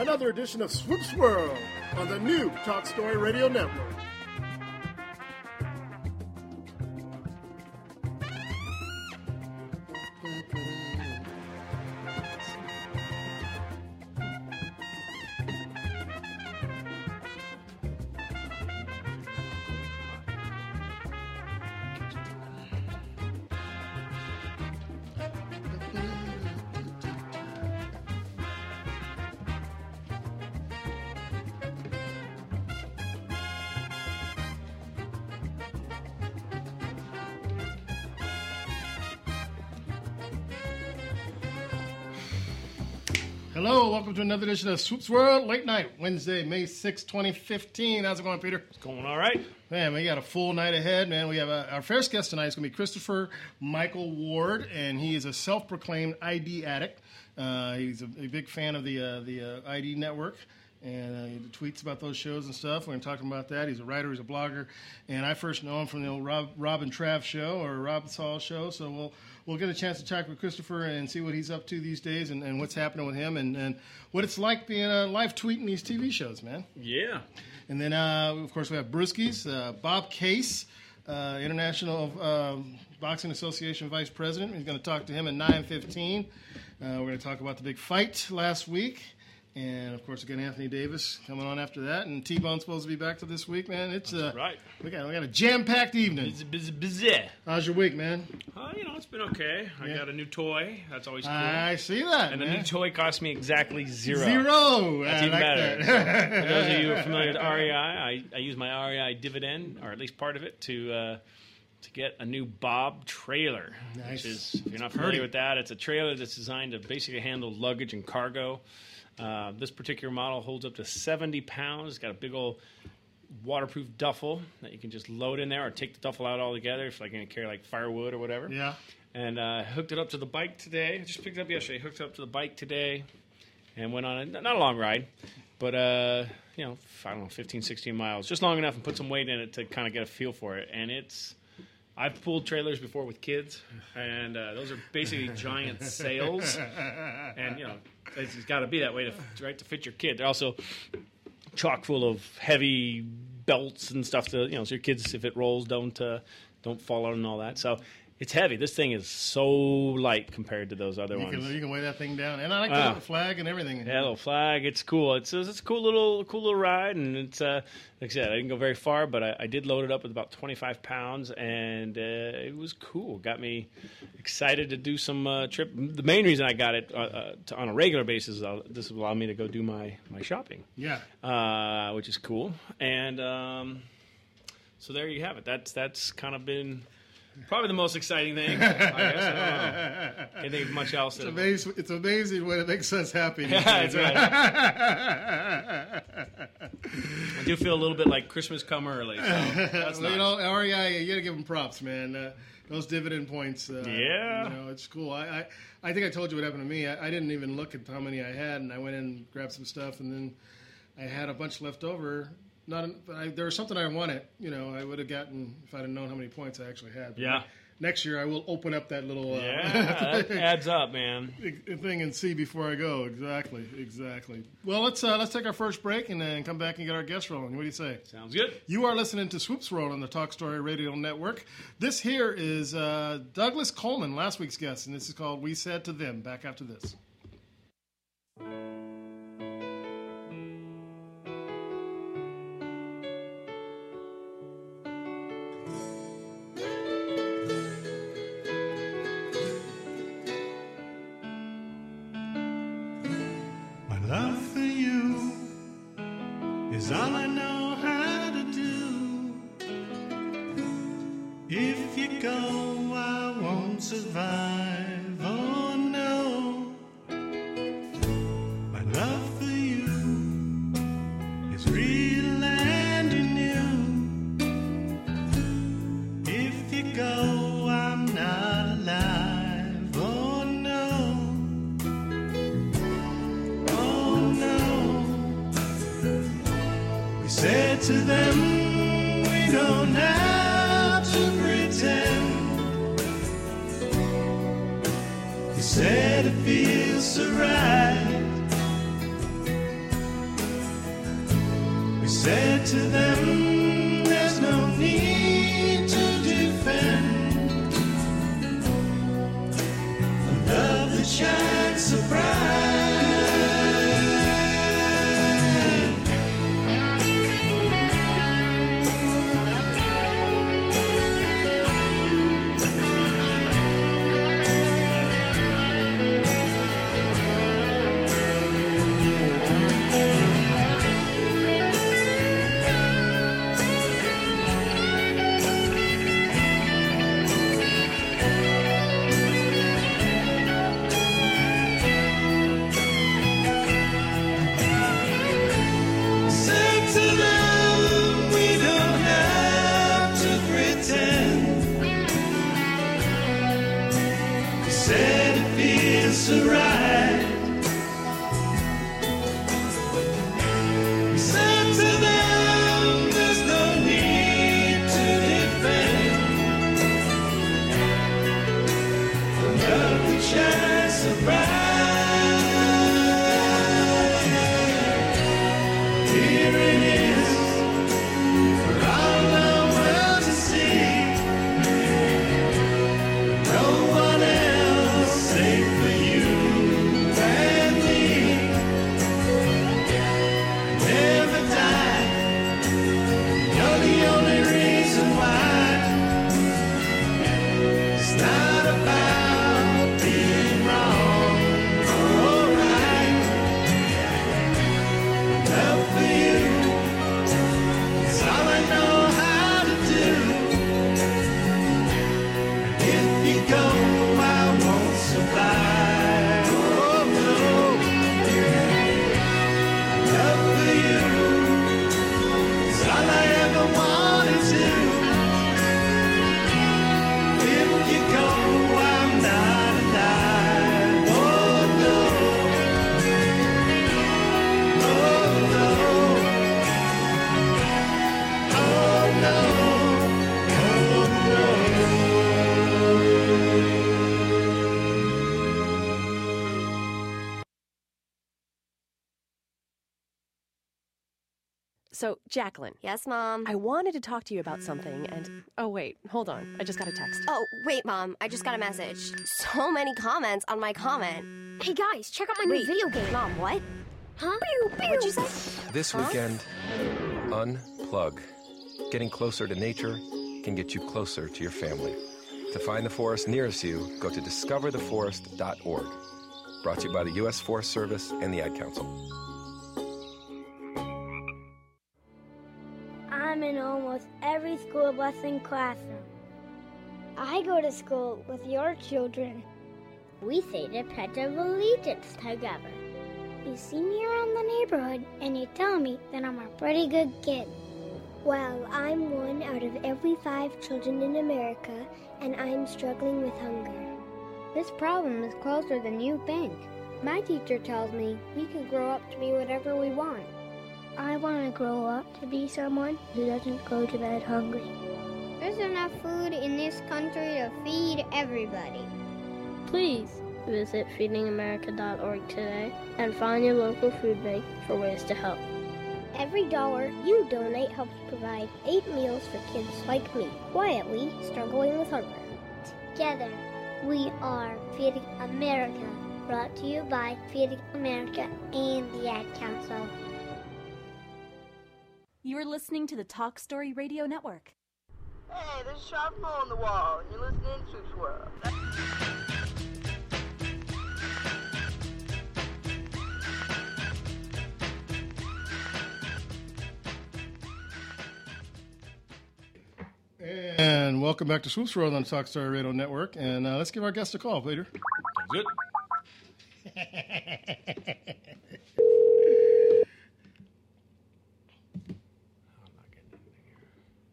another edition of Swoops World on the new Talk Story Radio Network. Welcome to another edition of Swoops World Late Night, Wednesday, May 6, 2015. How's it going, Peter? It's going all right. Man, we got a full night ahead, man. We have a, our first guest tonight is going to be Christopher Michael Ward, and he is a self-proclaimed ID addict. Uh, he's a, a big fan of the uh, the uh, ID network, and uh, he tweets about those shows and stuff. We're going to talk about that. He's a writer, he's a blogger, and I first know him from the old Rob, Rob and Trav show or Rob Saul show. So we'll we'll get a chance to talk with Christopher and see what he's up to these days and, and what's happening with him and, and what it's like being a live tweeting these TV shows, man. Yeah. And then, uh, of course, we have Brewskis, uh, Bob Case, uh, International um, Boxing Association Vice President. He's going to talk to him at 9.15. Uh, we're going to talk about the big fight last week. And, of course, again, Anthony Davis coming on after that. And T-Bone's supposed to be back to this week, man. It's uh, right. We got, we got a jam-packed evening. Busy, busy, busy. How's your week, man? Uh, you know, it's been okay. I Yeah. got a new toy. That's always cool. I see that, and the new toy cost me exactly zero. Zero. That's I even like better. that. For those of you who are familiar with REI, I, I use my REI dividend, or at least part of it, to uh, to get a new Bob trailer. Nice. Which is, if you're not familiar with that, it's a trailer that's designed to basically handle luggage and cargo. Uh, this particular model holds up to 70 pounds. It's got a big old waterproof duffel that you can just load in there, or take the duffel out altogether if like you're gonna carry like firewood or whatever yeah. and uh, hooked it up to the bike today. I just picked it up yesterday. Hooked it up to the bike today, and went on a, not a long ride, but uh, you know, I don't know, 15, 16 miles, just long enough, and put some weight in it to kind of get a feel for it. And it's I've pulled trailers before with kids, and uh, those are basically giant sails, and you know, it's got to be that way to right to fit your kid. They're also chock full of heavy belts and stuff to you know so your kids if it rolls don't uh, don't fall out and all that so it's heavy this thing is so light compared to those other You ones can, you can weigh that thing down. And I like the Ah. little flag and everything. yeah, little flag. It's cool. It's it's a cool little cool little ride, and it's uh, like I said, I didn't go very far, but I, I did load it up with about twenty five pounds, and uh, it was cool. Got me excited to do some uh, trip. The main reason I got it uh, uh, to, on a regular basis is uh, this will allow me to go do my my shopping, Yeah. uh, which is cool. And um, so there you have it. That's that's kind of been. Probably the most exciting thing. I guess. I don't know. Can't think of much else. It's amazing, it's amazing when it makes us happy. Yeah, that's right. I do feel a little bit like Christmas come early. So that's Well, you nice. know, REI, you got to give them props, man. Uh, those dividend points. Uh, Yeah. You know, it's cool. I, I, I think I told you what happened to me. I, I didn't even look at how many I had, and I went in and grabbed some stuff, and then I had a bunch left over. Not, but I, there was something I wanted. You know, I would have gotten if I'd have known how many points I actually had. But Yeah. Next year, I will open up that little uh, yeah, that adds up, man. thing and see before I go. Exactly, exactly. Well, let's uh, let's take our first break and then come back and get our guest rolling. What do you say? Sounds good. You are listening to Swoops World on the Talk Story Radio Network. This here is uh, Douglas Coleman, last week's guest, and this is called "We Said to Them." Back after this. Jacqueline, Yes, Mom. I wanted to talk to you about something, and mm. oh, wait, hold on. I just got a text. Oh, wait, Mom. I just got a message. So many comments on my comment. Hey guys, check out my new video game. Mom, what? Huh? What'd you say? This weekend, unplug. Getting closer to nature can get you closer to your family. To find the forest nearest you, go to discovertheforest.org. Brought to you by the U.S. Forest Service and the Ad Council. I'm in almost every school bus and classroom. I go to school with your children. We say the Pledge of Allegiance together. You see me around the neighborhood and you tell me that I'm a pretty good kid. Well, I'm one out of every five children in America, and I'm struggling with hunger. This problem is closer than you think. My teacher tells me we can grow up to be whatever we want. I want to grow up to be someone who doesn't go to bed hungry. There's enough food in this country to feed everybody. Please visit feedingamerica.org today and find your local food bank for ways to help. Every dollar you donate helps provide eight meals for kids like me, quietly struggling with hunger. Together, we are Feeding America, brought to you by Feeding America and the Ad Council. You're listening to the Talk Story Radio Network. Hey, there's a sharp hole in the wall, and you're listening to Swoops World. And And welcome back to Swoops World on Talk Story Radio Network. And uh, let's give our guest a call, Peter. Good.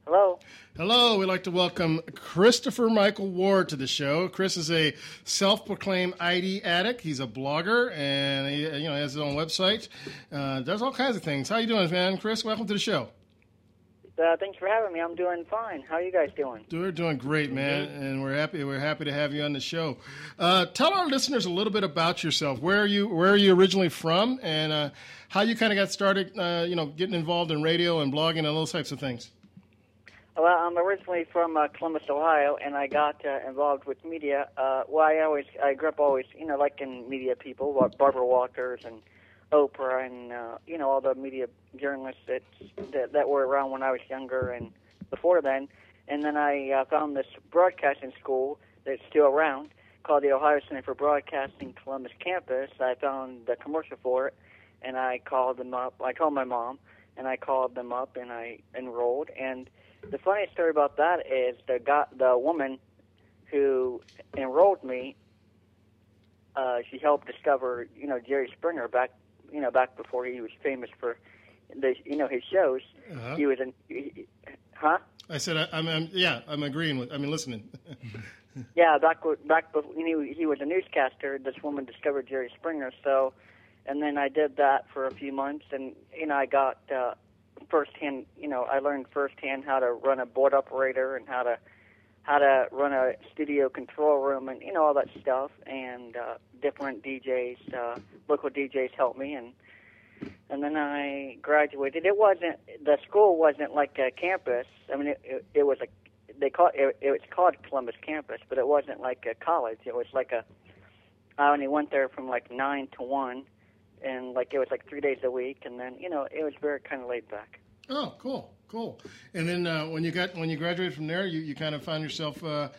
Hello. Hello, we'd like to welcome Christopher Michael Ward to the show. Chris is a self-proclaimed ID addict. He's a blogger and he, you know has his own website. Uh, does all kinds of things. How you doing, man? Chris, welcome to the show. Uh, thanks for having me. I'm doing fine. How are you guys doing? We're doing great, man, and we're happy. We're happy to have you on the show. Uh, tell our listeners a little bit about yourself. Where are you? Where are you originally from? And uh, how you kind of got started? Uh, you know, getting involved in radio and blogging and those types of things. Well, I'm originally from uh, Columbus, Ohio, and I got uh, involved with media. Uh, well, I always, I grew up always, you know, like in media people, like Barbara Walters and Oprah, and uh, you know, all the media journalists that, that that were around when I was younger and before then. And then I uh, found this broadcasting school that's still around called the Ohio Center for Broadcasting Columbus campus. I found the commercial for it, and I called them up. I called my mom, and I called them up, and I enrolled. And the funny story about that is the guy, the woman who enrolled me. Uh, she helped discover, you know, Jerry Springer back, you know, back before he was famous for, the, you know, his shows. Uh-huh. He was in, he, huh? I said, I, I'm, I'm, yeah, I'm agreeing with. I mean, listening. Yeah, back back before he he was a newscaster. This woman discovered Jerry Springer. So, and then I did that for a few months, and you know I got uh, firsthand. You know I learned firsthand how to run a board operator and how to how to run a studio control room and you know all that stuff. And uh, different DJs, uh, local DJs helped me, and and then I graduated. It wasn't the school wasn't like a campus. I mean, it it, it was a they call it, it was called Columbus campus, but it wasn't like a college. It was like a I only went there from like nine to one, and like it was like three days a week, and then you know it was very kind of laid back. Oh, cool, cool. And then uh, when you got when you graduated from there, you, you kind of found yourself, uh,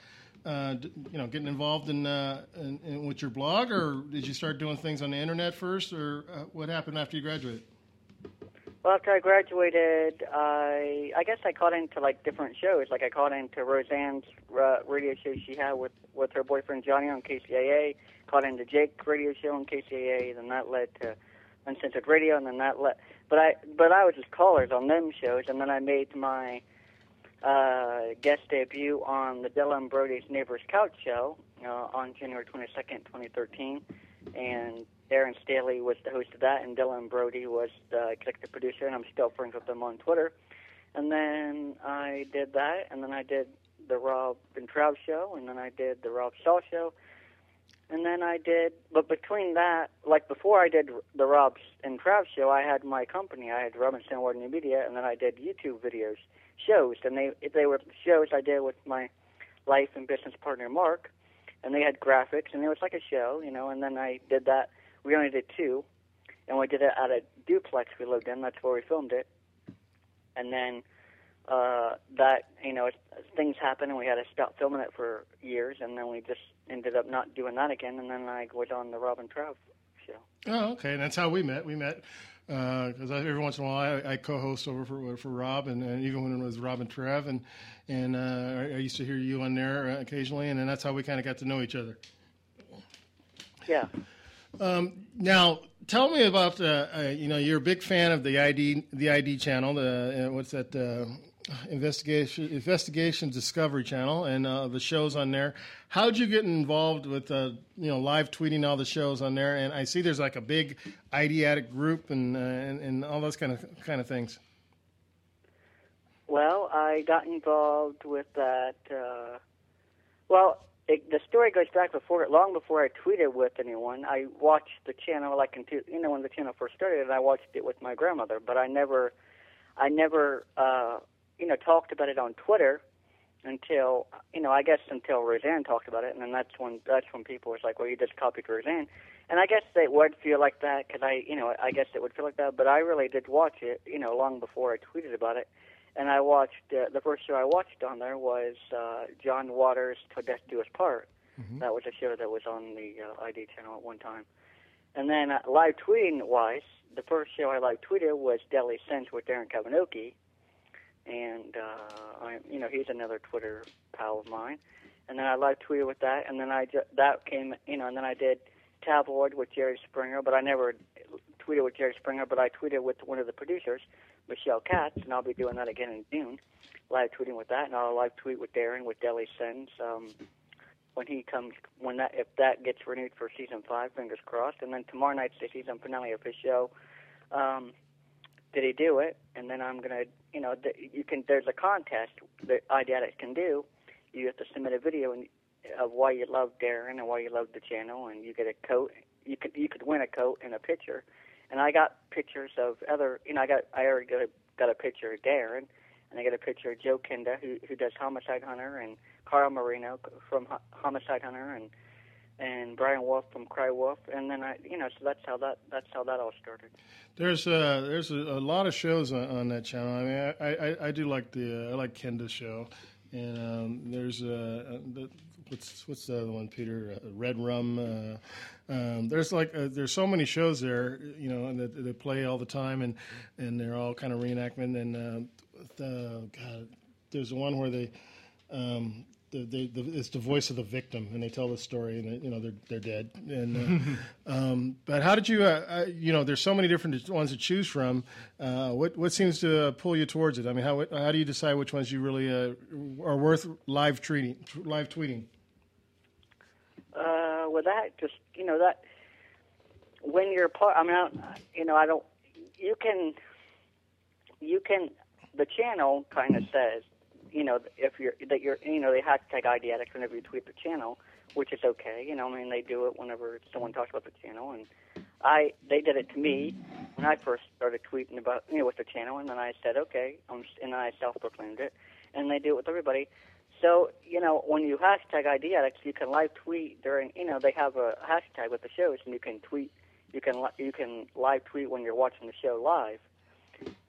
uh, you know, getting involved in, uh, in, in with your blog, or did you start doing things on the internet first, or uh, what happened after you graduated? Well, after I graduated, I I guess I caught into like different shows. Like I caught into Roseanne's uh, radio show she had with with her boyfriend Johnny on KCAA. Caught into Jake's radio show on KCAA. Then that led to Uncensored Radio, and then that led. But I but I was just callers on them shows, and then I made my uh, guest debut on the Dylan Brody's Neighbors Couch Show uh, on January 22nd, 2013, and Aaron Staley was the host of that, and Dylan Brody was the executive producer, and I'm still friends with them on Twitter. And then I did that, and then I did the Rob and Trav show, and then I did the Rob Shaw show, and then I did. But between that, like before I did the Rob and Trav show, I had my company. I had Robinson Ward New Media, and then I did YouTube videos, shows, and they they were shows I did with my life and business partner Marc, and they had graphics, and it was like a show, you know. And then I did that. We only did two, and we did it at a duplex we lived in. That's where we filmed it. And then uh, that, you know, things happened, and we had to stop filming it for years, and then we just ended up not doing that again. And then I was on the Rob and Trav show. Oh, okay. And that's how we met. We met because every once in a while I, I co-host over for for Rob, and, and even when it was Rob and Trev, and and uh, I I used to hear you on there uh, occasionally, and then that's how we kind of got to know each other. Yeah. Um, now, tell me about uh, uh, you know you're a big fan of the ID the ID channel. The uh, what's that? Uh, investigation investigation discovery channel and uh, the shows on there how'd you get involved with uh, you know live tweeting all the shows on there and i see there's like a big id addict group and uh, and, and all those kind of kind of things Well, I got involved with that. Well, it, the story goes back before, long before I tweeted with anyone. I watched the channel, like in two, you know, when the channel first started, and I watched it with my grandmother. But I never, I never, uh, you know, talked about it on Twitter until, you know, I guess until Roseanne talked about it, and then that's when that's when people was like, well, you just copied Roseanne. And I guess they would feel like that because I, you know, I guess it would feel like that. But I really did watch it, you know, long before I tweeted about it. And I watched uh, the first show I watched on there was uh, John Waters' "Till Death Do Us Part." That was a show that was on the uh, ID channel at one time. And then uh, live tweeting wise, the first show I live tweeted was Deadly Sins with Darren Kavinoky. and uh, I, you know, he's another Twitter pal of mine. And then I live tweeted with that, and then I ju- that came, you know, and then I did tabloid with Jerry Springer, but I never tweeted with Jerry Springer, but I tweeted with one of the producers, Michelle Katz, and I'll be doing that again in June. Live tweeting with that, and I'll live tweet with Darren with Deadly Sins um, when he comes when that if that gets renewed for season five, fingers crossed. And then tomorrow night's the season finale of his show. Um, did he do it? And then I'm gonna, you know, th- you can. There's a contest that IDAddicts can do. You have to submit a video and of why you love Darren and why you love the channel, and you get a coat. You could you could win a coat and a picture. And I got pictures of other. You know, I got I already got a, got a picture of Darren, and I got a picture of Joe Kenda who who does Homicide Hunter, and Carl Marino from Ho- Homicide Hunter, and and Brian Wolf from Cry Wolf, and then I, you know, so that's how that that's how that all started. There's uh, there's a, a lot of shows on, on that channel. I mean, I, I, I do like the uh, I like Kenda's show, and um, there's uh, the, what's what's the other one, Peter? Uh, Red Rum. Uh, um, there's like uh, there's so many shows there, you know, that they play all the time, and and they're all kind of reenactment. And uh, the, God, there's one where they. Um, the, the, the, it's the voice of the victim, and they tell the story, and you know they're they're dead. And uh, um, but how did you, uh, uh, you know, there's so many different ones to choose from. Uh, what what seems to pull you towards it? I mean, how how do you decide which ones you really uh, are worth live tweeting? Live tweeting. Uh, with that, just you know that when you're part, I mean, I, you know, I don't. You can, you can. The channel kind of says, you know, if you're that you're, you know, they hashtag IDAddicts whenever you tweet the channel, which is okay. You know, I mean, they do it whenever someone talks about the channel, and I they did it to me when I first started tweeting about you know with the channel, and then I said okay, um, and I self-proclaimed it, and they do it with everybody. So you know when you hashtag IDAddicts, you can live tweet during you know they have a hashtag with the shows, and you can tweet, you can li- you can live tweet when you're watching the show live.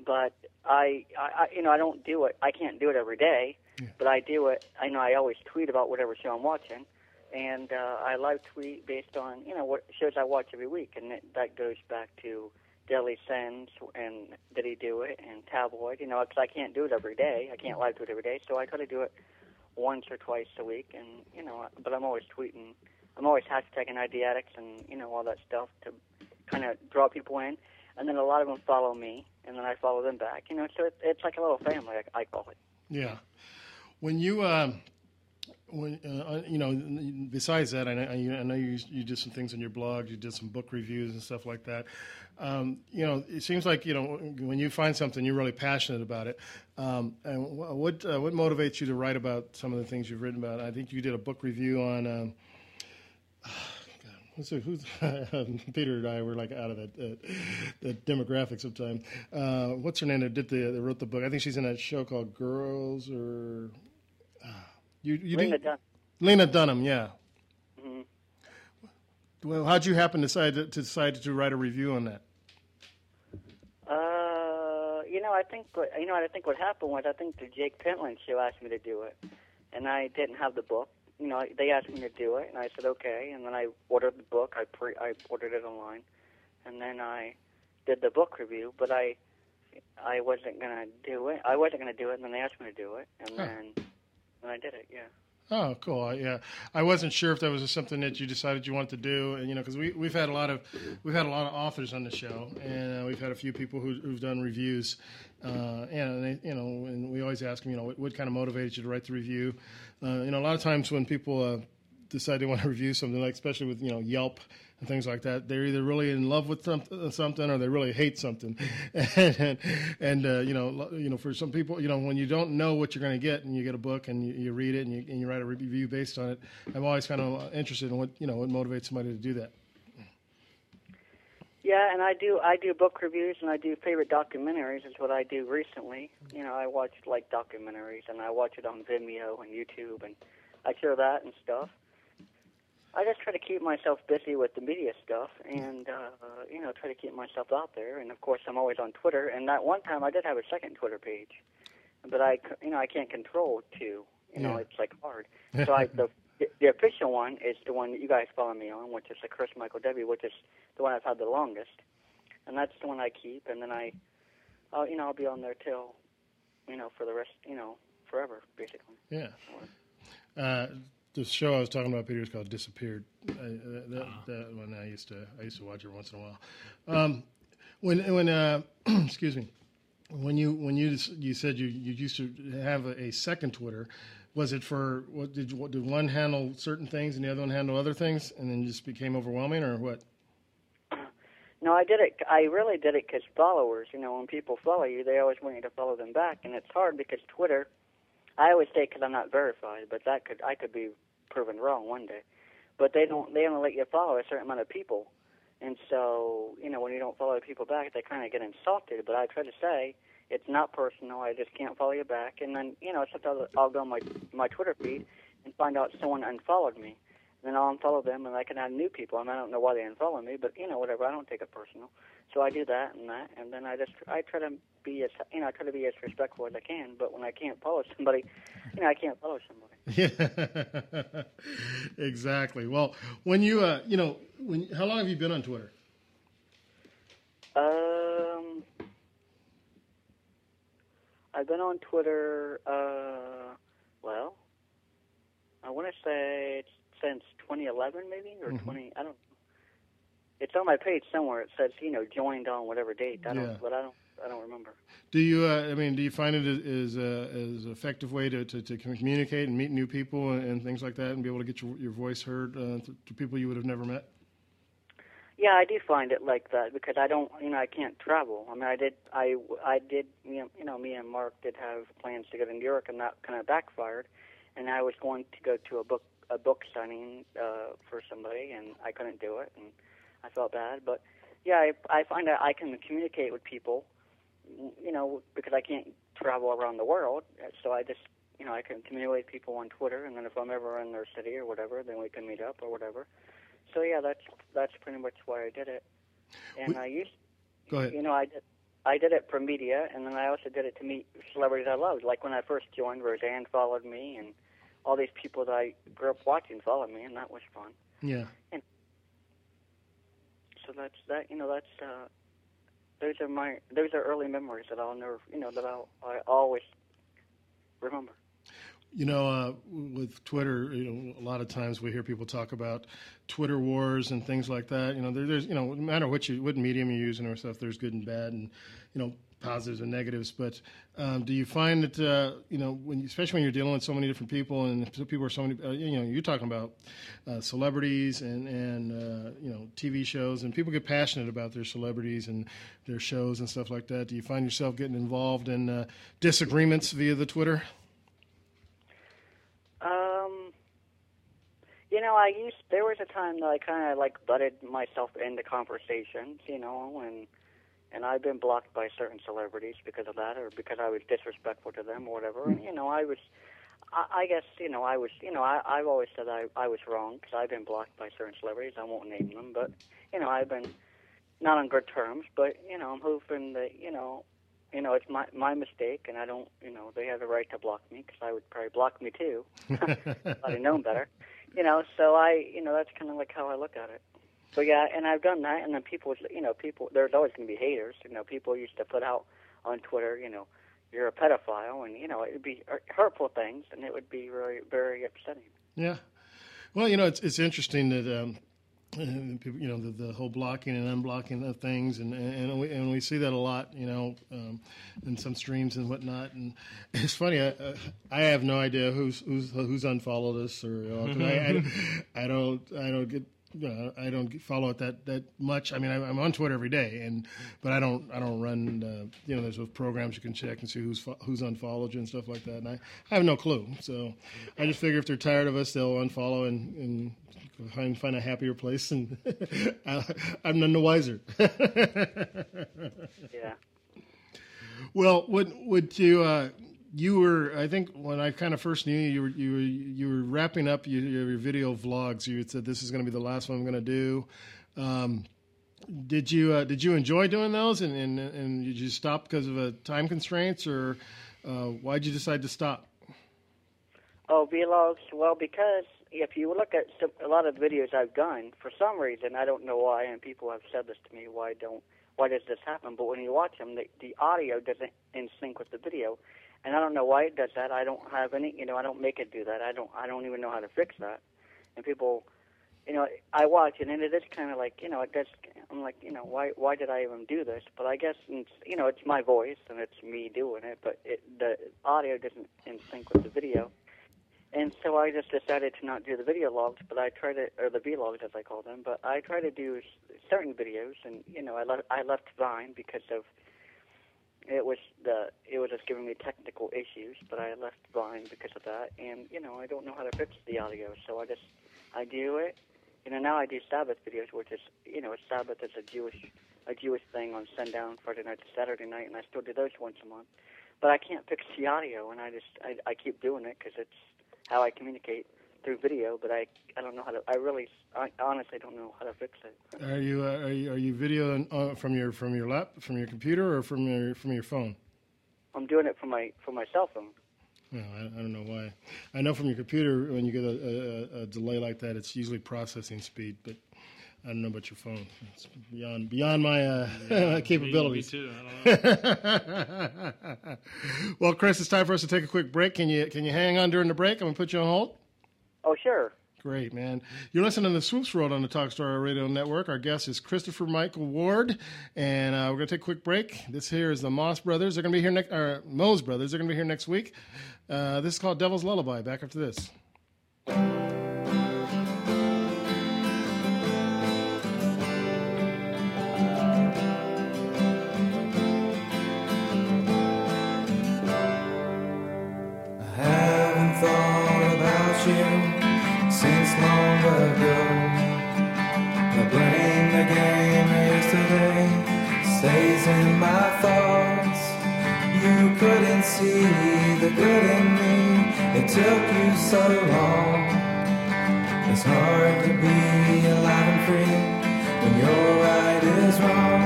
But I, I, you know I don't do it. I can't do it every day, but I do it. I know I always tweet about whatever show I'm watching, and uh, I live tweet based on you know what shows I watch every week, and it, that goes back to Deadly Sins and Did He Do It and Tabloid. You know, because I can't do it every day. I can't live tweet every day, so I try to do it once or twice a week, and you know, but I'm always tweeting. I'm always hashtagging IDAddicts and you know all that stuff to kind of draw people in, and then a lot of them follow me, and then I follow them back. You know, so it, it's like a little family. I, I call it. Yeah. When you, um, when uh, you know, besides that, I know, I know you you did some things on your blog. You did some book reviews and stuff like that. Um, you know, it seems like you know when you find something, you're really passionate about it. Um, and what uh, what motivates you to write about some of the things you've written about? I think you did a book review on. Um, Who's, who's Peter and I were like out of that, uh, that demographic sometime. Uh, what's her name that did the that wrote the book? I think she's in that show called Girls or you you Lena Dunham. Lena Dunham, yeah. Mhm. Well, how'd you happen to decide to, to decide to write a review on that? Uh, you know, I think what you know. what I think what happened was I think the Jake Pentland show asked me to do it, and I didn't have the book. You know, they asked me to do it, and I said okay. And then I ordered the book. I pre I ordered it online, and then I did the book review. But I I wasn't gonna do it. I wasn't gonna do it, and then they asked me to do it, and Huh. then then I did it. Yeah. Oh, cool. Yeah, I wasn't sure if that was something that you decided you wanted to do, and you know, because we we've had a lot of we've had a lot of authors on the show, and uh, we've had a few people who, who've done reviews, uh, and they, you know, and we always ask them, you know, what, what kind of motivated you to write the review? Uh, you know, a lot of times when people uh, decide they want to review something, like especially with you know Yelp and things like that, they're either really in love with some, something or they really hate something, and and, uh, you know, you know, for some people, you know, when you don't know what you're going to get and you get a book and you, you read it and you, and you write a review based on it, I'm always kind of interested in what you know what motivates somebody to do that. Yeah, and I do I do book reviews and I do favorite documentaries is what I do recently. You know, I watch like documentaries and I watch it on Vimeo and YouTube and I share that and stuff. I just try to keep myself busy with the media stuff and uh you know, try to keep myself out there and of course I'm always on Twitter and that one time I did have a second Twitter page. But I, you know, I can't control two. You know, Yeah. it's like hard. So I the the official one is the one that you guys follow me on, which is the Chris Michael W, which is the one I've had the longest, and that's the one I keep. And then I, uh, you know, I'll be on there till you know, for the rest, you know, forever, basically. Yeah. Uh, the show I was talking about, Peter, is called Disappeared. I, that, that, that one I used to I used to watch it once in a while. Um, when when uh, excuse me, when you when you you said you, you used to have a, a second Twitter, was it for what did what, did one handle certain things and the other one handle other things, and then just became overwhelming, or what? No, I did it. I really did it because followers. You know, when people follow you, they always want you to follow them back, and it's hard because Twitter. I always say because I'm not verified, but that could I could be proven wrong one day. But they don't. They only let you follow a certain amount of people, and so you know when you don't follow the people back, they kind of get insulted. But I try to say it's not personal. I just can't follow you back, and then you know sometimes I'll go on my my Twitter feed and find out someone unfollowed me then I'll unfollow them, and I can add new people. Mean, I don't know why they unfollow me, but you know, whatever. I don't take it personal, so I do that and that, and then I just I try to be as you know I try to be as respectful as I can. But when I can't follow somebody, you know, I can't follow somebody. Yeah, exactly. Well, when you uh, you know, when how long have you been on Twitter? Um, I've been on Twitter. Uh, well, I want to say it's since 2011, maybe or Mhm. 20. I don't. It's on my page somewhere. It says you know joined on whatever date. I don't. Yeah. But I don't. I don't remember. Do you? Uh, I mean, do you find it as a as an effective way to, to, to communicate and meet new people and, and things like that, and be able to get your your voice heard uh, to, to people you would have never met? Yeah, I do find it like that because I don't, you know, I can't travel. I mean, I did, I, I did, you know, you know, me and Marc did have plans to go to New York, and that kind of backfired. And I was going to go to a book, a book signing uh, for somebody, and I couldn't do it, and I felt bad. But yeah, I, I find that I can communicate with people, you know, because I can't travel around the world. So I just, you know, I can communicate with people on Twitter, and then if I'm ever in their city or whatever, then we can meet up or whatever. So yeah, that's that's pretty much why I did it. And I used, Go ahead. you know, I did, I did it for media, and then I also did it to meet celebrities I loved. Like when I first joined, Roseanne followed me, and all these people that I grew up watching followed me, and that was fun. Yeah. So that's that. You know, that's uh, those are my those are early memories that I'll never, you know, that I'll I always remember. You know, uh, with Twitter, you know, a lot of times we hear people talk about Twitter wars and things like that. You know, there, there's, you know, no matter what you, what medium you're using or stuff, there's good and bad, and you know, positives and negatives. But um, do you find that, uh, you know, when, especially when you're dealing with so many different people, and people are so many, uh, you know, you're talking about uh, celebrities and and uh, you know, TV shows, and people get passionate about their celebrities and their shows and stuff like that. Do you find yourself getting involved in uh, disagreements via the Twitter? Um, you know, I used there was a time that I kind of like butted myself into conversations, you know, and and I've been blocked by certain celebrities because of that, or because I was disrespectful to them, or whatever. And you know, I was, I, I guess, you know, I was, you know, I I've always said I I was wrong because I've been blocked by certain celebrities. I won't name them, but you know, I've been not on good terms, but you know, I'm hoping that you know. You know, it's my my mistake, and I don't. You know, they have the right to block me because I would probably block me too. I'd have known better. You know, so I, you know, that's kind of like how I look at it. But yeah, and I've done that, and then people, you know, people, there's always going to be haters. You know, people used to put out on Twitter, you know, you're a pedophile, and you know, it would be hurtful things, and it would be very, very upsetting. Yeah. Well, you know, it's it's interesting that um, uh, people, you know the, the whole blocking and unblocking of things, and and we and we see that a lot, you know, um, in some streams and whatnot. And it's funny, I, uh, I have no idea who's who's who's unfollowed us, or you know, 'cause I, I, I don't I don't get. Know, I don't follow it that, that much. I mean, I'm I'm on Twitter every day, and but I don't I don't run. Uh, you know, there's those programs you can check and see who's fo- who's unfollowed you and stuff like that. And I, I have no clue. So I just figure if they're tired of us, they'll unfollow and, and find find a happier place, and I, I'm none the wiser. Yeah. Well, would would you? Uh, you were, I think, when I kind of first knew you, you were you were you were wrapping up your, your video vlogs. You said this is going to be the last one I'm going to do. Um, did you uh, did you enjoy doing those, and and, and did you stop because of uh, time constraints, or uh, why did you decide to stop? Oh, vlogs. Well, because if you look at some, a lot of videos I've done, for some reason I don't know why, and people have said this to me, why don't why does this happen? But when you watch them, the, the audio doesn't in sync with the video, and I don't know why it does that. I don't have any, you know, I don't make it do that. I don't, I don't even know how to fix that. And people, you know, I watch it, and it is kind of like, you know, it does. I'm like, you know, why, why did I even do this? But I guess, it's, you know, it's my voice and it's me doing it, but it, the audio doesn't in sync with the video. And so I just decided to not do the video logs, but I try to, or the vlogs as I call them. But I try to do certain videos, and you know, I left I left Vine because of it was the it was just giving me technical issues. But I left Vine because of that, and you know, I don't know how to fix the audio, so I just I do it. You know, now I do Sabbath videos, which is you know, Sabbath is a Jewish a Jewish thing on sundown Friday night to Saturday night, and I still do those once a month. But I can't fix the audio, and I just I, I keep doing it because it's how I communicate through video. But I I don't know how to. I really I honestly don't know how to fix it. Are you uh, are you are you videoing uh, from your from your lap from your computer or from your from your phone? I'm doing it from my from my cell phone. No, I, I don't know why. I know from your computer when you get a, a, a delay like that, it's usually processing speed, but I don't know about your phone. It's beyond beyond my uh, capabilities. Me, me too. well, Chris, it's time for us to take a quick break. Can you can you hang on during the break? I'm gonna put you on hold. Oh sure. Great, man. You're listening to the Swoops World on the Talk Story Radio Network. Our guest is Christopher Michael Ward, and uh, we're going to take a quick break. This here is the Moss Brothers. They're going to be here next, or Mose Brothers. They're going to be here next week. Uh, this is called Devil's Lullaby. Back after this. Stays in my thoughts. You couldn't see the good in me. It took you so long. It's hard to be alive and free when your right is wrong.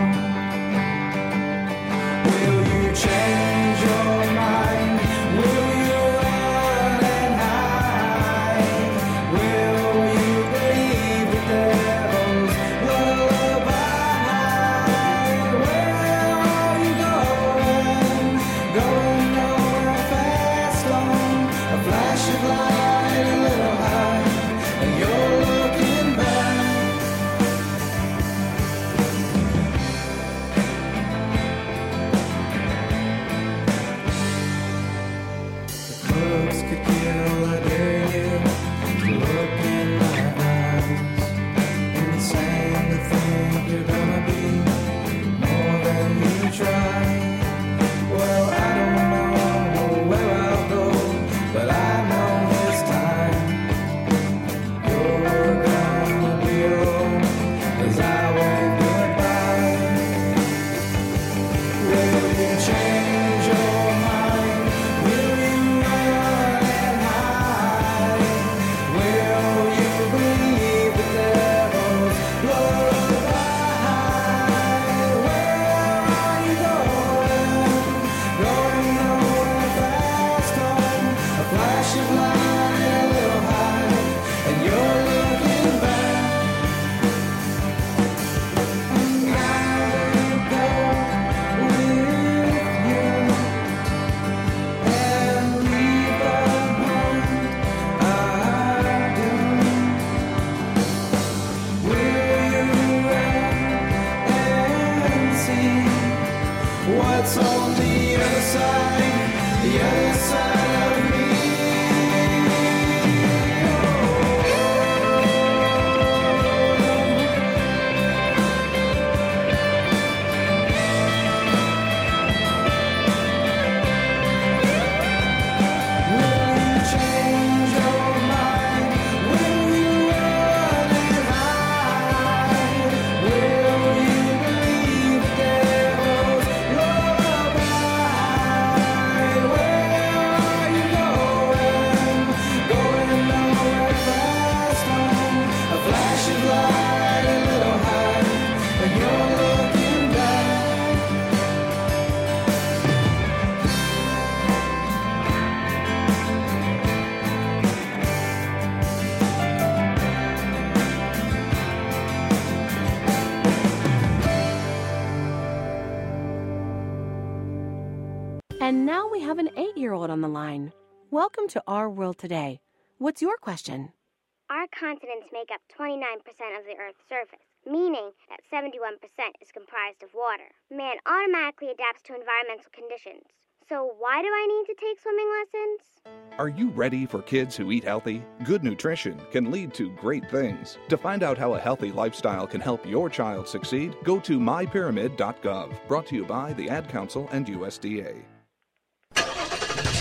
Will you change your year old on the line. Welcome to Our World Today. What's your question? Our continents make up 29% of the Earth's surface, meaning that 71% is comprised of water. Man automatically adapts to environmental conditions. So, why do I need to take swimming lessons? Are you ready for kids who eat healthy? Good nutrition can lead to great things. To find out how a healthy lifestyle can help your child succeed, go to mypyramid.gov. Brought to you by the Ad Council and USDA.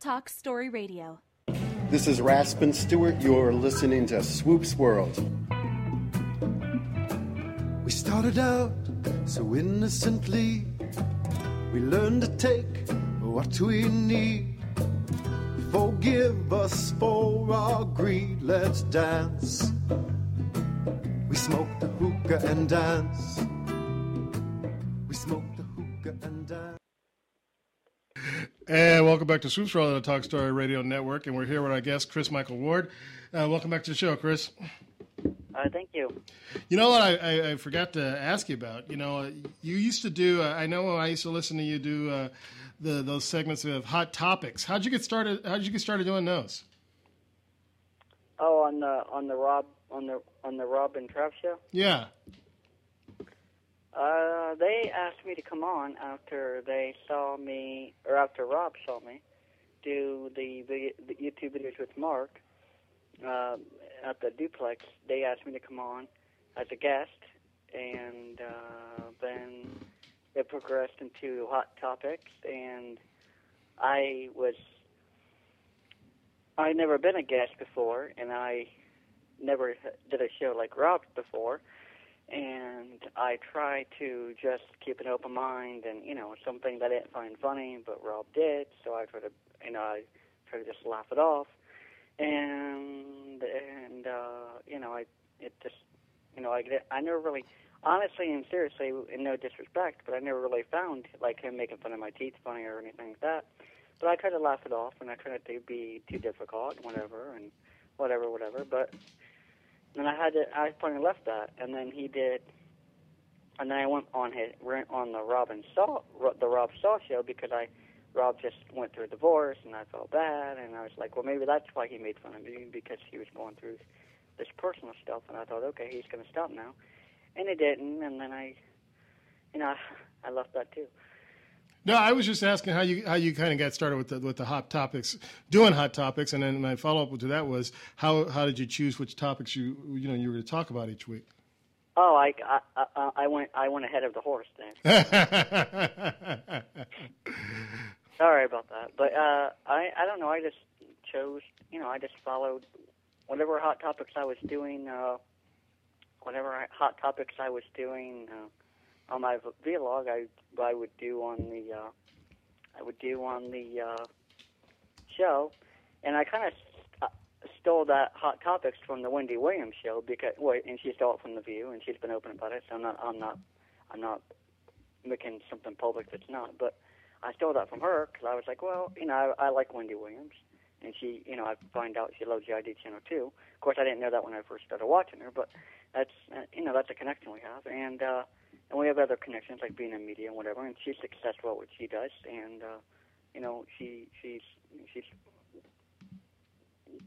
Talk Story Radio. This is Raspin Stewart. You're listening to Swoops World. We started out so innocently. We learned to take what we need. Forgive us for our greed. Let's dance. We smoke the hookah and dance. And welcome back to Swoops World on the Talk Story Radio Network. And we're here with our guest, Chris Michael Ward. Uh, welcome back to the show, Chris. Uh, thank you. You know what I, I, I forgot to ask you about? You know, you used to do, uh, I know I used to listen to you do uh, the those segments of Hot Topics. How'd you get started? How'd you get started doing those? Oh, on the on the Rob on the on the Rob and Trav show. Yeah. Uh, they asked me to come on after they saw me, or after Rob saw me, do the, the, YouTube videos with Mark uh, at the duplex. They asked me to come on as a guest, and uh, then it progressed into hot topics, and I was I'd never been a guest before, and I never did a show like Rob before and I try to just keep an open mind and you know something that I didn't find funny but Rob did so I try to you know I try to just laugh it off. And and uh you know I it just you know I I never really honestly and seriously in no disrespect but I never really found like him making fun of my teeth funny or anything like that. But I try to laugh it off and I try not to be too difficult whatever and whatever whatever. But and I had to, I finally left that, and then he did, and then I went on his went on the Robin Saw the Rob Saw show because I Rob just went through a divorce and I felt bad, and I was like, well, maybe that's why he made fun of me because he was going through this personal stuff, and I thought, okay, he's to stop now, and he didn't, and then I, you know, I left that too. No, I was just asking how you how you kind of got started with the with the hot topics, doing hot topics, and then my follow up to that was how how did you choose which topics you you know you were to talk about each week? Oh, I I, I, I went I went ahead of the horse then. Sorry about that, but uh, I I don't know. I just chose you know I just followed whatever hot topics I was doing. Uh, whatever hot topics I was doing. Uh, on my vlog I I would do on the uh, I would do on the uh, show, and I kind of st- stole that hot topics from the Wendy Williams show because well, and she stole it from the View, and she's been open about it. So I'm not I'm not I'm not making something public that's not, but I stole that from her because I was like, well, you know, I, I like Wendy Williams, and she, you know, I find out she loves the ID channel too. Of course, I didn't know that when I first started watching her, but that's uh, you know that's a connection we have, and. uh and we have other connections like being in media and whatever. And she's successful at what she does, and uh, you know she she's she's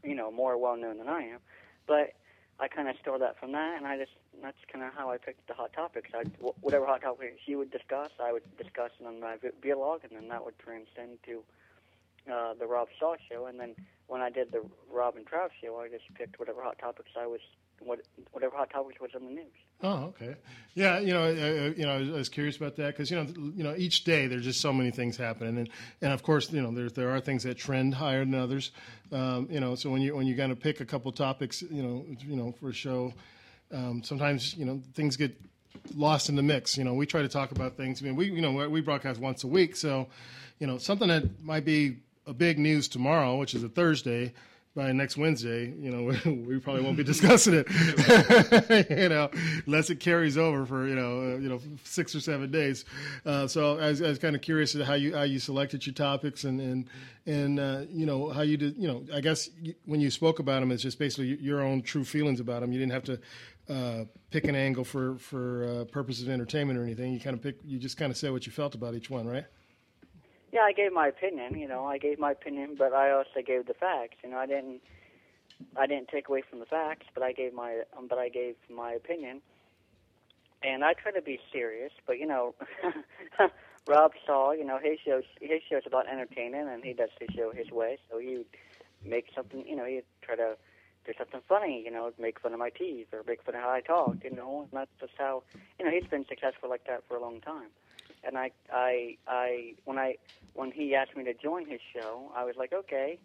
you know more well known than I am. But I kind of stole that from that, and I just that's kind of how I picked the hot topics. I whatever hot topic she would discuss, I would discuss it on my vlog, and then that would transcend to uh, the Rob Shaw show. And then when I did the Rob and Trav show, I just picked whatever hot topics I was what whatever hot topics was in the news. Oh, okay. Yeah, you know, uh, you know, I was curious about that because you know, you know, each day there's just so many things happening, and and of course, you know, there there are things that trend higher than others. Um, you know, so when you when you kind of pick a couple topics, you know, you know, for a show, um, sometimes you know things get lost in the mix. You know, we try to talk about things. I mean, we you know we broadcast once a week, so you know something that might be a big news tomorrow, which is a Thursday, by next Wednesday, you know, we probably won't be discussing it, you know, unless it carries over for you know, uh, you know, six or seven days. Uh, so I was, was kind of curious how you how you selected your topics and and and uh, you know how you did. You know, I guess when you spoke about them, it's just basically your own true feelings about them. You didn't have to uh, pick an angle for for uh, purposes of entertainment or anything. You kind of pick. You just kind of said what you felt about each one, right? Yeah, I gave my opinion. You know, I gave my opinion, but I also gave the facts. You know, I didn't, I didn't take away from the facts, but I gave my, um, but I gave my opinion. And I try to be serious, but you know, Rob Saw, you know, his shows, his show's about entertaining, and he does his show his way. So he make something, you know, he'd try to do something funny, you know, make fun of my teeth or make fun of how I talk, you know, and that's just how, you know, he's been successful like that for a long time and I, I, I, when I, when he asked me to join his show, I was like, okay,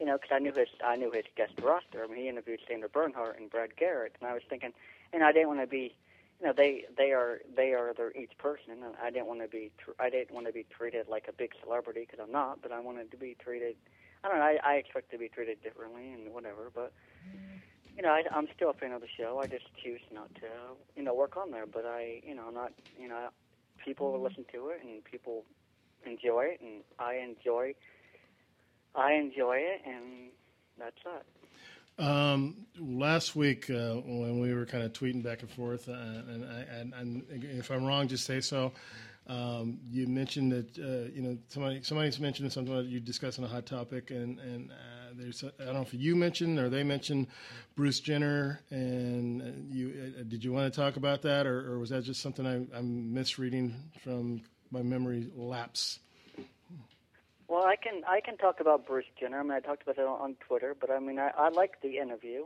you know, because I knew his, I knew his guest roster. I mean, he interviewed Sandra Bernhard and Brad Garrett, and I was thinking, and I didn't want to be, you know, they, they are, they are their each person, and I didn't want to be, I didn't want to be treated like a big celebrity because I'm not, but I wanted to be treated, I don't know, I, I expect to be treated differently and whatever, but. You know, I, I'm still a fan of the show. I just choose not to, you know, work on there. But I, you know, I'm not, you know, people listen to it and people enjoy it and I enjoy I enjoy it and that's it. Um, last week uh, when we were kind of tweeting back and forth, uh, and, and, and, if I'm wrong, just say so. Um, you mentioned that uh, you know somebody somebody's mentioned something that you discussed on a hot topic, and and uh, there's I don't know if you mentioned or they mentioned Bruce Jenner, and you uh, did you want to talk about that, or, or was that just something I, I'm misreading from my memory lapse? Well, I can I can talk about Bruce Jenner. I mean, I talked about it on, Twitter, but I mean, I, I liked the interview,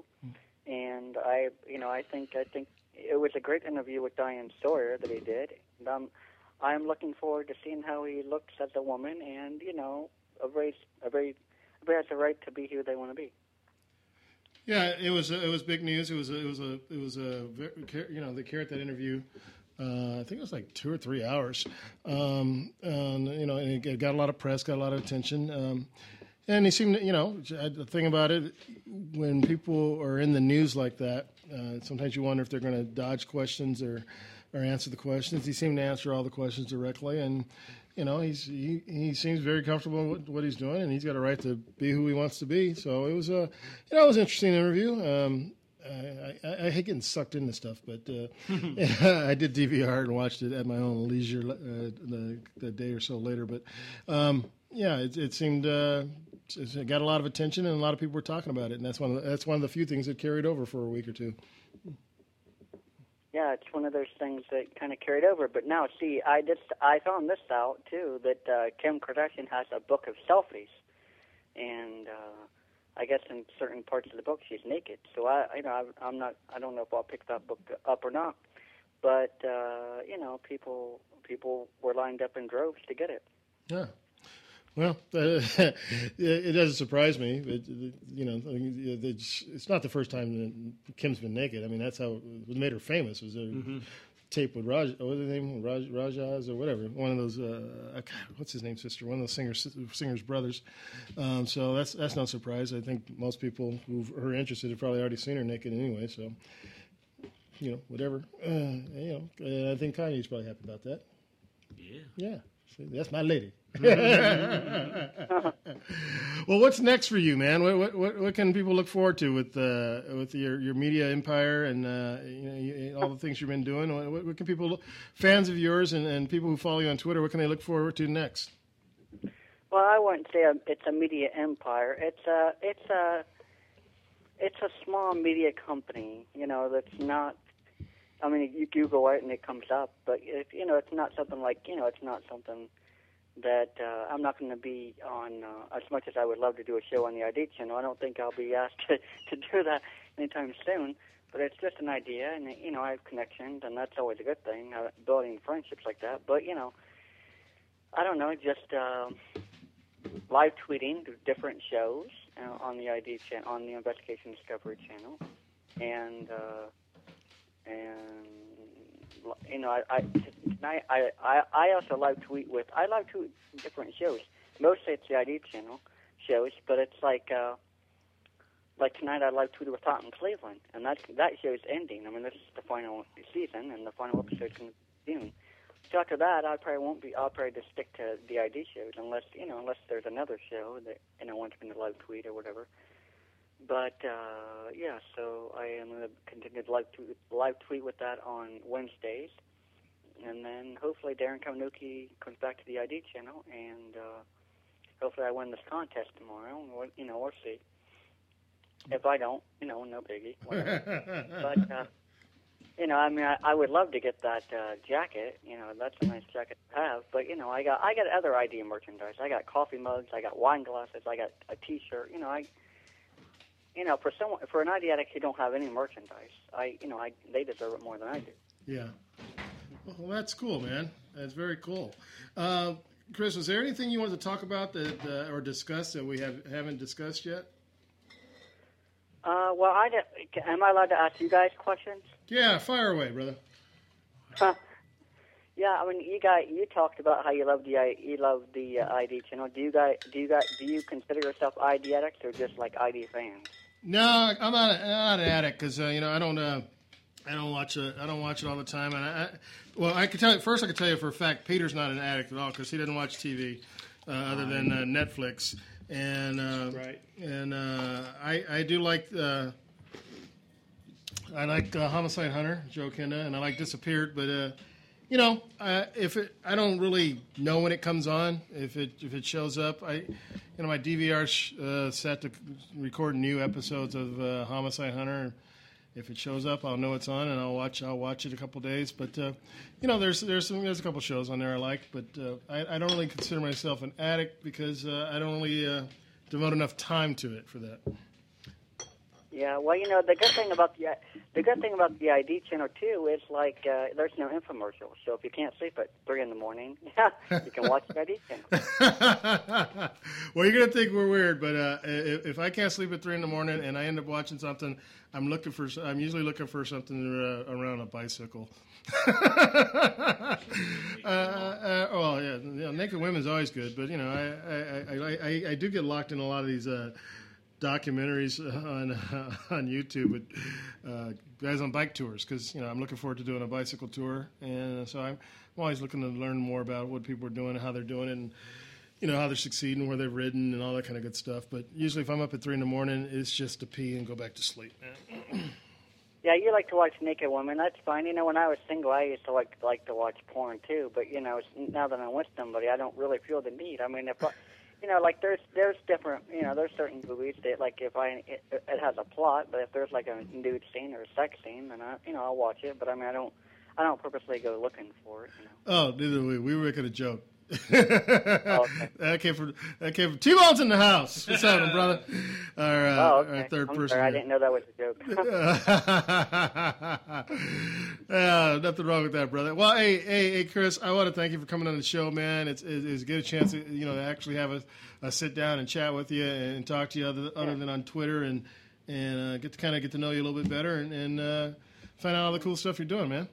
and I you know I think I think it was a great interview with Diane Sawyer that he did. And um, I'm looking forward to seeing how he looks as a woman, and you know, a very a very everybody has a right to be who they want to be. Yeah, it was it was big news. It was it was a it was a you know they carried that interview. Uh, I think it was like two or three hours, um, and you know, and it got a lot of press, got a lot of attention. Um, and he seemed, to- you know, the thing about it, when people are in the news like that, uh, sometimes you wonder if they're going to dodge questions or, or answer the questions. He seemed to answer all the questions directly, and you know, he's he, he seems very comfortable with what he's doing, and he's got a right to be who he wants to be. So it was a, you know, it was an interesting interview. Um, I, I, I hate getting sucked into stuff, but uh, I did DVR and watched it at my own leisure uh, the, the day or so later. But um, yeah, it, it seemed uh, it got a lot of attention, and a lot of people were talking about it, and that's one of the, that's one of the few things that carried over for a week or two. Yeah, it's one of those things that kind of carried over. But now, see, I just I found this out too that uh, Kim Kardashian has a book of selfies, and uh, I guess in certain parts of the book she's naked. So I, you know, I'm not, I don't know if I'll pick that book up or not. But uh, you know, people people were lined up in droves to get it. Yeah. Well, it, it doesn't surprise me. It, it- you know, it's, not the first time that Kim's been naked. I mean, that's how what made her famous. Was a Mhm. tape with Raj, what was his name, Raj, Rajaz or whatever. One of those, uh, God, what's his name, sister? One of those singers, singers' brothers. Um, so that's that's no surprise. I think most people who are interested have probably already seen her naked anyway. So, you know, whatever. Uh, you know, uh, I think Kanye's probably happy about that. Yeah. Yeah. See, that's my lady. well, what's next for you, man? What, what what can people look forward to with uh, with your, your media empire and uh, you know all the things you've been doing? What, what- can people, fans of yours and, and people who follow you on Twitter, what can they look forward to next? Well, I wouldn't say it's a media empire. It's a it's a it's a small media company. You know, that's not. I mean, you Google it and it comes up, but if, you know, it's not something like you know, it's not something that uh, I'm not going to be on. Uh, as much as I would love to do a show on the ID channel, I don't think I'll be asked to to do that anytime soon. But it's just an idea, and you know, I have connections, and that's always a good thing, uh, building friendships like that. But you know, I don't know, just. Uh, live tweeting different shows uh, on the ID channel, on the Investigation Discovery channel, and uh, and you know, I I, I, I also live tweet with I live tweet different shows. Mostly it's the ID channel, shows, but it's like uh, like tonight I live tweeted with Hot in Cleveland, and that that show's ending. I mean, this is the final season, and the final episode's in June. So after that, I probably won't be. I'll probably just stick to the ID shows, unless you know, unless there's another show that you know wants me to live tweet or whatever. But uh, yeah, so I am going to continue to live tweet, live tweet with that on Wednesdays, and then hopefully Darren Kavinoky comes back to the ID channel, and uh, hopefully I win this contest tomorrow. Or, you know, we'll see. If I don't, you know, no biggie. But uh, you know, I mean, I, I would love to get that uh, jacket. You know, that's a nice jacket to have. But you know, I got I got other ID merchandise. I got coffee mugs. I got wine glasses. I got a T-shirt. You know, I. You know, for someone for an ID addict who don't have any merchandise, I you know I they deserve it more than I do. Yeah. Well, that's cool, man. That's very cool. Uh, Chris, was there anything you wanted to talk about that uh, or discuss that we have haven't discussed yet? Uh, well, I am I allowed to ask you guys questions? Yeah, fire away, brother. Huh. Yeah, I mean, you guys, you talked about how you love the you love the uh, ID channel. Do you guys, do you guys, do you consider yourself ID addicts or just like ID fans? No, I'm not, not an addict because uh, you know I don't uh, I don't watch it. I don't watch it all the time. And I, I well, I can tell you first. I can tell you for a fact Peter's not an addict at all because he doesn't watch TV uh, other than uh, Netflix. And uh, Right. And uh, I I do like. Uh, I like uh, Homicide Hunter, Joe Kenda, and I like Disappeared, but uh, you know, uh, if it, I don't really know when it comes on. If it if it shows up, I, you know, my DVR sh- uh, set to record new episodes of uh, Homicide Hunter. If it shows up, I'll know it's on, and I'll watch. I'll watch it a couple days. But uh, you know, there's there's some, there's a couple shows on there I like, but uh, I, I don't really consider myself an addict because uh, I don't really uh, devote enough time to it for that. Yeah, well, you know, the good thing about the the good thing about the ID channel too is like uh, there's no infomercials. So if you can't sleep at three in the morning, you can watch the ID channel. well, you're gonna think we're weird, but uh, if, if I can't sleep at three in the morning and I end up watching something, I'm looking for. I'm usually looking for something uh, around a bicycle. uh, uh, well, yeah, you know, naked women's always good, but you know, I I, I, I, I do get locked in a lot of these. Documentaries on uh, on YouTube with uh, guys on bike tours because you know I'm looking forward to doing a bicycle tour, and so I'm, I'm always looking to learn more about what people are doing, and how they're doing, it, and you know how they're succeeding, where they've ridden, and all that kind of good stuff. But usually, if I'm up at three in the morning, it's just to pee and go back to sleep. Yeah, you like to watch naked women. That's fine. You know, when I was single, I used to like like to watch porn too. But you know, now that I'm with somebody, I don't really feel the need. I mean, if I, you know, like there's there's different, you know, there's certain movies that like if I it, it has a plot, but if there's like a nude scene or a sex scene, then I you know I'll watch it. But I mean, I don't I don't purposely go looking for it. You know. Oh, neither do we. We were making a joke. Oh, that came from that came from T Bones in the house. What's happening, brother? Our, uh, oh, okay. our third I'm person. sorry, I didn't know that was a joke. yeah, nothing wrong with that, brother. Well, hey, hey, hey, Chris, I want to thank you for coming on the show, man. It's it's, it's a chance, to, you know, to actually have a, a sit down and chat with you and talk to you other, other than on Twitter and and uh, get to kind of get to know you a little bit better and, and uh, find out all the cool stuff you're doing, man.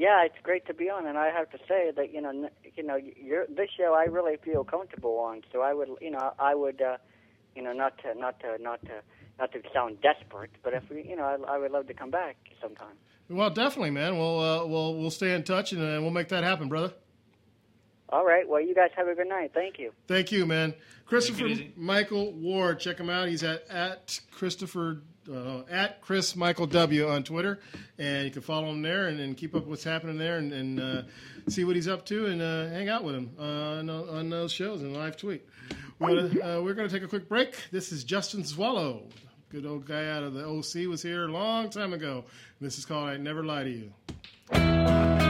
Yeah, it's great to be on, and I have to say that you know, you know, you're, this show I really feel comfortable on. So I would, you know, I would, uh, you know, not to, not to, not to, not to sound desperate, but if we, you know, I, I would love to come back sometime. Well, definitely, man. We'll uh, we'll we'll stay in touch and uh, we'll make that happen, brother. All right. Well, you guys have a good night. Thank you. Thank you, man. Christopher Michael Ward, check him out. He's at at Christopher uh, at Chris Michael W on Twitter, and you can follow him there and, and keep up what's happening there and, and uh, see what he's up to and uh, hang out with him uh, on, on those shows and live tweet. We're uh, we're going to take a quick break. This is Justin Swallow, good old guy out of the OC, was here a long time ago. This is called "I Never Lie to You."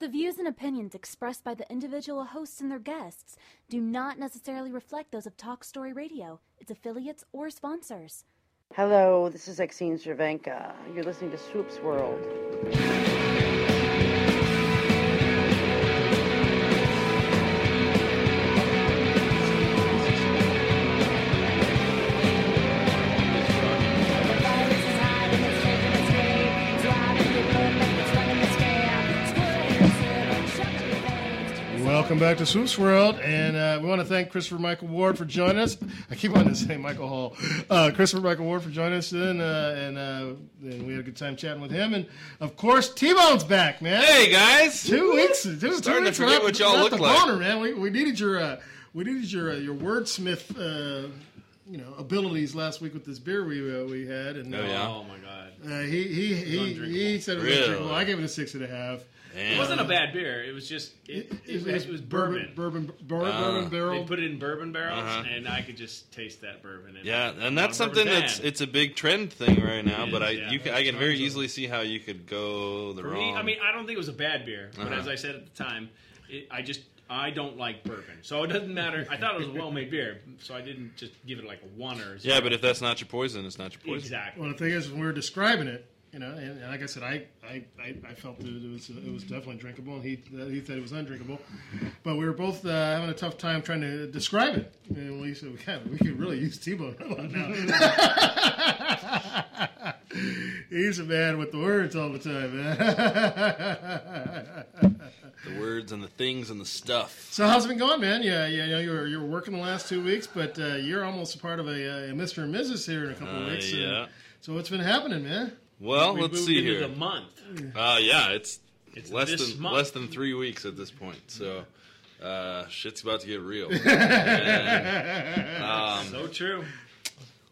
The views and opinions expressed by the individual hosts and their guests do not necessarily reflect those of Talk Story Radio, its affiliates, or sponsors. Hello, this is Exene Cervenka. You're listening to Swoops World. Welcome back to Swoops World, and uh, we want to thank Christopher Michael Ward for joining us. I keep wanting to say Michael Hall. Uh, Christopher Michael Ward for joining us, then, uh, and, uh, and we had a good time chatting with him. And of course, T Bone's back, man. Hey guys, two weeks, two, two Starting weeks to forget without- what y'all without look the like. boner, man. We, we needed your uh, we needed your uh, your wordsmith. Uh, you know abilities last week with this beer we uh, we had and Oh, yeah? Oh my god. uh, he he he, he said it was Really? undrinkable. I gave it a six and a half. It wasn't a bad beer. It was just it, it, It- was, it was bourbon. bourbon, bourbon, Ah. bourbon barrel. They put it in bourbon barrels, Uh-huh. and I could just taste that bourbon. And Yeah, and that's a bourbon something fan. that's it's a big trend thing right now. It but is, I yeah. you can, I can very easily see how you could go the For wrong. me, I mean, I don't think it was a bad beer, but Uh-huh. as I said at the time, it, I just I don't like bourbon, so it doesn't matter. I thought it was a well-made beer, so I didn't just give it like a one or a zero. yeah, but if that's not your poison, it's not your poison. exactly. Well, the thing is, when we were describing it, You know, and, and like I said, I, I, I, felt that it was it was definitely drinkable, and he uh, he said it was undrinkable. But we were both uh, having a tough time trying to describe it, and we said, "God, we could really use T-Bone a now." He's a man with the words all the time, man. The words and the things and the stuff. so how's it been going, man? Yeah, yeah, you know, you're you're working the last two weeks, but uh, you're almost a part of a, uh Mr. and Mrs. here in a couple of Uh, weeks. yeah. So what's been happening, man? Well, We let's see here. the month. Uh, yeah, it's, It's less than month. less than three weeks at this point. So uh, shit's about to get real. And, um, so true.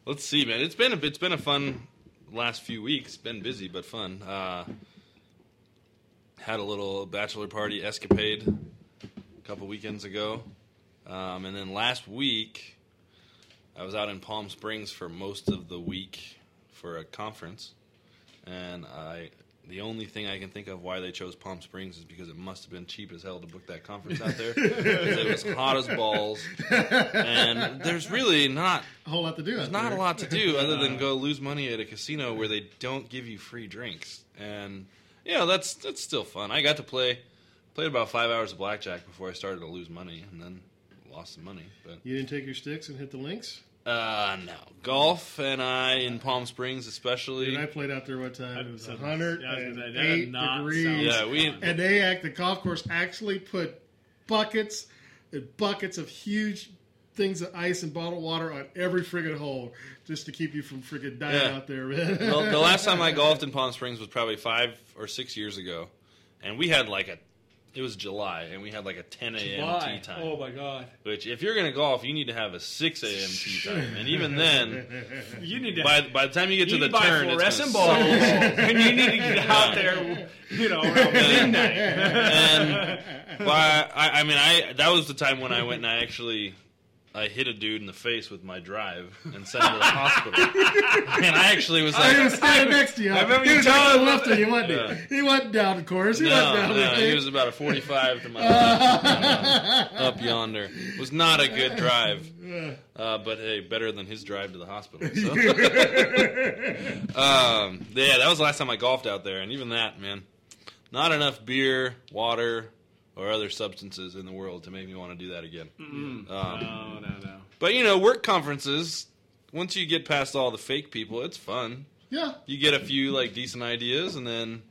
Let's see, man. It's been a it's been a fun last few weeks. Been busy but fun. Uh, had a little bachelor party escapade a couple weekends ago, um, and then last week I was out in Palm Springs for most of the week for a conference, and I. The only thing I can think of why they chose Palm Springs is because it must have been cheap as hell to book that conference out there. 'Cause it was hot as balls, and there's really not A whole lot to do. there's not there. a lot to do other than go lose money at a casino where they don't give you free drinks, and yeah, that's that's still fun. I got to play played about five hours of blackjack before I started to lose money, and then lost some money. But You didn't take your sticks and hit the links. Uh, no, golf and I in Palm Springs especially. Dude, I played out there one time. It was That- 108 yeah, I was gonna say, that did not degrees. Yeah, we- and they act the golf course actually put buckets and buckets of huge things of ice and bottled water on every friggin' hole just to keep you from friggin' dying Yeah. out there, man. well, the last time I golfed in Palm Springs was probably five or six years ago, and we had like a. It was July, and we had like a 10 a.m. Tee time. Oh my god. Which, if you're going to golf, you need to have a 6 a.m. tee time, and even then, You need to by by the time you get you to the buy turn, fluorescent it's balls, and you need to get out there, you know, around midnight. and by, I, I mean, I that was the time when I went and I actually I hit a dude in the face with my drive and sent him to the hospital. and I actually was like, I was standing next to you. I remember he you was telling the left of you, wasn't Yeah. he? He wasn't down, of course. He no, wasn't down. no, he was about a 45 to my left, up yonder. It was not a good drive, uh, but hey, better than his drive to the hospital. So. um, yeah, that was the last time I golfed out there, and even that, man, not enough beer, water, or other substances in the world to make me want to do that again. Um, No, no, no. But you know, work conferences. Once you get past all the fake people, it's fun. Yeah. You get a few like decent ideas, and then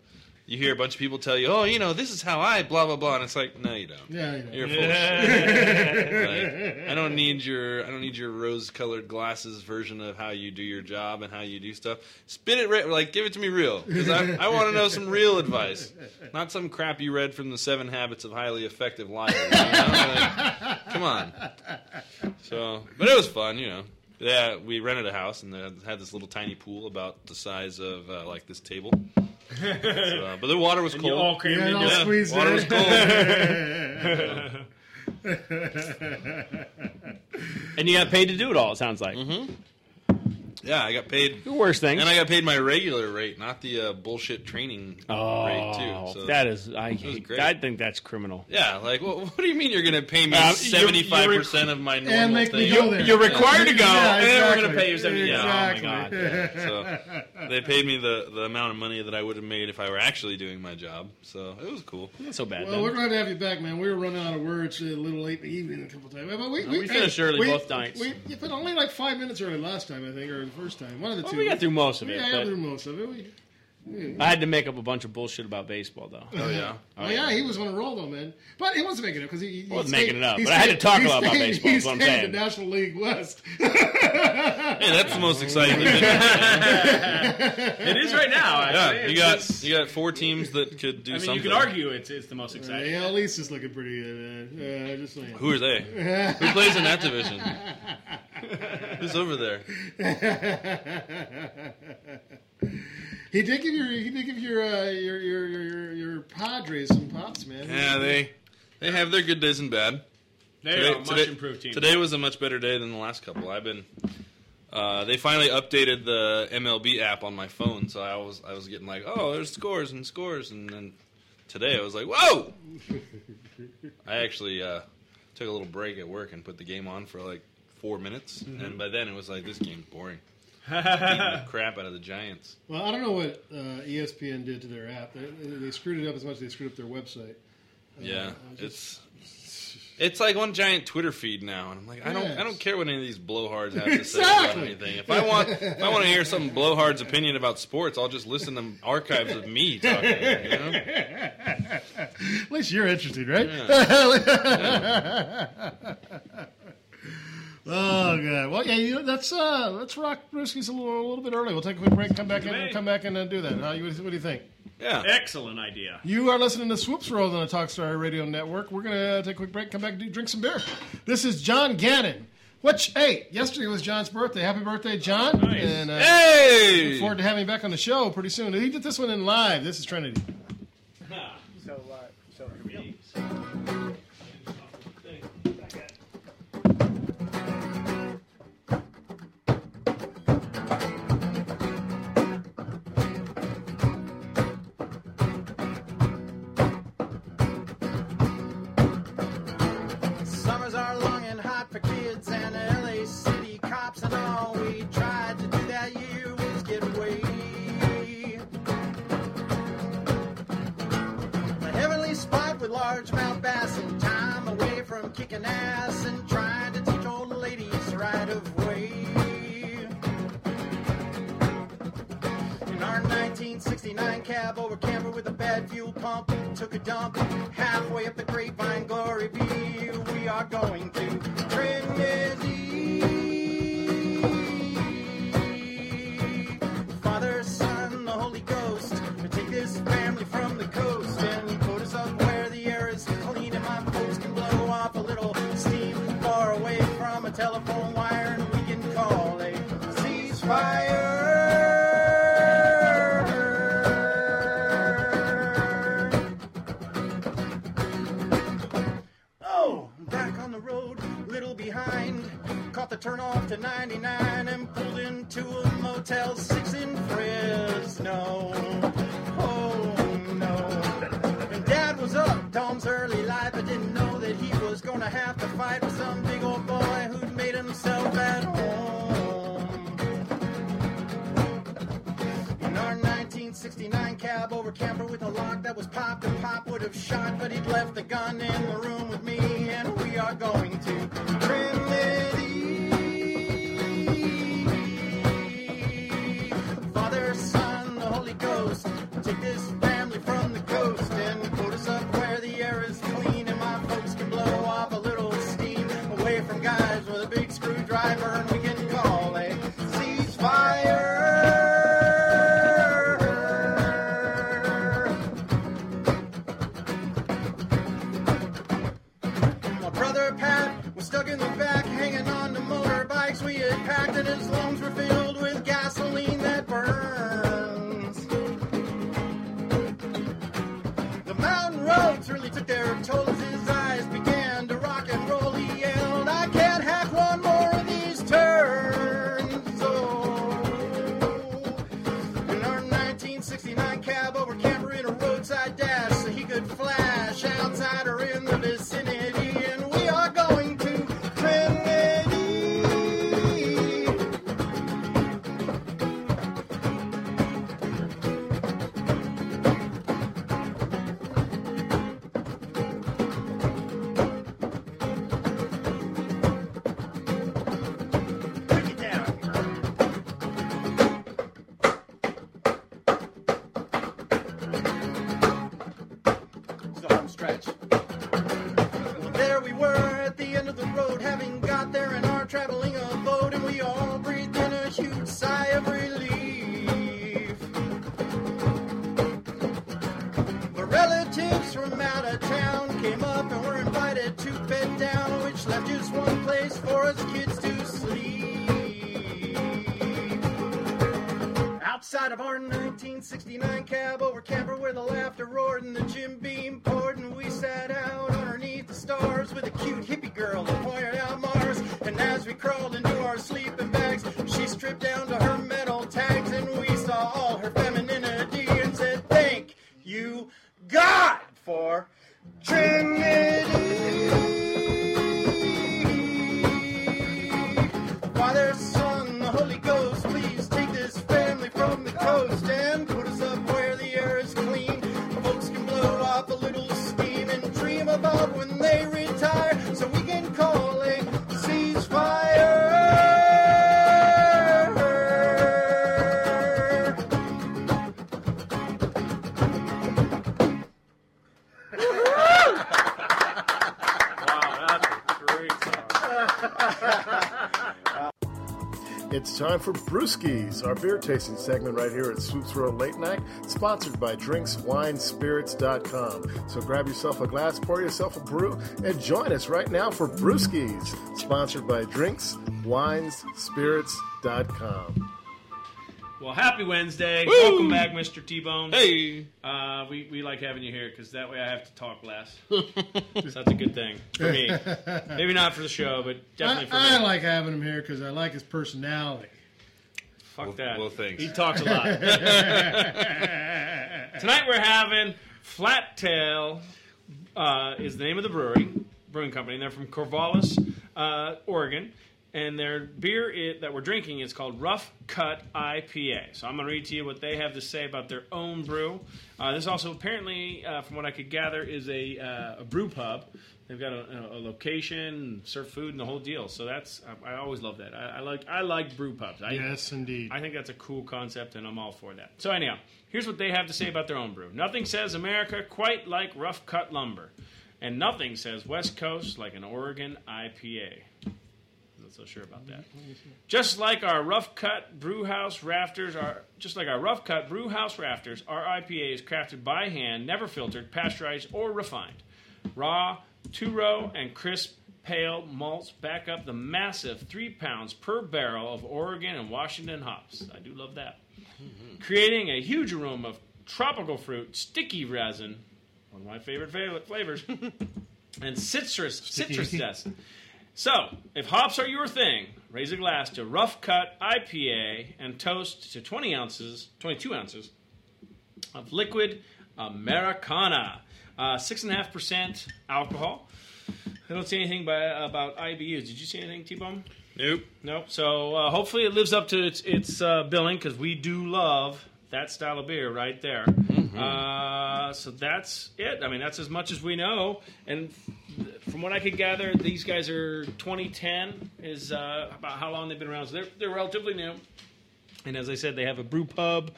you hear a bunch of people tell you, "Oh, you know, this is how I blah blah blah," and it's like, no, you don't. Yeah, you know. You're full of shit. Like, I don't need your I don't need your rose-colored glasses version of how you do your job and how you do stuff. Spit it, re- like give it to me real, because I, I want to know some real advice, not some crap you read from the Seven Habits of Highly Effective Liars. you know? Like, come on. So, but it was fun, you know. Yeah, we rented a house and they had this little tiny pool about the size of uh, like this table. So, uh, but the water was And cold. you all crammed Yeah, in all your- squeezed water in. was And you got paid to do it all. It sounds like. Mm-hmm. Yeah, I got paid. The worst thing. And I got paid my regular rate, not the uh, bullshit training Oh, rate too. So that is. I hate. I think that's criminal. yeah, like what, what do you mean you're going to pay me Um, seventy five percent of my normal And make me go there. You're required to go, Yeah, and then we're exactly. going to pay you seventy. Exactly. Yeah, oh my god. Yeah, so they paid me the, the amount of money that I would have made if I were actually doing my job. So it was cool. Not so bad. Well, then. we're glad to have you back, man. We were running out of words a little late in the evening a couple times. But we, No, we finished early both nights. We, yeah, but only like five minutes early last time, I think, or the first time. One of the Well, two. we got through most of it, Yeah, but- got through most of it. We, I had to make up a bunch of bullshit about baseball, though. Oh yeah. Oh, oh yeah, he was on a roll though, man. But he wasn't making it because he, he wasn't stayed- making it up, he but I had to talk a lot about stayed- baseball, He is I'm saying. in the National League West. Hey, that's the most exciting event. It is right now. yeah, you got you got four teams that could do I mean, something. you could argue it's it's the most exciting. yeah, at least it's looking pretty good, man. Yeah, just saying. Who are they? Who plays in that division? Who's over there? He did give your he did give your uh, your, your your your your Padres some pops, man. Yeah, they they have their good days and bad. They are a much improved team. Today was a much better day than the last couple. I've been. Uh, they finally updated the MLB app on my phone, so I was I was getting like, oh, there's scores and scores, and then today I was like, whoa! I actually uh, took a little break at work and put the game on for like four minutes, Mhm. and by then it was like this game's boring. Beating the crap out of the Giants. Well, I don't know what uh, ESPN did to their app. They, they screwed it up as much as they screwed up their website. Uh, Yeah, just- it's it's like one giant Twitter feed now, and I'm like, I don't Yes. I don't care what any of these blowhards have to say about anything. If I want if I want to hear some blowhard's opinion about sports, I'll just listen to archives of me talking. You know? At least you're interested, right? oh god. Well, yeah. You know, that's uh, let's rock Brewskis a little, a little bit early. We'll take a quick break. Come back in. May. Come back and uh, do that. Huh? You, what do you think? Yeah. Excellent idea. You are listening to Swoops World on the Talk Story Radio Network. We're gonna take a quick break. Come back and do, drink some beer. This is John Gannon. Which, hey, yesterday was John's birthday. Happy birthday, John! And, uh, Hey! Look forward to having you back on the show pretty soon. He did this one in live. This is Trinity. So, uh, so here we go. Kicking ass and trying to teach old ladies right of way. In our 1969 cab over camper with a bad fuel pump, took a dump halfway up the grapevine glory view. We are going to Trinity. To 99 and pulled into a Motel 6 in Fresno. Oh no. Dad was up Dom's early life, but didn't know that he was gonna have to fight with some big old boy who'd made himself at home. In our 1969 cab over camper with a lock that was popped and Pop would have shot, but he'd left the gun in the room with me, and we are going to Trinity. Really took 1969 cab It's time for Brewskis, our beer tasting segment right here at Swoops World Late Night, sponsored by DrinksWineSpirits.com. So grab yourself a glass, pour yourself a brew, and join us right now for Brewskis, sponsored by DrinksWineSpirits.com. Well, happy Wednesday. Woo! Welcome back, Mr. T Bone. Hey. Uh, we, we like having you here because that way I have to talk less. so that's a good thing for me. Maybe not for the show, but definitely for I, I me. like having him here because I like his personality. Fuck that. well, thanks. He talks a lot. Tonight we're having Flat Tail uh, is the name of the brewery brewing company. And they're from Corvallis, uh, Oregon. And their beer i that we're drinking is called Rough Cut IPA. So I'm going to read to you what they have to say about their own brew. Uh, this also apparently, uh, from what I could gather, is a, uh, a brew pub. They've got a, a location, serve food, and the whole deal. So that's I, I always love that. I, I like I like brew pubs. I, Yes, indeed. I think that's a cool concept, and I'm all for that. So anyhow, here's what they have to say about their own brew. Nothing says America quite like rough cut lumber, and nothing says West Coast like an Oregon IPA. So sure about that. Just like our rough cut brew house rafters are just like our rough cut brew house rafters, our IPA is crafted by hand, never filtered, pasteurized, or refined. Raw, two row, and crisp pale malts back up the massive three pounds per barrel of Oregon and Washington hops. I do love that. Creating a huge aroma of tropical fruit, sticky resin, one of my favorite flavors, and citrus citrus zest. So, if hops are your thing, raise a glass to Rough Cut IPA and toast to 20 ounces, 22 ounces of liquid Americana. Uh, Six and a half percent alcohol. I don't see anything by, about IBUs. Did you see anything, T-Bone? Nope. Nope. So uh, hopefully it lives up to its its uh, billing because we do love that style of beer right there. Uh, so that's it. I mean, that's as much as we know. And from what I could gather, these guys are 2010 is uh, about how long they've been around. So they're they're relatively new. And as I said, they have a brew pub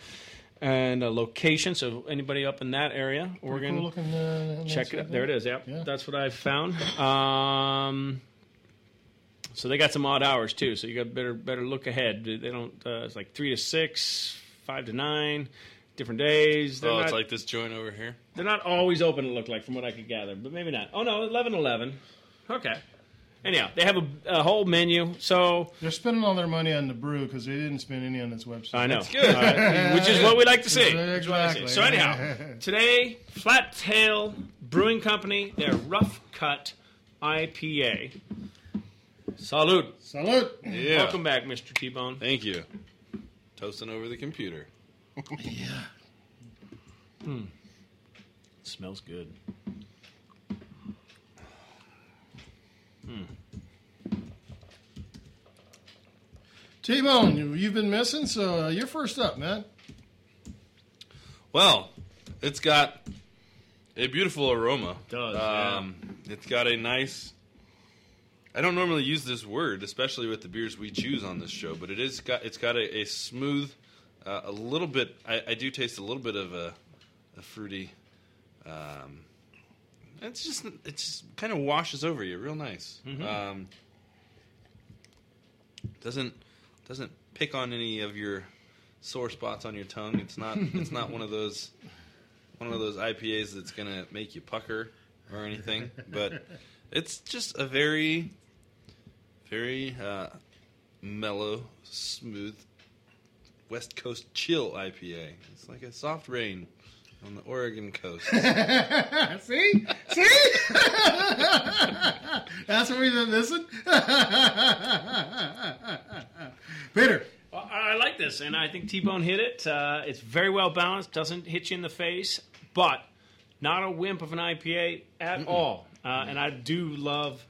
and a location. So anybody up in that area, Oregon, cool looking, uh, check it out. There it is. Yep, Yeah. that's what I've found. Um, so they got some odd hours too. So you got better better look ahead. They don't. Uh, it's like three to six, five to nine, different days. They're Oh, not, it's like this joint over here. they're not always open. It looked like from what I could gather, but maybe not. Oh no, 11 11. Okay. Anyhow, they have a, a whole menu. So They're spending all their money on the brew because they didn't spend any on this website. I know, Uh, which is what we like to see. Which is see. Exactly. So anyhow, today Flat Tail Brewing Company, their Rough Cut IPA. Salute. Salute. Yeah. Welcome back, Mr. T Bone. Thank you. Toasting over the computer. Yeah. Hmm. Smells good. Hmm. T-Bone, you- you've been missing, so uh, you're first up, man. Well, it's got a beautiful aroma. does, Um, It's got a nice. I don't normally use this word, especially with the beers we choose on this show, but it is got. It's got a, a smooth, uh, a little bit. I, I do taste a little bit of a, a fruity. Um, it's just it just kind of washes over you, real nice. Mhm. Um, doesn't doesn't pick on any of your sore spots on your tongue. It's not it's not one of those one of those IPAs that's gonna make you pucker or anything. But it's just a very very uh, mellow, smooth West Coast chill IPA. It's like a soft rain on the Oregon coast. See? See? That's what we've been missing. Peter. Well, I I like this, and I think T Bone hit it. Uh, it's very well balanced, doesn't hit you in the face, but not a wimp of an IPA at all. Uh, and I do love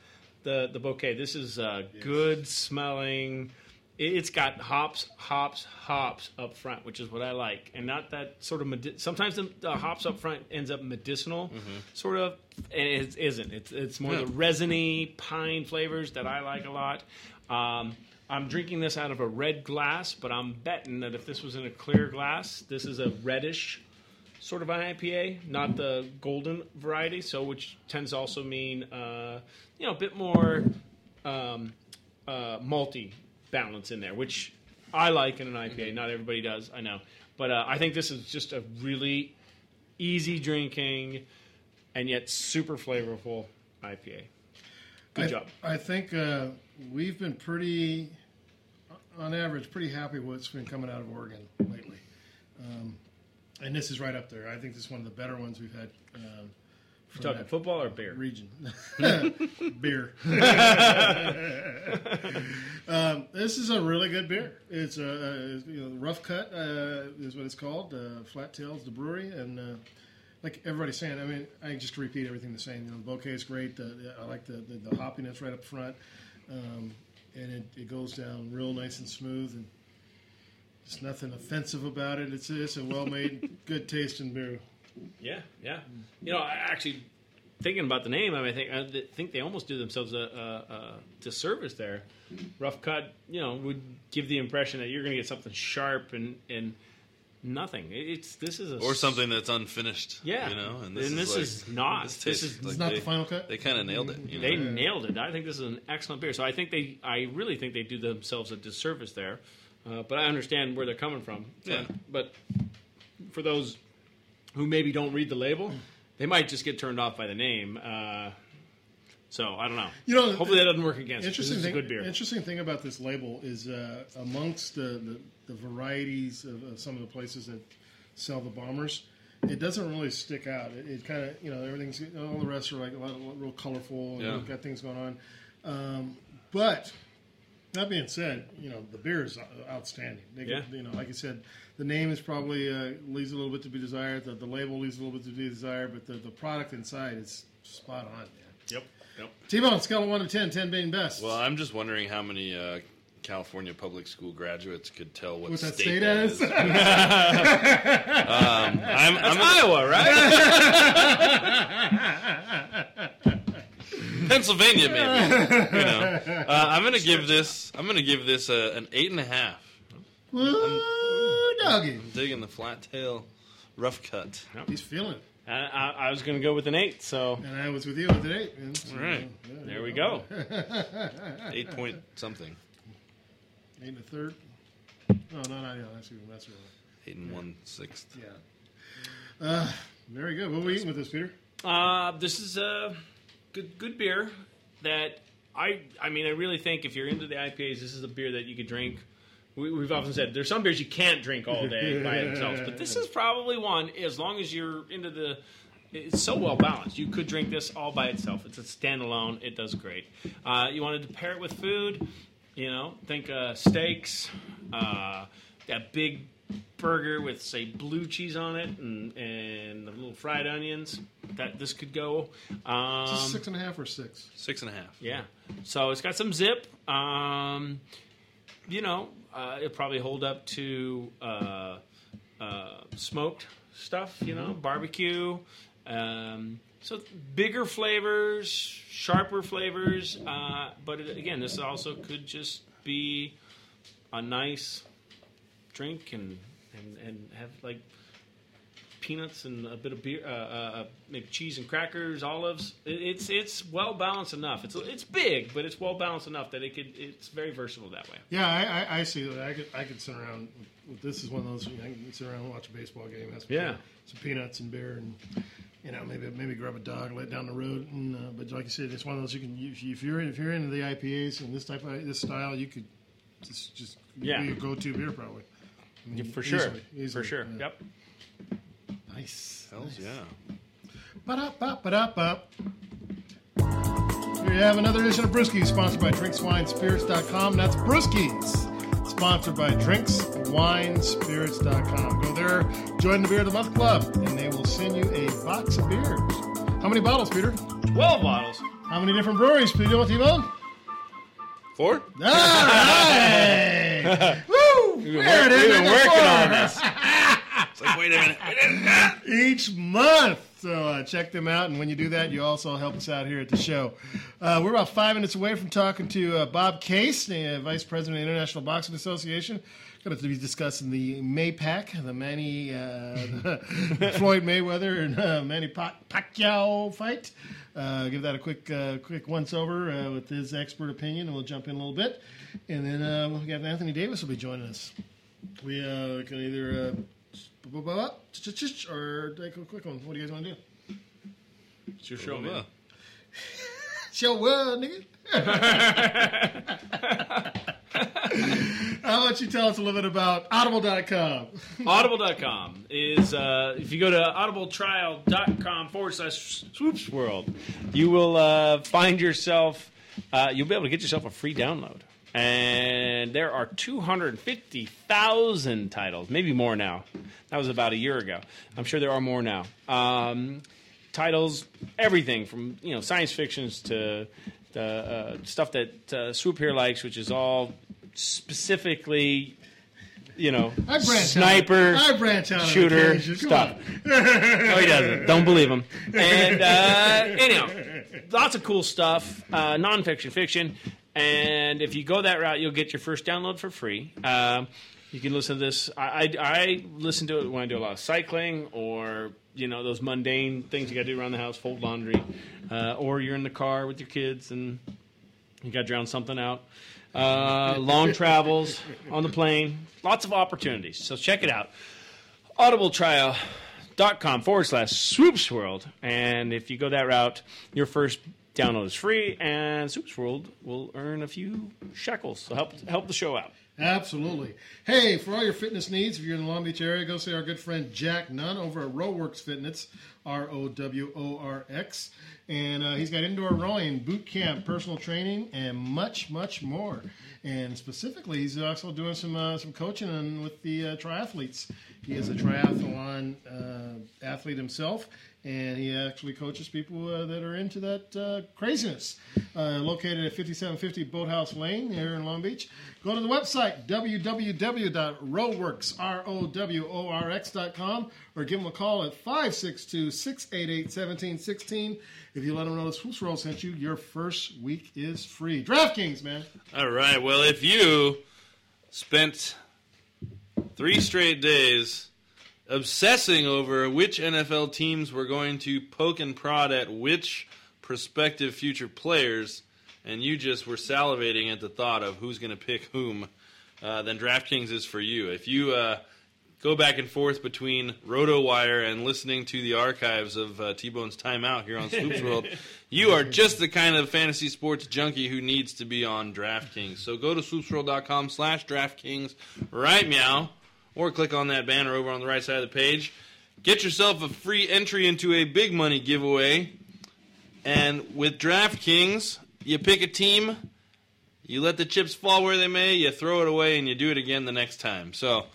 the the bouquet. This is uh, good smelling. It- It's got hops, hops, hops up front, which is what I like, and not that sort of. Medi- Sometimes the, the hops up front ends up medicinal, sort of, and it isn't. It's it's more Yeah. the resiny pine flavors that I like a lot. Um, I'm drinking this out of a red glass, but I'm betting that if this was in a clear glass, this is a reddish sort of an IPA, not the golden variety. So, which tends to also mean uh, you know a bit more um, uh, malty balance in there, which I like in an IPA. Not everybody does, I know, but uh, I think this is just a really easy drinking and yet super flavorful IPA. Good I, job. I think uh, we've been pretty, on average, pretty happy with what's been coming out of Oregon lately. Um, and this is right up there. I think this is one of the better ones we've had. Um, You from talking football or beer? Region. beer. um, this is a really good beer. It's a, a you know, rough cut uh, is what it's called. Uh, Flat Tails, the brewery, and uh, like everybody's saying, I mean, I just repeat everything the same. You know, the bouquet is great. I like the, the, the hoppiness right up front, um, and it, it goes down real nice and smooth, and there's nothing offensive about it. It's it's a well made, good tasting beer. Yeah, yeah. You know, I actually thinking about the name, I, mean, I think I think they almost do themselves a, a, a disservice there. Rough cut, you know, would give the impression that you're going to get something sharp and and nothing. It's this is a or something that's unfinished. Yeah. you know, And this, this like- is not. This, This tastes is- like not they, the final cut? They kind of nailed it. You know? They nailed it. I think this is an excellent beer. So I think they, I really think they do themselves a disservice there. Uh, but I understand where they're coming from. Yeah. But for those who maybe don't read the label, they might just get turned off by the name. Uh, so I don't know. You know, hopefully that doesn't work against. Interesting This thing. a good beer. Interesting thing about this label is uh, amongst the, the, the varieties of, of some of the places that sell the bombers, it doesn't really stick out. It, it kind of you know everything's all the rest are like a lot of real colorful and Yeah. got things going on. Um, but that being said, you know the beer is outstanding. They Yeah. you know, like I said, the name is probably uh, leaves a little bit to be desired. The, the label leaves a little bit to be desired, but the, the product inside is spot on. Man. Yep. Yep. T-Bone, scale of one to 10, 10 being best. Well, I'm just wondering how many uh, California public school graduates could tell what, What that state, state that is? is. um, I'm, I'm Iowa, right? Pennsylvania, maybe. You know, uh, I'm gonna give this. I'm gonna give this a, an eight and a half. Woo, doggy. I'm digging the flat tail, rough cut. He's feeling it. I, I, I was going to go with an eight. So And I was with you with an eight. man. So, All right. yeah, there we go. Eight point something. Eight and a third. No, no, yeah, that's even that's really. Eight and one sixth. Yeah. Uh, very good. What are we eating with this, Peter? Uh, this is a good good beer that I I mean I really think if you're into the IPAs, this is a beer that you could drink. We, we've often said there's some beers you can't drink all day by themselves, but this is probably one. As long as you're into the, it's so well balanced. You could drink this all by itself. It's a standalone. It does great. Uh, you wanted to pair it with food, you know, think uh, steaks, uh, that big burger with say blue cheese on it and and the little fried onions. That this could go. Um, Is six and a half or six? Six and a half. yeah. So it's got some zip. Um, you know, uh, it'll probably hold up to uh, uh, smoked stuff. You know, barbecue. Um, so bigger flavors, sharper flavors. Uh, but it, again, this also could just be a nice drink and and, and have like peanuts and a bit of beer, uh, uh, maybe cheese and crackers, olives. It, it's it's well balanced enough. It's it's big, but it's well balanced enough that it could. It's very versatile that way. Yeah, I, I, I see that. I could I could sit around. With, this is one of those. You know, I can sit around and watch a baseball game. Have some, Yeah. some peanuts and beer, and you know maybe maybe grab a dog, let it down the road. And, uh, but like I said, it's one of those you can if you- if you're if you're into the IPAs and this type of this style, you could just just Yeah. be your go-to beer probably. I mean, Yeah, for sure, easily, for sure. yeah. Yep. Nice. Hells yeah. Ba-da-ba, ba-da-ba. Here you have another edition of Brewskis, sponsored by DrinksWineSpirits.com. That's Brewskis, sponsored by DrinksWineSpirits.com. Go there, join the Beer of the Month Club, and they will send you a box of beers. How many bottles, Peter? Twelve bottles. How many different breweries, Peter, with T-Bone? Four? All right! We've been, work- we've been working on this. It's like, wait a minute. Wait a minute. Each month, So uh, check them out, and when you do that, you also help us out here at the show. Uh, we're about five minutes away from talking to uh, Bob Case, the Vice President of the International Boxing Association. Going to be discussing the Maypac, the Manny uh, Floyd Mayweather and uh, Manny Pac- Pacquiao fight. Uh, give that a quick uh, quick once over uh, with his expert opinion, and we'll jump in a little bit. And then uh, we have Anthony Davis will be joining us. We uh, can either uh, or take a quick one. What do you guys want to do? It's your show, man. Show well, nigga. How about you tell us a little bit about Audible.com? Audible.com is, uh, if you go to audibletrial.com forward slash swoops world, you will uh, find yourself, uh, you'll be able to get yourself a free download. And there are 250,000 titles, maybe more now. That was about a year ago. I'm sure there are more now. Um, titles, everything from you know science fictions to the uh, stuff that uh, Swoop here likes, which is all specifically, you know, I branch sniper, out. I branch out shooter stuff. no, he doesn't. Don't believe him. And uh, anyhow, lots of cool stuff, uh, nonfiction, fiction, and if you go that route, you'll get your first download for free. Um, you can listen to this. I, I, I listen to it when I do a lot of cycling or you know those mundane things you got to do around the house, fold laundry, uh, or you're in the car with your kids and you got to drown something out. Uh, long travels on the plane, lots of opportunities. So check it out. Audibletrial.com forward slash swoops world. And if you go that route, your first download is free, and Swoops World will earn a few shekels. So help help the show out. Absolutely. Hey, for all your fitness needs, if you're in the Long Beach area, go see our good friend Jack Nunn over at Roworx Fitness, R O W O R X. And uh, he's got indoor rowing, boot camp, personal training, and much, much more. And specifically, he's also doing some uh, some coaching with the uh, triathletes. He is a triathlon uh, athlete himself, and he actually coaches people uh, that are into that uh, craziness. Uh, located at 5750 Boathouse Lane here in Long Beach. Go to the website www.roworx.com or give him a call at 562-688-1716. If you let them know the Swoops World sent you, your first week is free. DraftKings, man. All right. Well, if you spent three straight days obsessing over which NFL teams were going to poke and prod at which prospective future players, and you just were salivating at the thought of who's going to pick whom, uh, then DraftKings is for you. If you uh, go back and forth between RotoWire and listening to the archives of uh, T-Bone's timeout here on Swoops World, you are just the kind of fantasy sports junkie who needs to be on DraftKings. So go to swoopsworld.com slash DraftKings right meow, or click on that banner over on the right side of the page. Get yourself a free entry into a big money giveaway. And with DraftKings, you pick a team, you let the chips fall where they may, you throw it away, and you do it again the next time. So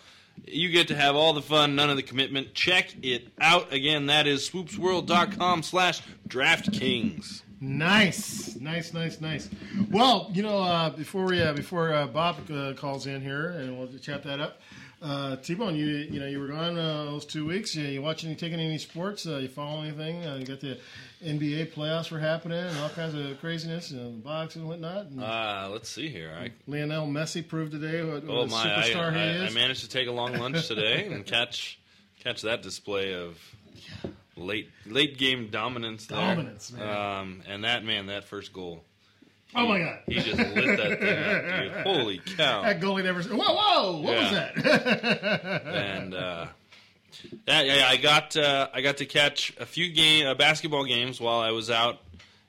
you get to have all the fun, none of the commitment. Check it out. Again, that is swoopsworld.com slash DraftKings. Nice, nice, nice, nice. Well, you know, uh, before we uh, before uh, Bob uh, calls in here, and we'll chat that up. Uh, T-Bone, you you know you were gone uh, those two weeks. You, you watching? You taking any sports? Uh, you follow anything? Uh, you got the NBA playoffs were happening and all kinds of craziness, you know, boxing and whatnot. And Uh, let's see here. I, Lionel Messi proved today what, what oh a my! I, superstar he I, is. I managed to take a long lunch today and catch catch that display of late late game dominance. There. Dominance, man. Um, and that man, that first goal. Oh, my God. He just lit that thing up, dude. Holy cow! That goalie never. Whoa, whoa! What was that? and uh, that, yeah, I got uh, I got to catch a few game uh, basketball games while I was out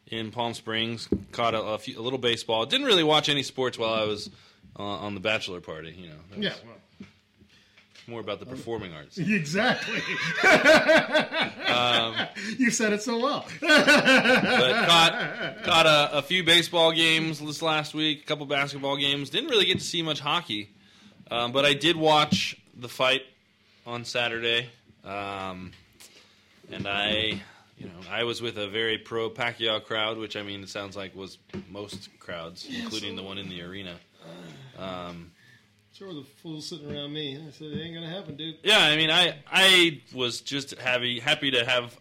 in Palm Springs. Caught a, a, few, a little baseball. Didn't really watch any sports while I was uh, on the bachelor party. You know, That yeah. More about the performing arts. Exactly. Um, you said it so well. but caught caught a, a few baseball games this last week, a couple basketball games. Didn't really get to see much hockey, um, but I did watch the fight on Saturday, um, and I, you know, I was with a very pro Pacquiao crowd, which I mean, it sounds like was most crowds, including the one in the arena. Um, So were the fools sitting around me. I said, "It ain't gonna happen, dude." yeah, I mean, I I was just happy happy to have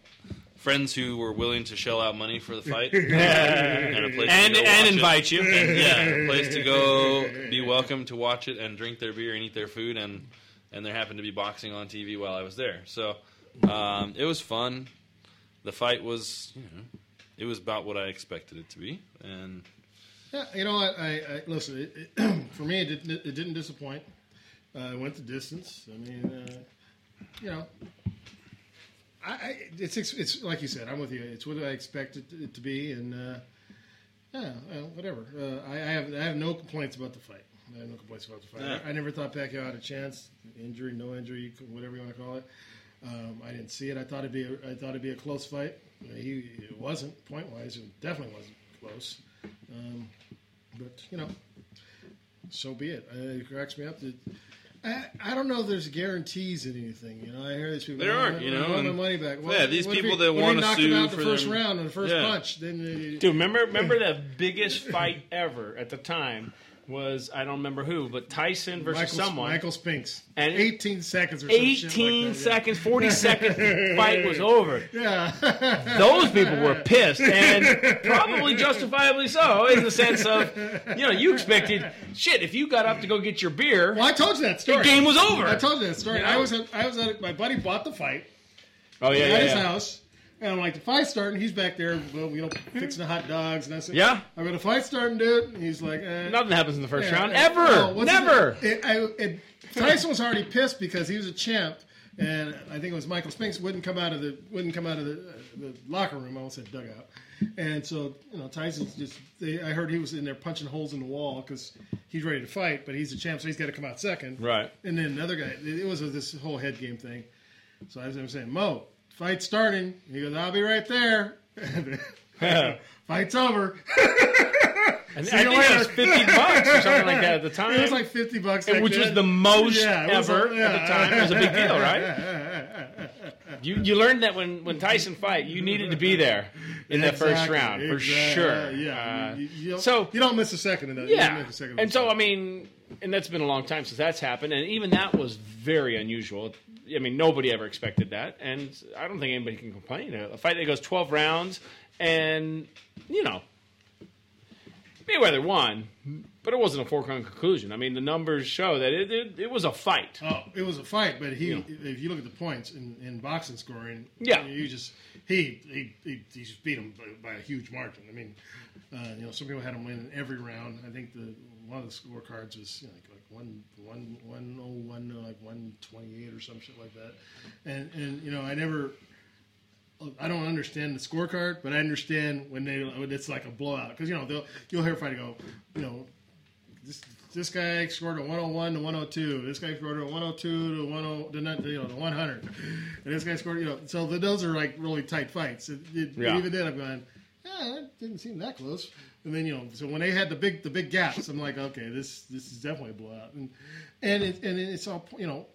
friends who were willing to shell out money for the fight, and a place And- to go and invite it. you. And, yeah, a place to go, be welcome to watch it and drink their beer and eat their food, and and there happened to be boxing on TV while I was there, so um, it was fun. The fight was, you know, it was about what I expected it to be, and Yeah, you know what? I, I listen. It, it, for me, it didn't, it didn't disappoint. Uh, I went the distance. I mean, uh, you know, I, I it's it's like you said. I'm with you. It's what I expected it to be, and uh, yeah, well, whatever. Uh, I, I have I have no complaints about the fight. I have no complaints about the fight. Yeah. I, never thought Pacquiao had a chance. Injury, no injury, whatever you want to call it. Um, I didn't see it. I thought it'd be a, I thought it'd be a close fight. He it wasn't point wise. It definitely wasn't close. Um, but you know, so be it. Uh, it cracks me up that I, I don't know. if There's guarantees in anything. You know, I hear these people. There "Oh, aren't, you know, want my money back. yeah, these people he- that what if he wanna knocked sue him out the for first them- round on the first Yeah. punch. Then uh, Dude, remember remember the biggest fight ever at the time was I don't remember who, but Tyson versus Michael, someone. Michael Spinks. And 18 seconds or some shit like 18 that, yeah. seconds, 40 second fight was over. Yeah. Those people were pissed, and probably justifiably so, in the sense of, you know, you expected shit. If you got up to go get your beer, Well, I told you that story. The game was over. I told you that story. You know? I was at, I was at my buddy bought the fight. Oh yeah, at yeah, his yeah. house. And I'm like, the fight's starting. He's back there, well, you know, fixing the hot dogs. And I said, Yeah. I go, the fight's starting, dude. And he's like, eh. Nothing happens in the first Yeah, round yeah. ever, No, never. It, I, it, Tyson was already pissed because he was a champ, and I think it was Michael Spinks wouldn't come out of the wouldn't come out of the, the locker room. I almost said dugout. And so you know, Tyson's just. They, I heard he was in there punching holes in the wall because he's ready to fight, but he's a champ, so he's got to come out second. Right. And then another guy. It was this whole head game thing. So I was I'm saying, Mo, fight's starting. He goes, I'll be right there. Fight's over. And See I think it was 50 bucks or something like that at the time. It was like 50 bucks. And which was the most Yeah, ever a- at the time. It was a big deal, right? You you learned that when, when Tyson fight, you needed to be there in that first round for exactly. sure. Yeah, Uh, you, you so you don't miss a second of that. You yeah, miss a second and so I mean, and that's been a long time since that's happened, and even that was very unusual. I mean, nobody ever expected that, and I don't think anybody can complain. A fight that goes twelve rounds, and you know, Mayweather won, but it wasn't a foregone conclusion. I mean, the numbers show that it it, it was a fight. Oh, it was a fight, but he, Yeah. if you look at the points in, in boxing scoring, Yeah. you just he he he, he just beat him by, by a huge margin. I mean, uh, you know, some people had him win in every round. I think the one of the scorecards was you know, like one one one oh one uh, like one twenty eight or some shit like that. And and you know, I never. I don't understand the scorecard, but I understand when they when it's like a blowout because you know they'll you'll hear a fighter go, you know, this this guy scored a 101 to 102. This guy scored a 102 to 10 to you know to 100. And this guy scored you know so the, those are like really tight fights. It, it, Yeah. Even then I'm going, yeah, it didn't seem that close. And then you know so when they had the big the big gaps, I'm like, okay, this this is definitely a blowout. And and it, and it's all you know.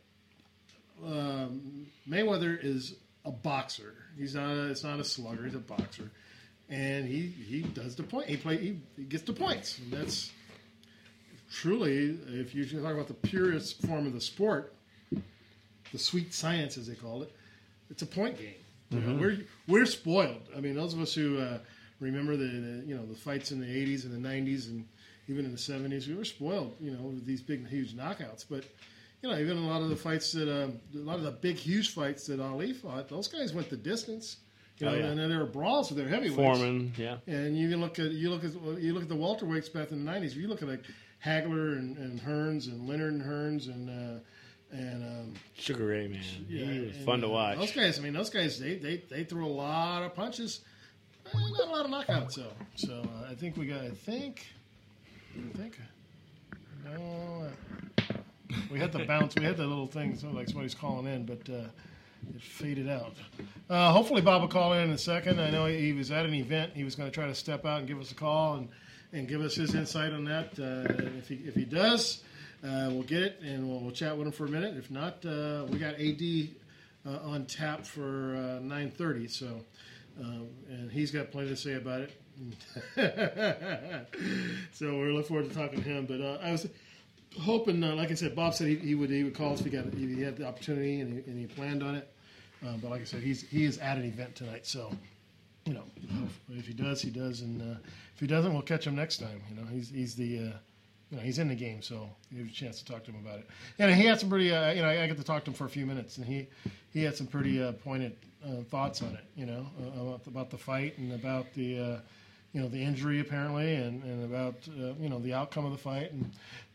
Um, Mayweather is a boxer. He's not. A, it's not a slugger. He's a boxer, and he he does the point. He play. He, he gets the points, and that's truly, if you talk about the purest form of the sport, the sweet science, as they call it, it's a point game. You know, Mhm. we're we're spoiled. I mean, those of us who uh, remember the, the you know the fights in the '80s and the '90s and even in the '70s, we were spoiled. You know, with these big, huge knockouts. But you know, even a lot of the fights that uh, a lot of the big, huge fights that Ali fought, those guys went the distance. You know, Oh, yeah. and then there were brawls with their heavyweights. Foreman, yeah. And you can look at you look at you look at the welterweights back in the '90s. You look at like Hagler and, and Hearns and Leonard and Hearns and uh, and um, Sugar Ray, man, yeah, he was and, fun to watch. Those guys, I mean, those guys, they they, they threw a lot of punches, eh, got a lot of knockouts. though. so uh, I think we got. I think. I think. No. uh, We had the bounce. We had the little thing. So like somebody's calling in, but. Uh, it faded out. Uh, hopefully, Bob will call in in a second. I know he was at an event. He was going to try to step out and give us a call and, and give us his insight on that. Uh, if he if he does, uh, we'll get it and we'll, we'll chat with him for a minute. If not, uh, we got AD uh, on tap for uh, 9:30. So, um, and he's got plenty to say about it. so we're looking forward to talking to him. But uh, I was hoping, uh, like I said, Bob said he, he would he would call us if he got if he had the opportunity and he, and he planned on it. Uh, but like I said, he's he is at an event tonight, so you know if he does, he does, and uh, if he doesn't, we'll catch him next time. You know, he's he's the uh, you know he's in the game, so you have a chance to talk to him about it. And he had some pretty uh, you know I, I got to talk to him for a few minutes, and he he had some pretty uh, pointed uh, thoughts on it. You know uh, about about the fight and about the. Uh, you know the injury apparently, and, and about uh, you know the outcome of the fight, and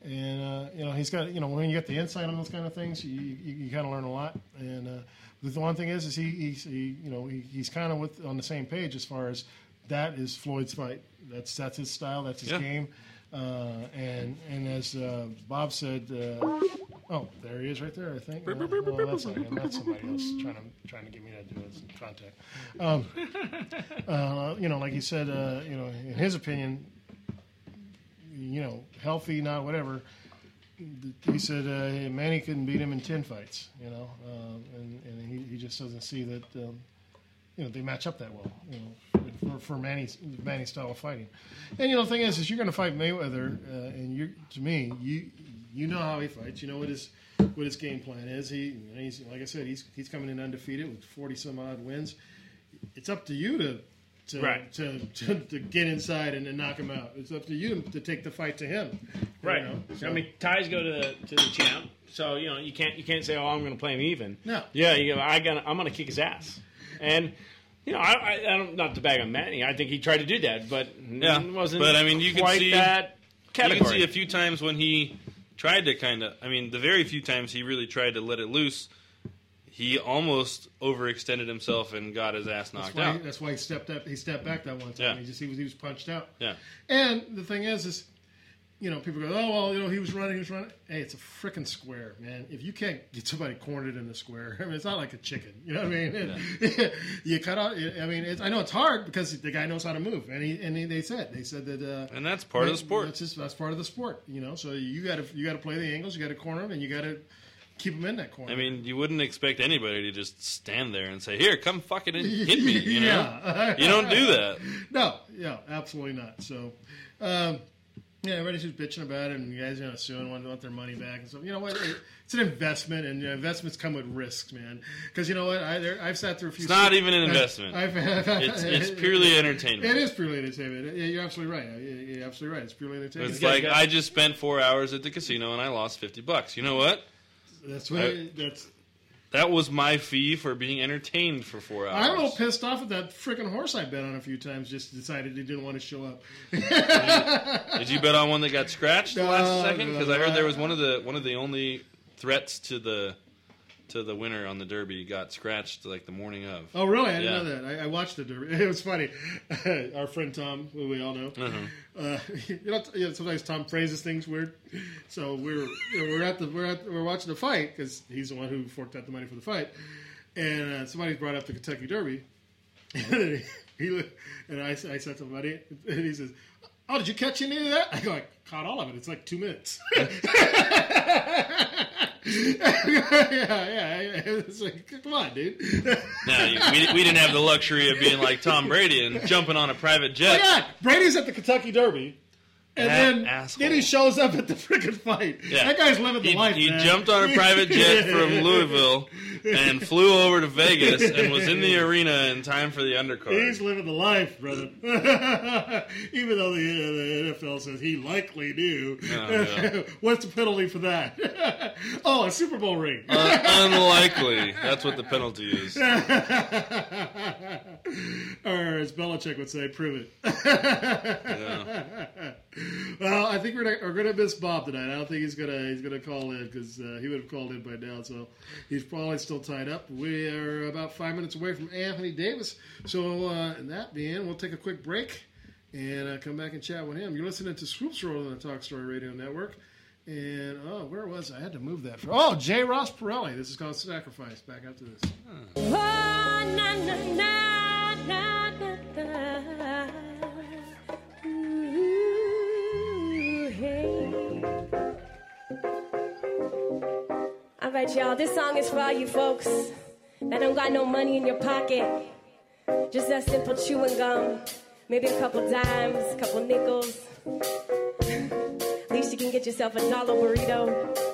and uh, you know he's got you know when you get the insight on those kind of things, you you, you kind of learn a lot. And uh, the one thing is, is he he's he, you know he, he's kind of with on the same page as far as that is Floyd's fight. That's that's his style. That's his Yeah. game. Uh, and and as uh, Bob said, uh, oh, there he is, right there. I think. Uh, oh, that's not him. That's somebody else trying to trying to get me to do this contact. Um, uh, you know, like he said, uh, you know, in his opinion, you know, healthy, not whatever. He said uh, Manny couldn't beat him in ten fights. You know, um, and, and he, he just doesn't see that. Um, you know, they match up that well. You know, for, for Manny's Manny's style of fighting. And you know, the thing is, is you're going to fight Mayweather, uh, and you to me, you you know how he fights. You know what his what his game plan is. He, he's like I said, he's he's coming in undefeated with forty some odd wins. It's up to you to. To, Right. to, to, to get inside and then knock him out. It's up to you to take the fight to him. you Right. know? I mean, ties go to the, to the champ, so you know you can't you can't say, "Oh, I'm going to play him even." No. Yeah, you go, I got I'm going to kick his ass, and you know I, I, I don't not to bag on Manny. I think he tried to do that, but Yeah, it wasn't. but I mean, you can quite see that You can see a few times when he tried to kind of. I mean, the very few times he really tried to let it loose, he almost overextended himself and got his ass That's knocked why, out. that's why he stepped up. He stepped back that one time. Yeah. He just he was he was punched out. Yeah. And the thing is, is you know people go, oh well, you know he was running, he was running. Hey, it's a freaking square, man. If you can't get somebody cornered in the square, I mean, it's not like a chicken. You know what I mean? you cut out. I mean, it's, I know it's hard because the guy knows how to move, and he and he, they said they said that. Uh, And that's part of the sport. That's just that's part of the sport. You know, so you got to you got to play the angles, you got to corner them, and you got to keep them in that corner. I mean, you wouldn't expect anybody to just stand there and say, "Here, come fucking hit me." You know, Yeah. you don't do that. No, yeah, absolutely not. So, um, yeah, everybody's just bitching about it, and you guys are not suing, want, want their money back and stuff. You know what? It's an investment, and you know, investments come with risks, man. Because you know what? I, there, I've sat through a few. It's not even an investment. I've-. I've, It's- it's purely entertainment. It is purely entertainment. Yeah, You're absolutely right. You're absolutely right. It's purely entertainment. It's like I just spent four hours at the casino and I lost fifty bucks. You know what? That's what. I- that's. That was my fee for being entertained for four hours. I'm a little pissed off at that freaking horse I bet on a few times. Just decided he didn't want to show up. Did you bet on one that got scratched the No, last second? no, Because I heard there was one of the one of the only threats to the to the winner on the Derby got scratched like the morning of. Oh, really? I didn't Yeah. know that. I, I watched the Derby. It was funny. Our friend Tom, who we all know, Uh-huh. uh, you, know, you know, sometimes Tom phrases things weird. So we're you know, we're at the we're at we're watching the fight because he's the one who forked out the money for the fight, and uh, somebody brought up the Kentucky Derby, and he looked- and I, I said to somebody, and he says. Oh, did you catch any of that? I go, I caught all of it. It's like two minutes. yeah, yeah. It's like, come on, dude. Now we, we didn't have the luxury of being like Tom Brady and jumping on a private jet. Oh jet. yeah, Brady's at the Kentucky Derby, and then asshole. then he shows up at the freaking fight. Yeah. That guy's living the he, life. he man. jumped on a private jet from Louisville and flew over to Vegas and was in the arena in time for the undercard. He's living the life, brother. Even though the, uh, the NFL says he likely do. Oh, yeah. What's the penalty for that? oh, a Super Bowl ring. Un- unlikely. That's what the penalty is. or as Belichick would say, prove it. Well, I think we're, we're to miss Bob tonight. I don't think he's to he's to call in because uh, he would have called in by now. So he's probably still tied up. We are about five minutes away from Anthony Davis. So uh, and that being, we'll take a quick break and uh, come back and chat with him. You're listening to Swoops World on the Talk Story Radio Network. And oh, where was I? I had to move that. Oh, J. Ross Pirelli. This is called Sacrifice. Back after this. Oh, na, na, na, right, y'all. This song is for all you folks that don't got no money in your pocket. Just that simple chewing gum. Maybe a couple dimes, a couple nickels. At least you can get yourself a dollar burrito.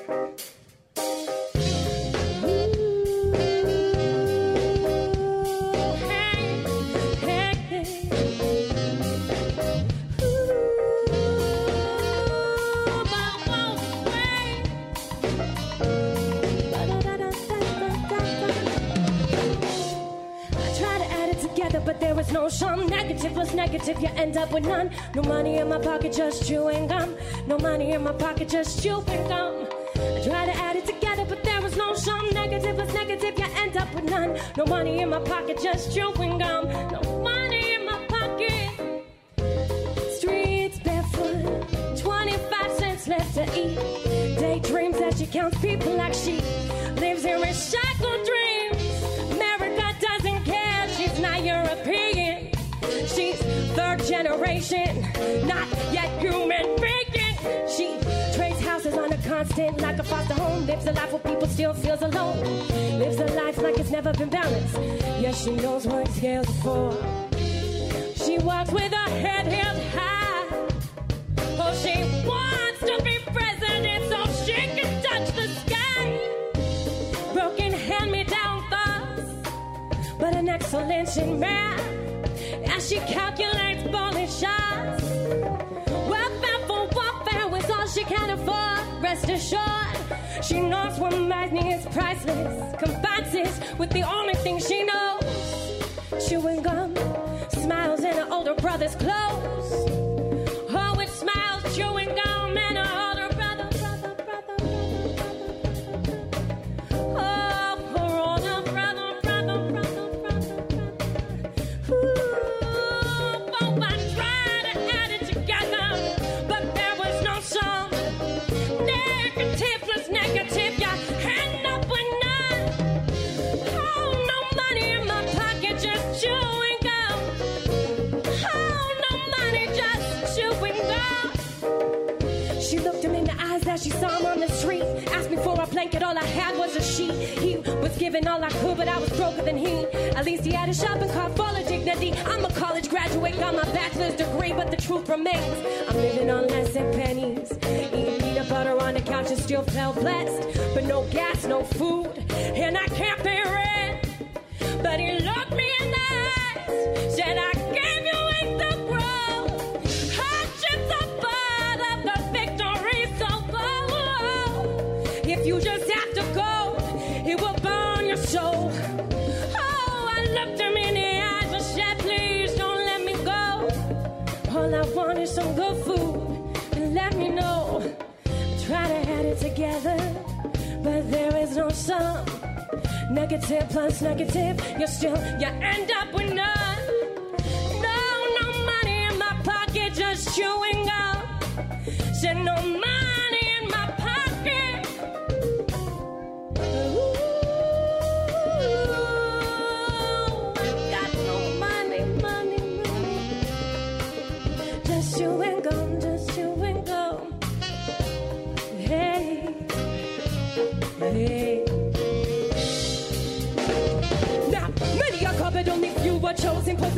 Was no sum. Negative plus negative, you end up with none. No money in my pocket, just chewing gum. No money in my pocket, just chewing gum. I try to add it together, but there was no sum. Negative plus negative, you end up with none. No money in my pocket, just chewing gum. No money in my pocket. Streets barefoot, 25 cents left to eat. Daydreams that she counts people like she lives in recycled dreams. Generation, not yet human being. She trades houses on a constant like a foster home. Lives a life where people still feels alone. Lives a life like it's never been balanced. Yes, she knows what scales are for. She walks with her head held high. Oh, she wants to be president so she can touch the sky. Broken hand-me-down thoughts, but an excellent in math. As she calculates bullet shots. Welfare for warfare was all she can afford. Rest assured, she knows what money is priceless. Combines this with the only thing she knows. Chewing gum, smiles in her older brother's clothes. Oh, it smiles, chewing gum was giving all I could, but I was broker than he. At least he had a shopping cart full of dignity. I'm a college graduate, got my bachelor's degree, but the truth remains. I'm living on less than pennies. Eating peanut butter on the couch and still felt blessed. But no gas, no food, and I can't pay rent. But he looked me in the eyes, said, I food, and let me know. Try to add it together, but there is no sum. Negative plus negative, you're still, you end up with none. No, no money in my pocket, just chewing gum. Said no money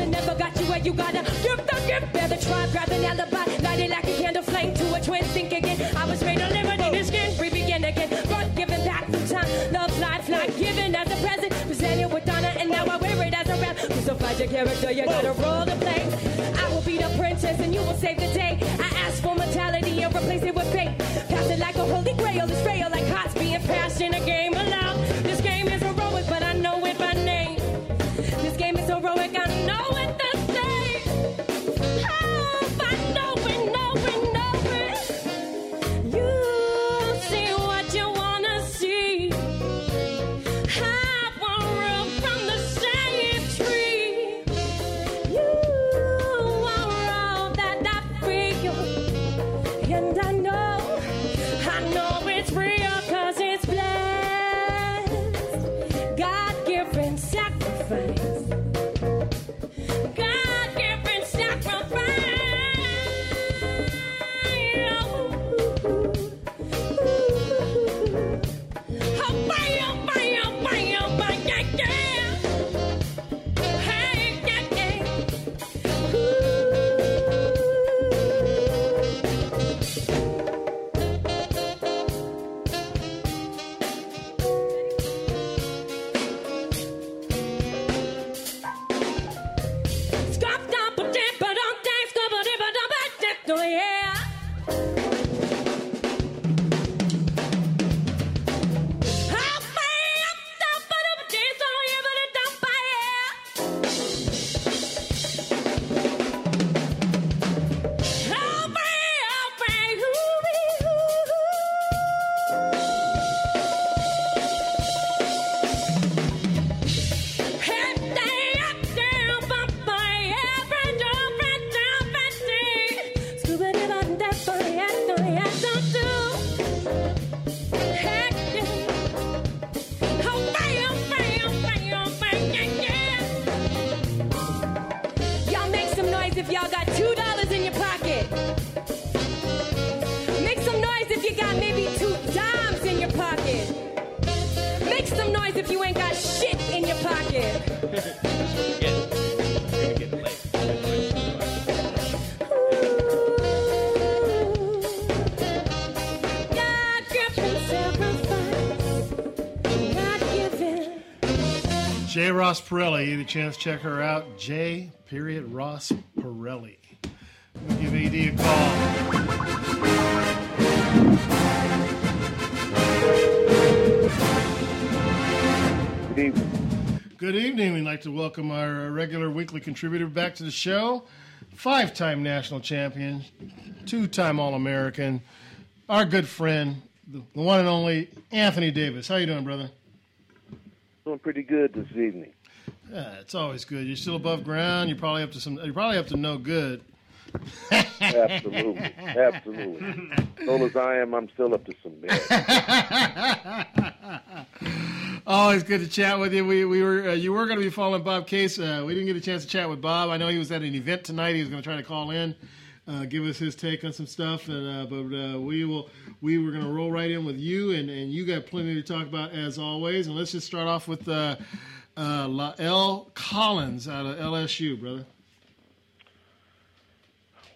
chosen. Never got you where you gotta give the gift. Bear the tribe, grab an alibi. Light it like a candle flame to a twin. Think again. I was made to liberty to skin. Free begin again. But given back from time. Love, life, life given as a present. Presented with honor, and now I wear it as a rap. Crucified your character, you got a role to play. I will be the princess, and you will save the day. I ask for mortality and replace it with fate. Pass it like a holy grail. It's frail like hearts being passed in a game of aloud. This game is heroic, but I know it by name. This game is heroic, I Ross Pirelli. You get a chance to check her out. J. Period Ross Pirelli. We'll give AD a call. Good evening. Good evening. We'd like to welcome our uh, regular weekly contributor back to the show. Five time national champion, two time All American, our good friend, the, the one and only Anthony Davis. How you doing, brother? Doing pretty good this evening. Yeah, it's always good. You're still above ground. You're probably up to some. You're probably up to no good. Absolutely. Absolutely. Old as I am, I'm still up to some bad. Always good to chat with you. We we were uh, you were going to be following Bob Case. Uh, we didn't get a chance to chat with Bob. I know he was at an event tonight. He was going to try to call in, uh, give us his take on some stuff. And uh, but uh, we will we were going to roll right in with you, and and you got plenty to talk about as always. And let's just start off with uh, uh, La'el Collins out of LSU, brother.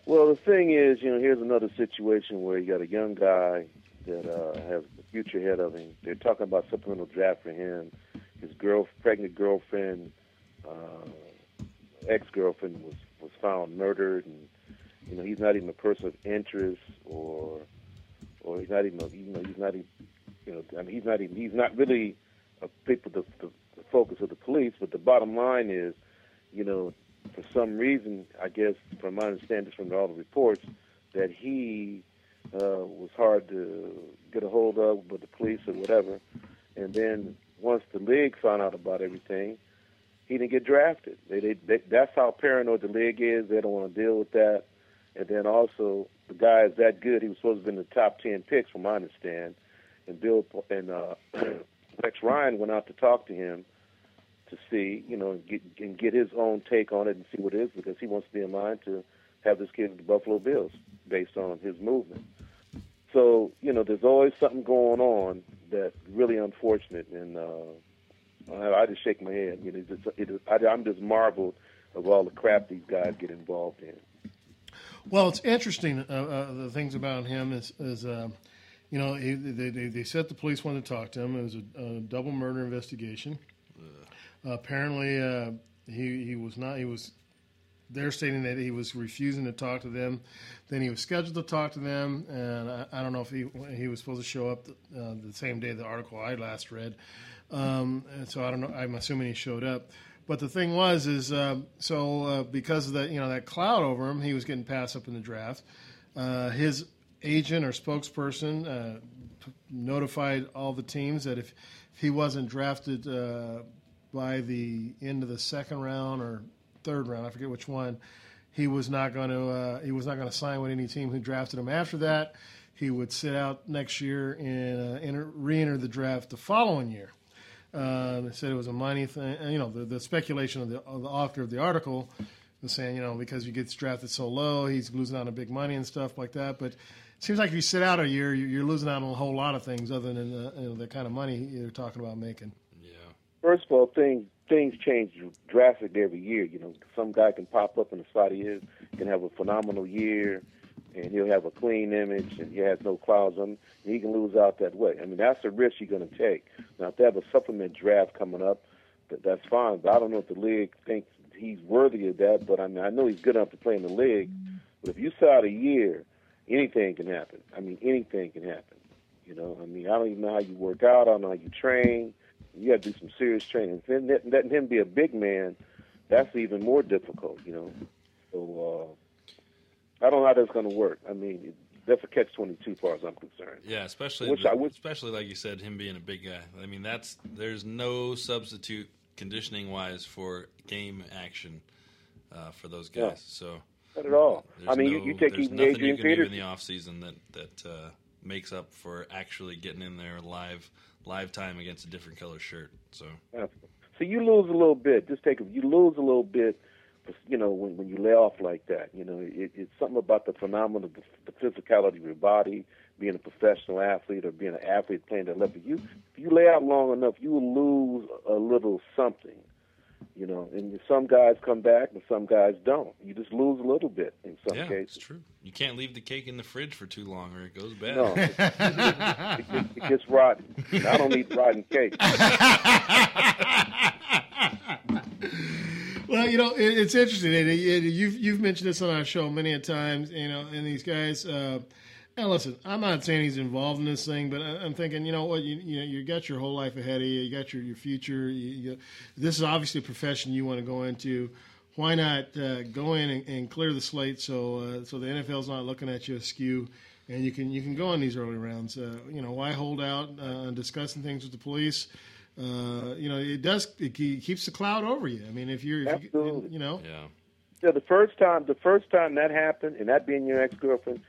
Well, the thing is, you know, here's another situation where you got a young guy that uh, has the future ahead of him. They're talking about supplemental draft for him. His girl, pregnant girlfriend, uh, ex-girlfriend was was found murdered, and you know he's not even a person of interest, or or he's not even, a, you know, he's not even, you know, I mean, he's not even, he's not really a people the, the focus of the police. But the bottom line is, you know, for some reason, I guess, from my understanding from all the reports, that he uh, was hard to get a hold of with the police or whatever. And then once the league found out about everything, he didn't get drafted. They, they, they, that's how paranoid the league is. They don't want to deal with that. And then also, the guy is that good. He was supposed to be in the top ten picks, from my understand. And Bill and uh, Rex Ryan went out to talk to him to see, you know, and get, and get his own take on it and see what it is because he wants to be in line to have this kid with the Buffalo Bills based on his movement. So, you know, there's always something going on that's really unfortunate, and uh, I, I just shake my head. You know, it's just, it is, I, I'm just marveled of all the crap these guys get involved in. Well, it's interesting. Uh, uh, the things about him is, is uh, you know, he, they, they, they said the police wanted to talk to him. It was a, a double murder investigation. Apparently, uh, he he was not. He was. They're stating that he was refusing to talk to them. Then he was scheduled to talk to them, and I, I don't know if he he was supposed to show up the, uh, the same day the article I last read. Um, and so I don't know. I'm assuming he showed up. But the thing was, is uh, so uh, because of that, you know, that cloud over him, he was getting passed up in the draft. Uh, his agent or spokesperson uh, notified all the teams that if, if he wasn't drafted uh, by the end of the second round or third round, I forget which one, he was not going to uh, he was not going to sign with any team who drafted him after that. He would sit out next year and uh, enter, re-enter the draft the following year. Uh, they said it was a money thing. You know, the, the speculation of the, of the author of the article was saying, you know, because he gets drafted so low, he's losing out on big money and stuff like that. But seems like if you sit out a year, you're, losing out on a whole lot of things other than the, you know, the kind of money you're talking about making. First of all, things things change drastically every year. You know, some guy can pop up in the spot he is, can have a phenomenal year, and he'll have a clean image, and he has no clouds on and he can lose out that way. I mean, that's the risk you're going to take. Now, if they have a supplement draft coming up, that, that's fine. But I don't know if the league thinks he's worthy of that. But I mean, I know he's good enough to play in the league. But if you out a year, anything can happen. I mean, anything can happen. You know, I mean, I don't even know how you work out. I don't know how you train. You got to do some serious training. Then letting him be a big man, that's even more difficult. You know, so uh, I don't know how that's going to work. I mean, it, that's a catch twenty two, as far as I'm concerned. Yeah, especially Which the- I would- especially like you said, him being a big guy. I mean, that's there's no substitute conditioning wise for game action uh, for those guys. Yeah. So Not at all. I mean, you- no- you take even Adrian you can do in the off season that that uh, makes up for actually getting in there live live time against a different color shirt. So So you lose a little bit. Just take a, you lose a little bit you know, when when you lay off like that, you know, it, it's something about the phenomenon of the, the physicality of your body, being a professional athlete or being an athlete playing that level. You if you lay out long enough, you will lose a little something. You know, and some guys come back and some guys don't. You just lose a little bit in some yeah, cases. it's true. You can't leave the cake in the fridge for too long, or it goes bad. No, it, it, it, it gets rotten. And I don't eat rotten cake. Well, you know, it, it's interesting. It, it, you've you've mentioned this on our show many a times. You know, and these guys. Uh, now, listen, I'm not saying he's involved in this thing, but I- I'm thinking, you know what, you you know, you got your whole life ahead of you. You got your your future. You, you, this is obviously a profession you want to go into. Why not uh, go in and, and clear the slate so uh, so the NFL's not looking at you askew, and you can you can go in these early rounds. Uh, you know, why hold out uh, on discussing things with the police? Uh, you know, it does it keeps the cloud over you. I mean, if you're, if you, Absolutely. you know, yeah. Yeah, the first time, the first time that happened, and that being your ex girlfriend,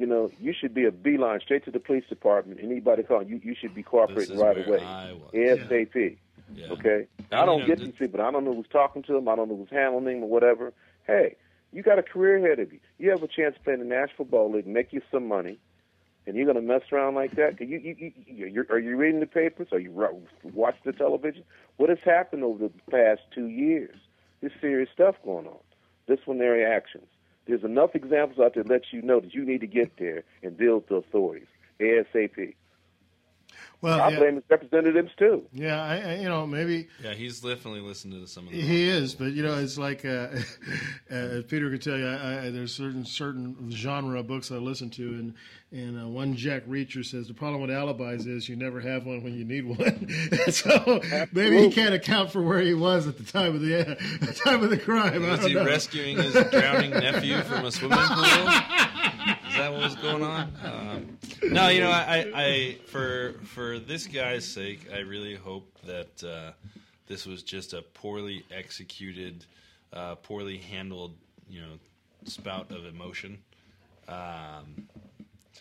you know, you should be a beeline straight to the police department. Anybody calling you, you should be cooperating right away, I was. ASAP. Okay, I don't you know, get the- these people. I don't know who's talking to them. I don't know who's handling them or whatever. Hey, you got a career ahead of you. You have a chance to play in the National Football League, make you some money, and you're going to mess around like that. You, you, you, are you reading the papers? Are you watching the television? What has happened over the past two years? There's serious stuff going on. Disciplinary actions. There's enough examples out there to let you know that you need to get there and with the authorities ASAP. Well, I yeah. blame his representatives too. yeah, I, I, you know, maybe Yeah, he's definitely listened to some of the. He is, but you know, it's like uh, uh, as Peter could tell you. I, I, there's certain certain genre of books I listen to, and and uh, one Jack Reacher says the problem with alibis is you never have one when you need one. so maybe he can't account for where he was at the time of the, uh, the time of the crime. I Was he know. rescuing his drowning nephew from a swimming pool? Is that what was going on? Um, no, you know, I, I, I for for this guy's sake, I really hope that uh, this was just a poorly executed, uh, poorly handled, you know, spout of emotion. Um,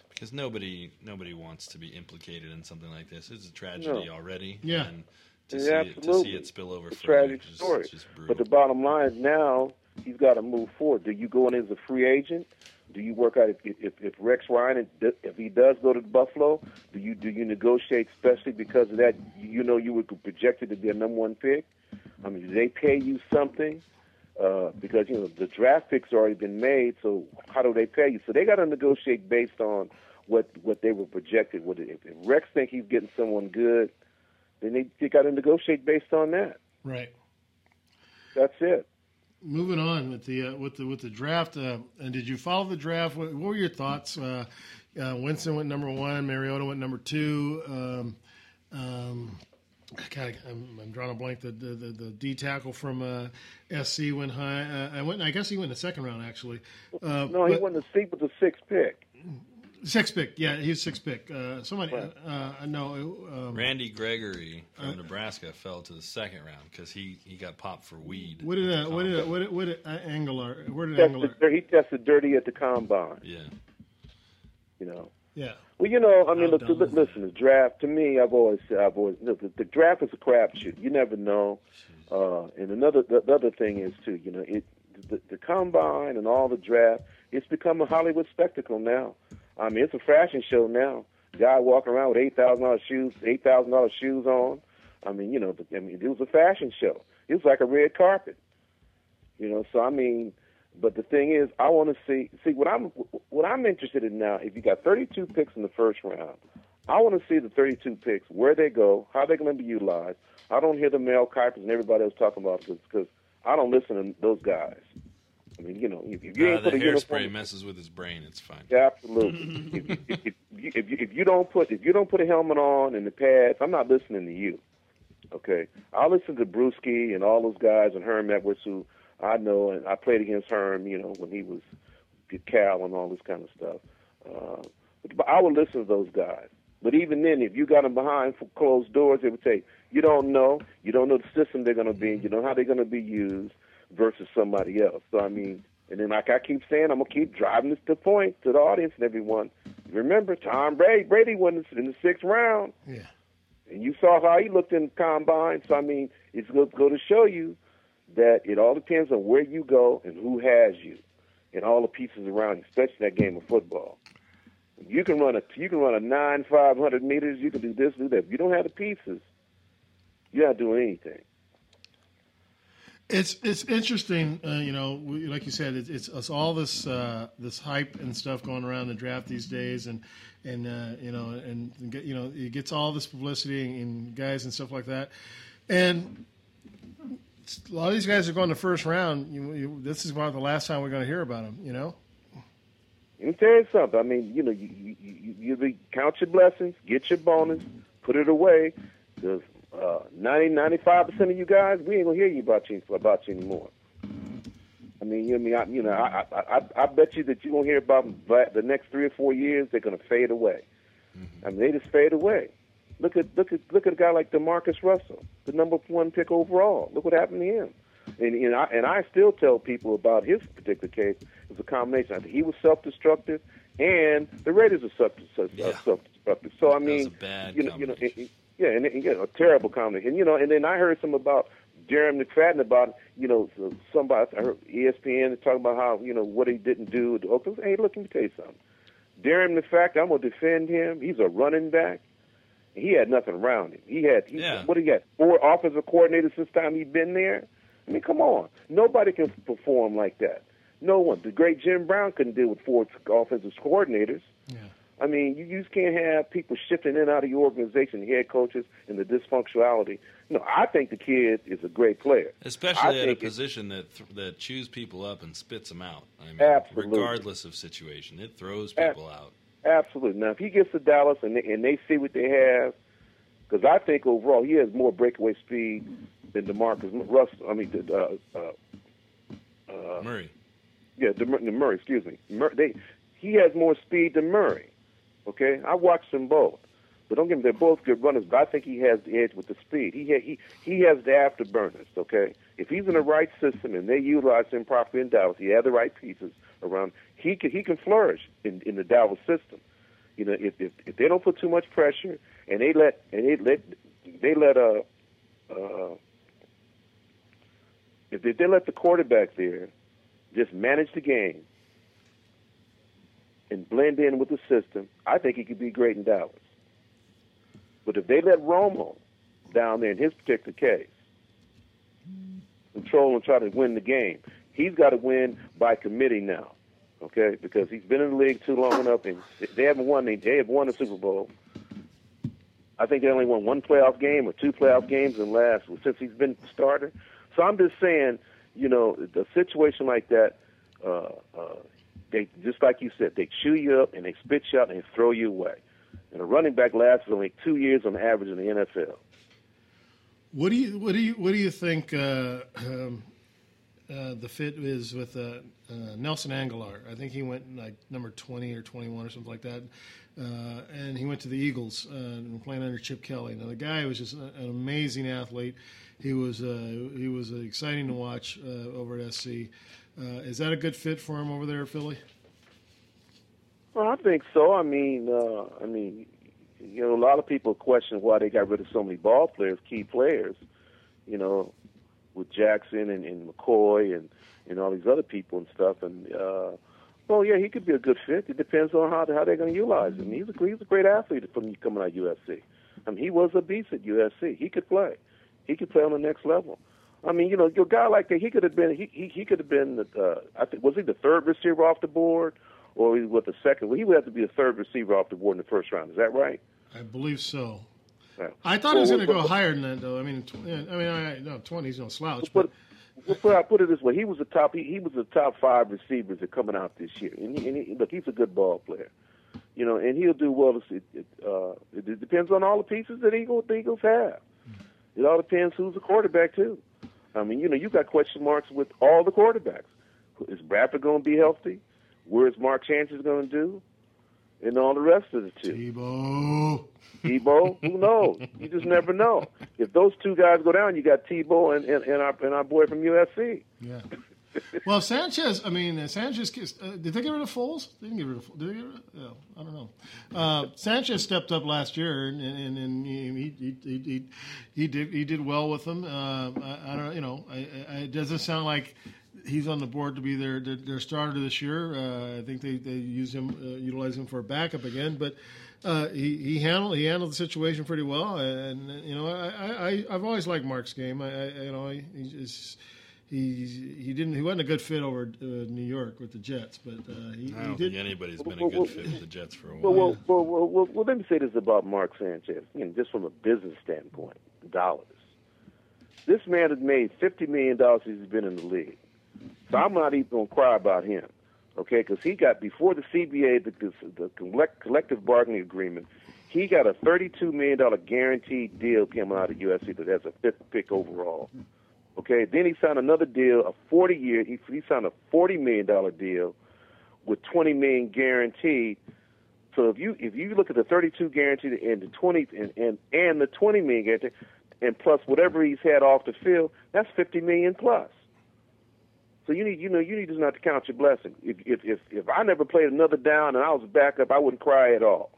because nobody nobody wants to be implicated in something like this. It's a tragedy No. already. Yeah. And to Yeah, see it to see it spill over It's a tragic just, story. just But the bottom line is now he's got to move forward. Do you go in as a free agent? Do you work out if if, if Rex Ryan if he does go to Buffalo? Do you do you negotiate especially because of that? You know you were projected to be a number one pick. I mean, do they pay you something? Uh, because you know the draft picks already been made, so how do they pay you? So they got to negotiate based on what what they were projected. What if, if Rex think he's getting someone good, then they, they got to negotiate based on that. Right. That's it. Moving on with the uh, with the with the draft, uh, and did you follow the draft? What, what were your thoughts? Uh, uh, Winston went number one. Mariota went number two. Um, um, God, I'm, I'm drawing a blank. The the, the, the D tackle from uh, SC went high. Uh, I went. I guess he went in the second round actually. Uh, No, he but- won the seat with the sixth pick. Six pick, yeah, he's was six pick. Uh, somebody, uh, no, um, Randy Gregory from uh, Nebraska fell to the second round because he, he got popped for weed. What did uh, what did what did, what did uh, Angular? Where did Tested, Angular? he tested dirty at the combine. Yeah. You know. Yeah. Well, you know, I mean, look, dumb look, listen, the draft. To me, I've always said, I've always look, the, the draft is a crapshoot. You never know. Uh, and another, the, the other thing is too, you know, it the, the combine and all the draft. It's become a Hollywood spectacle now. I mean, it's a fashion show now. Guy walking around with eight thousand dollars shoes, eight thousand dollars shoes on. I mean, you know, I mean, it was a fashion show. It was like a red carpet. You know, so I mean, but the thing is, I want to see see what I'm what I'm interested in now. If you got 32 picks in the first round, I want to see the 32 picks where they go, how they're going to be utilized. I don't hear the Mel Kipers and everybody else talking about this because I don't listen to those guys. I mean, you know, if, if you Uh, ain't the put a uniform, hairspray messes with his brain. It's fine. yeah, absolutely. if, if, if, you- if, you, if you don't put if you don't put a helmet on and the pads, I'm not listening to you. Okay, I'll listen to Brewski and all those guys and Herm Edwards who I know, and I played against Herm, you know, when he was Cal and all this kind of stuff. Uh, but, I would listen to those guys. But even then, if you got them behind closed doors, they would say you don't know, you don't know the system they're going to be in, you don't know how they're going to be used versus somebody else. So I mean, and then like I keep saying, I'm gonna keep driving this to point to the audience and everyone. Remember, Tom Brady, Brady won in the sixth round. Yeah. And you saw how he looked in the combine. So I mean, it's going to go to show you that it all depends on where you go and who has you, and all the pieces around you, especially that game of football. You can run a you can run a nine five hundred meters. You can do this, do that. If you don't have the pieces, you're not doing anything. It's it's interesting, uh, you know, we, like you said, it's, it's, it's all this uh, this hype and stuff going around the draft these days, and and uh, you know, and you know, it gets all this publicity and, and guys and stuff like that, and a lot of these guys are going the first round. You, you, this is about the last time we're going to hear about them, you know. Let me tell you something. I mean, you know, you you, you, you count your blessings, get your bonus, put it away, because uh, 90, 95 percent of you guys, we ain't gonna hear you about you about you anymore. I mean, you know, I mean, I, you know, I, I, I, I bet you that you're gonna hear about them but the next three or four years. They're gonna fade away. I mean, they just fade away. Look at look at look at a guy like JaMarcus Russell, the number one pick overall. Look what happened to him. And and I, and I still tell people about his particular case. It's a combination. I think he was self-destructive, and the Raiders are self uh, self-destructive. So I mean, bad you know, you know, and- yeah, and, and you know, a terrible combination. And you know, and then I heard some about Jeremy McFadden about you know so- somebody I heard ESPN talking about how you know what he didn't do. with the Oakland. Hey, look, let me tell you something. Darren McFadden, I'm gonna defend him. He's a running back. He had nothing around him. He had he, what he got four offensive coordinators since time he'd been there. I mean, come on, nobody can perform like that. No one. The great Jim Brown couldn't deal with four offensive coordinators. I mean, you, you just can't have people shifting in and out of your organization, head coaches, and the dysfunctionality. No, I think the kid is a great player. Especially I at a it- position that th- that chews people up and spits them out. I mean, Absolutely. regardless of situation, it throws people out. Absolutely. Now, if he gets to Dallas and they, and they see what they have, because I think overall he has more breakaway speed than Demarcus Russell. I mean, uh, uh, uh, Murray. Yeah, DeMur- Murray. Excuse me. Mur- they, he has more speed than Murray. Okay, I watched them both, but don't get me. They're both good runners, but I think he has the edge with the speed. He ha- he he has the afterburners. Okay, if he's in the right system and they utilize him properly in Dallas, he has the right pieces around. He can he can flourish in in the Dallas system. You know, if if, if they don't put too much pressure and they let and they let they let uh uh if they let the quarterback there just manage the game and blend in with the system, I think he could be great in Dallas. But if they let Romo down there in his particular case control and try to win the game, he's got to win by committee now. Okay, because he's been in the league too long enough, and they haven't won. They they have won the Super Bowl. I think they only won one playoff game or two playoff games in last since he's been starter. So I'm just saying, you know, the situation like that, uh, uh, they just like you said, they chew you up and they spit you out and they throw you away. And a running back lasts only two years on average in the NFL. What do you what do you what do you think uh, um, uh, the fit is with uh, uh, Nelson Agholor? I think he went like number twenty or twenty one or something like that, uh, and he went to the Eagles uh, and playing under Chip Kelly. Now the guy was just an amazing athlete. He was he was exciting to watch over at SC. Uh, is that a good fit for him over there, Philly? Well, I think so. I mean, uh, I mean, you know, a lot of people question why they got rid of so many ball players, key players. You know, with Jackson and, and McCoy and and all these other people and stuff. And uh, well, yeah, he could be a good fit. It depends on how how they're going to utilize him. He's a he's a great athlete from coming out of USC. I mean, he was a beast at USC. He could play. He could play on the next level. I mean, you know, your guy like that, he could have been he he, he could have been the uh, I think was he the third receiver off the board or he was the second? Well, he would have to be the third receiver off the board in the first round. Is that right? I believe so. Right. I thought he was going to go higher than that, though. I mean, tw- I mean, I, no, twenties no slouch, But but well, put I put it this way: he was the top. He, he was the top five receivers that coming out this year. And, he, and he, look, he's a good ball player, you know, and he'll do well. It, it, uh, it, it depends on all the pieces that Eagles, the Eagles have. It all depends who's the quarterback too. I mean, you know, you got question marks with all the quarterbacks. Is Bradford going to be healthy? Where's Mark Sanchez going to do? And all the rest of the two. Tebow. Tebow, who knows? You just never know. If those two guys go down, you got Tebow and, and, and our and our boy from USC. yeah. Well, Sanchez. I mean, uh, Sanchez. Uh, did they get rid of Foles? They didn't get rid of. Did they get rid of? Yeah, I don't know. Uh, Sanchez stepped up last year, and, and, and he, he, he, he, he did he did well with them. Uh, I, I don't, you know, I, I, it doesn't sound like he's on the board to be their their, their starter this year. Uh, I think they, they use him, uh, utilize him for a backup again, but. Uh, he he handled he handled the situation pretty well, and, you know I, I I've always liked Mark's game. I, you know he, he he he didn't he wasn't a good fit over uh, New York with the Jets, but uh, he, I don't did. think anybody's been a good well, fit with the Jets for a while. well, well, well, well, well, let me say this about Mark Sanchez, you know, just from a business standpoint, dollars. This man has made fifty million dollars since he's been in the league, so I'm not even going to cry about him, okay? Because he got before the CBA, the, the, the collect, collective bargaining agreement, he got a thirty-two million dollar guaranteed deal coming out of USC that has a fifth pick overall. Okay, then he signed another deal, a forty-year. He, he signed a forty million dollar deal with twenty million guaranteed. So if you if you look at the 32 guaranteed and the 20 and and, and the 20 million guaranteed, and plus whatever he's had off the field, that's 50 million plus. So you need you know you need just not to count your blessings. If if if, if I never played another down and I was back up, I wouldn't cry at all.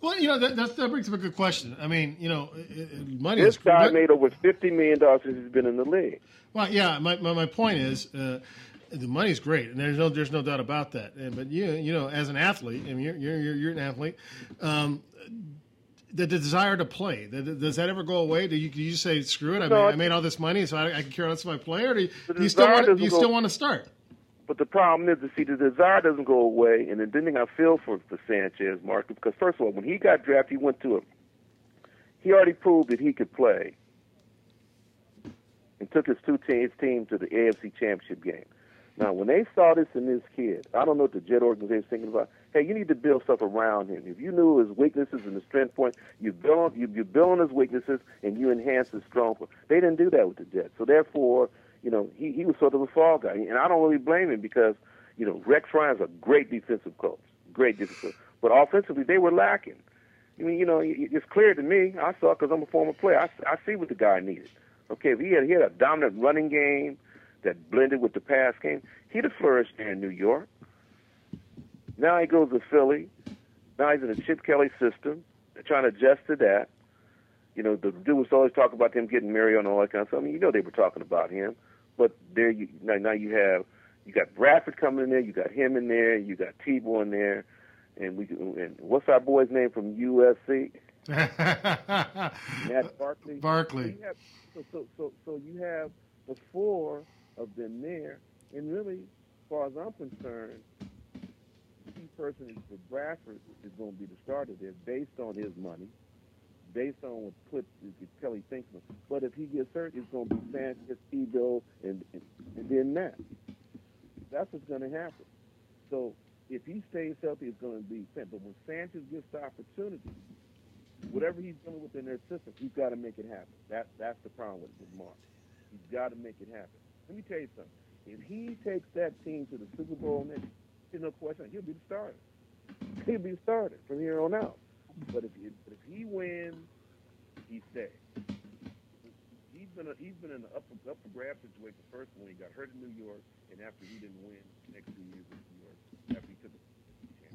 Well, you know that that, that brings up a good question. I mean, you know, money This is guy what- made over 50 million dollars since he's been in the league. Well, yeah. My, my, my point is, uh, the money's great, and there's no there's no doubt about that. And, but you you know, as an athlete, I mean, you're you're you're, an athlete. Um, the, the desire to play does that ever go away? Do you, do you say screw it? I, No, made, I made all this money, so I, I can care less if my play, or do you, do you still want to, you still want to start? But the problem is, that see, the desire doesn't go away, and the thing I feel for for Sanchez, Mark, because first of all, when he got drafted, he went to a, he already proved that he could play, and took his two teams team to the AFC Championship game. Now, when they saw this in this kid, I don't know what the Jet organization is thinking about. Hey, you need to build stuff around him. If you knew his weaknesses and his strength point, you build you, you build on his weaknesses and you enhance his strong point. They didn't do that with the Jets, so therefore, you know, he he was sort of a fall guy, and I don't really blame him because you know Rex Ryan's a great defensive coach, great defensive, coach. but offensively they were lacking. I mean, you know, it's clear to me. I saw because I'm a former player. I, I see what the guy needed. Okay, if he had he had a dominant running game that blended with the pass game, he'd have flourished there in New York. Now he goes to Philly. Now he's in the Chip Kelly system. Trying to adjust to that. You know, the dude was always talking about them getting married and all that kind of stuff. I mean, you know they were talking about him. But there you now, now you have you got Bradford coming in there, you got him in there, you got Tebow in there, and we and what's our boy's name from USC? Matt Barkley. Barkley. So, have, so, so, so, so you have the four of them there, and really, as far as I'm concerned, the key person for Bradford is going to be the starter there, based on his money, based on what if Kelly thinks of. But if he gets hurt, it's going to be Sanchez, Tebow, and, and and then Matt. That's what's going to happen. So if he stays healthy, it's going to be San. But when Sanchez gets the opportunity, whatever he's doing within their system, he's got to make it happen. That that's the problem with, with Mark. He's got to make it happen. Let me tell you something. If he takes that team to the Super Bowl next, there's no question he'll be the starter. He'll be the starter from here on out. But if he, if he wins, he stays. He's been a, he's been in an upper upper grab situation first when he got hurt in New York, and after he didn't win the next two years in New York after he took it.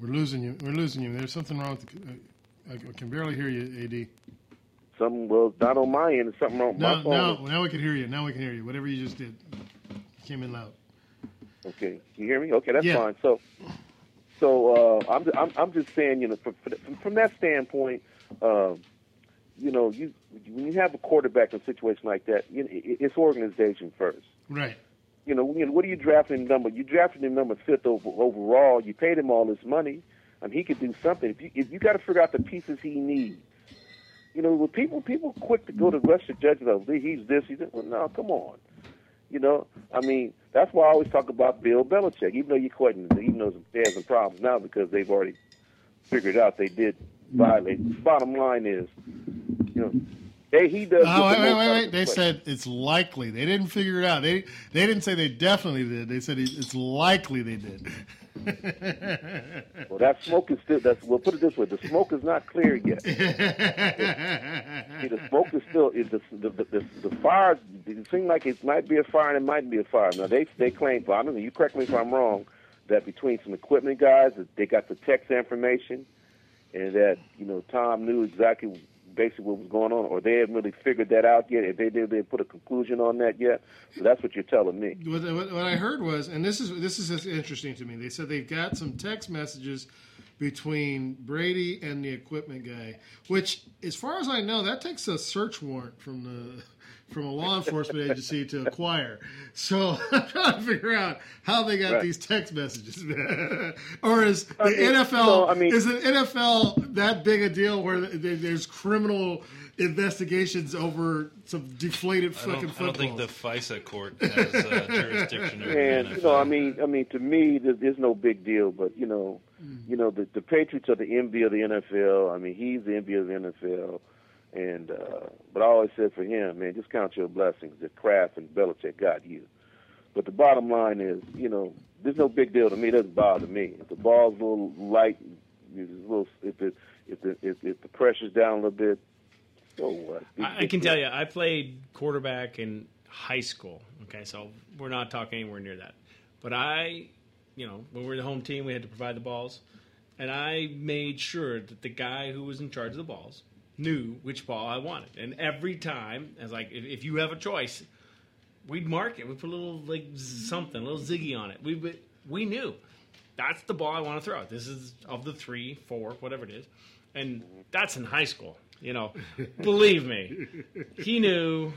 We're losing you. We're losing you. There's something wrong with the. Uh, I can barely hear you, Ad. Something well, not on my end. Something wrong with Now, my now, now we can hear you. Now we can hear you. Whatever you just did came in loud. Okay, you hear me? Okay, that's Yeah. fine. So, so uh, I'm, I'm I'm just saying, you know, from, from, that standpoint, um, you know, you when you have a quarterback in a situation like that, you know, it's organization first. Right. You know, you know, what are you drafting number? You drafted him number fifth over, overall. You paid him all this money. I mean, he could do something. If you if you got to figure out the pieces he needs. You know, when people people quick to go to rush the judgment of he's this, he's that. Well, no, come on. You know, I mean, that's why I always talk about Bill Belichick. Even though you question, even though they have some problems now because they've already figured out they did violate. Bottom line is, you know, they he does. Oh, wait, wait, wait, wait. They play. said it's likely. They didn't figure it out. They they didn't say they definitely did. They said it's likely they did. Well, that smoke is still. That's well. Put it this way: the smoke is not clear yet. See, the smoke is still. Is the, the the the fire? It seems like it might be a fire and it might be a fire. Now they they claim. Well, I don't know. You correct me if I'm wrong. That between some equipment guys, they got the text information, and that you know Tom knew exactly basically what was going on, or they haven't really figured that out yet. If they did, they put a conclusion on that yet. So that's what you're telling me. What, what, what I heard was, and this is this is interesting to me. They said they've got some text messages between Brady and the equipment guy, which, as far as I know, that takes a search warrant from the from a law enforcement agency to acquire. So I'm trying to figure out how they got Right. these text messages, or is the I mean, NFL no, I mean- is the NFL that big a deal where there's criminal investigations over some deflated fucking don't, I don't think the FISA court has uh, jurisdiction over And you know, I mean, I mean, to me, there's no big deal. But you know, you know, the the Patriots are the envy of the NFL. I mean, he's the envy of the NFL. And uh, but I always said for him, man, just count your blessings that Kraft and Belichick got you. But the bottom line is, you know, there's no big deal to me. It doesn't bother me. If the ball's a little light, it's a little, if it if the if, if the pressure's down a little bit, so what? I, I can tell you, I played quarterback in high school. Okay, so we're not talking anywhere near that. But I, you know, when we were the home team, we had to provide the balls, and I made sure that the guy who was in charge of the balls knew which ball I wanted. And every time, I was like, if, if you have a choice, we'd mark it. We put a little like something, a little ziggy on it. We we- we knew that's the ball I want to throw. This is of the three, four, whatever it is, and that's in high school. You know, believe me, he knew,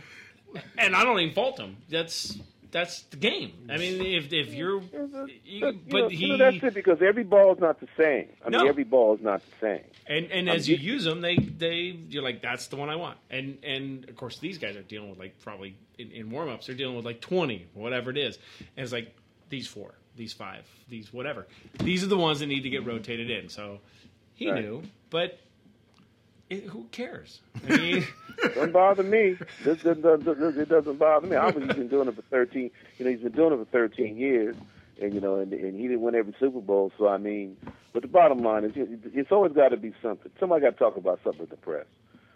and I don't even fault him. That's that's the game. I mean, if if you're, you, You know, but you he know, that's it because every ball is not the same. I mean, No. every ball is not the same. and and I'm as you use them, they they you're like that's the one I want. And and of course these guys are dealing with like probably in, in warm ups they're dealing with like twenty whatever it is, and it's like these four, these five, these whatever. These are the ones that need to get rotated in. So he Right. knew, but it, who cares? I mean. Doesn't bother me. This, this, this, this, it doesn't bother me. Obviously, he's been doing it for thirteen. You know, he's been doing it for thirteen years, and you know, and, and he didn't win every Super Bowl. So I mean, but the bottom line is, it's always got to be something. Somebody got to talk about something with the press.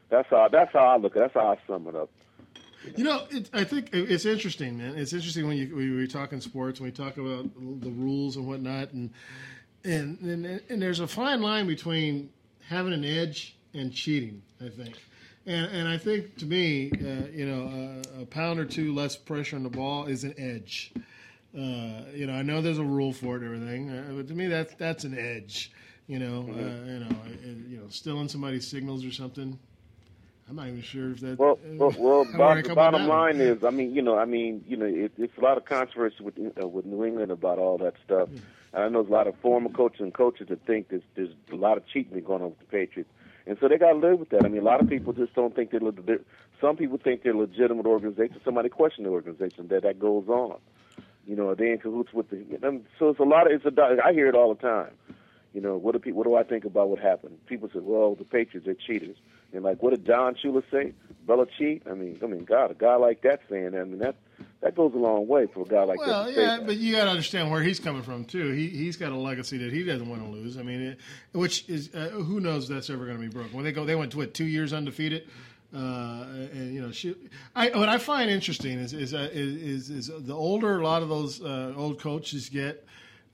That's how. That's how I look at. it. That's how I sum it up. You know, it, I think it's interesting, man. It's interesting when you we, we talk in sports when we talk about the rules and whatnot, and and and, and there's a fine line between having an edge and cheating. I think, and and I think to me, uh, you know, uh, a pound or two less pressure on the ball is an edge. Uh, you know, I know there's a rule for it, and everything, uh, but to me, that's that's an edge. You know, uh, you know, uh, you know, stealing somebody's signals or something. I'm not even sure if that. Well, well, well how bot- I the bottom line is, I mean, you know, I mean, you know, it, it's a lot of controversy with uh, with New England about all that stuff. And I know there's a lot of former coaches and coaches that think there's there's a lot of cheating going on with the Patriots, and so they got to live with that. I mean, a lot of people just don't think they're. they're some people think they're legitimate organization. Somebody question the organization that that goes on. You know, are they in cahoots with the. and So it's a lot of. It's a. I hear it all the time. You know, what do people? What do I think about what happened? People say, "Well, the Patriots are cheaters." And like, what did Don Shula say? Bella cheat? I mean, I mean, God, a guy like that saying that, I mean, that that goes a long way for a guy like well, that. to say yeah, that. but you got to understand where he's coming from too. He he's got a legacy that he doesn't want to lose. I mean, it, which is uh, who knows if that's ever going to be broken. When they go, they went to what two years undefeated. Uh, and you know, she, I, what I find interesting is is, uh, is is is the older a lot of those uh, old coaches get,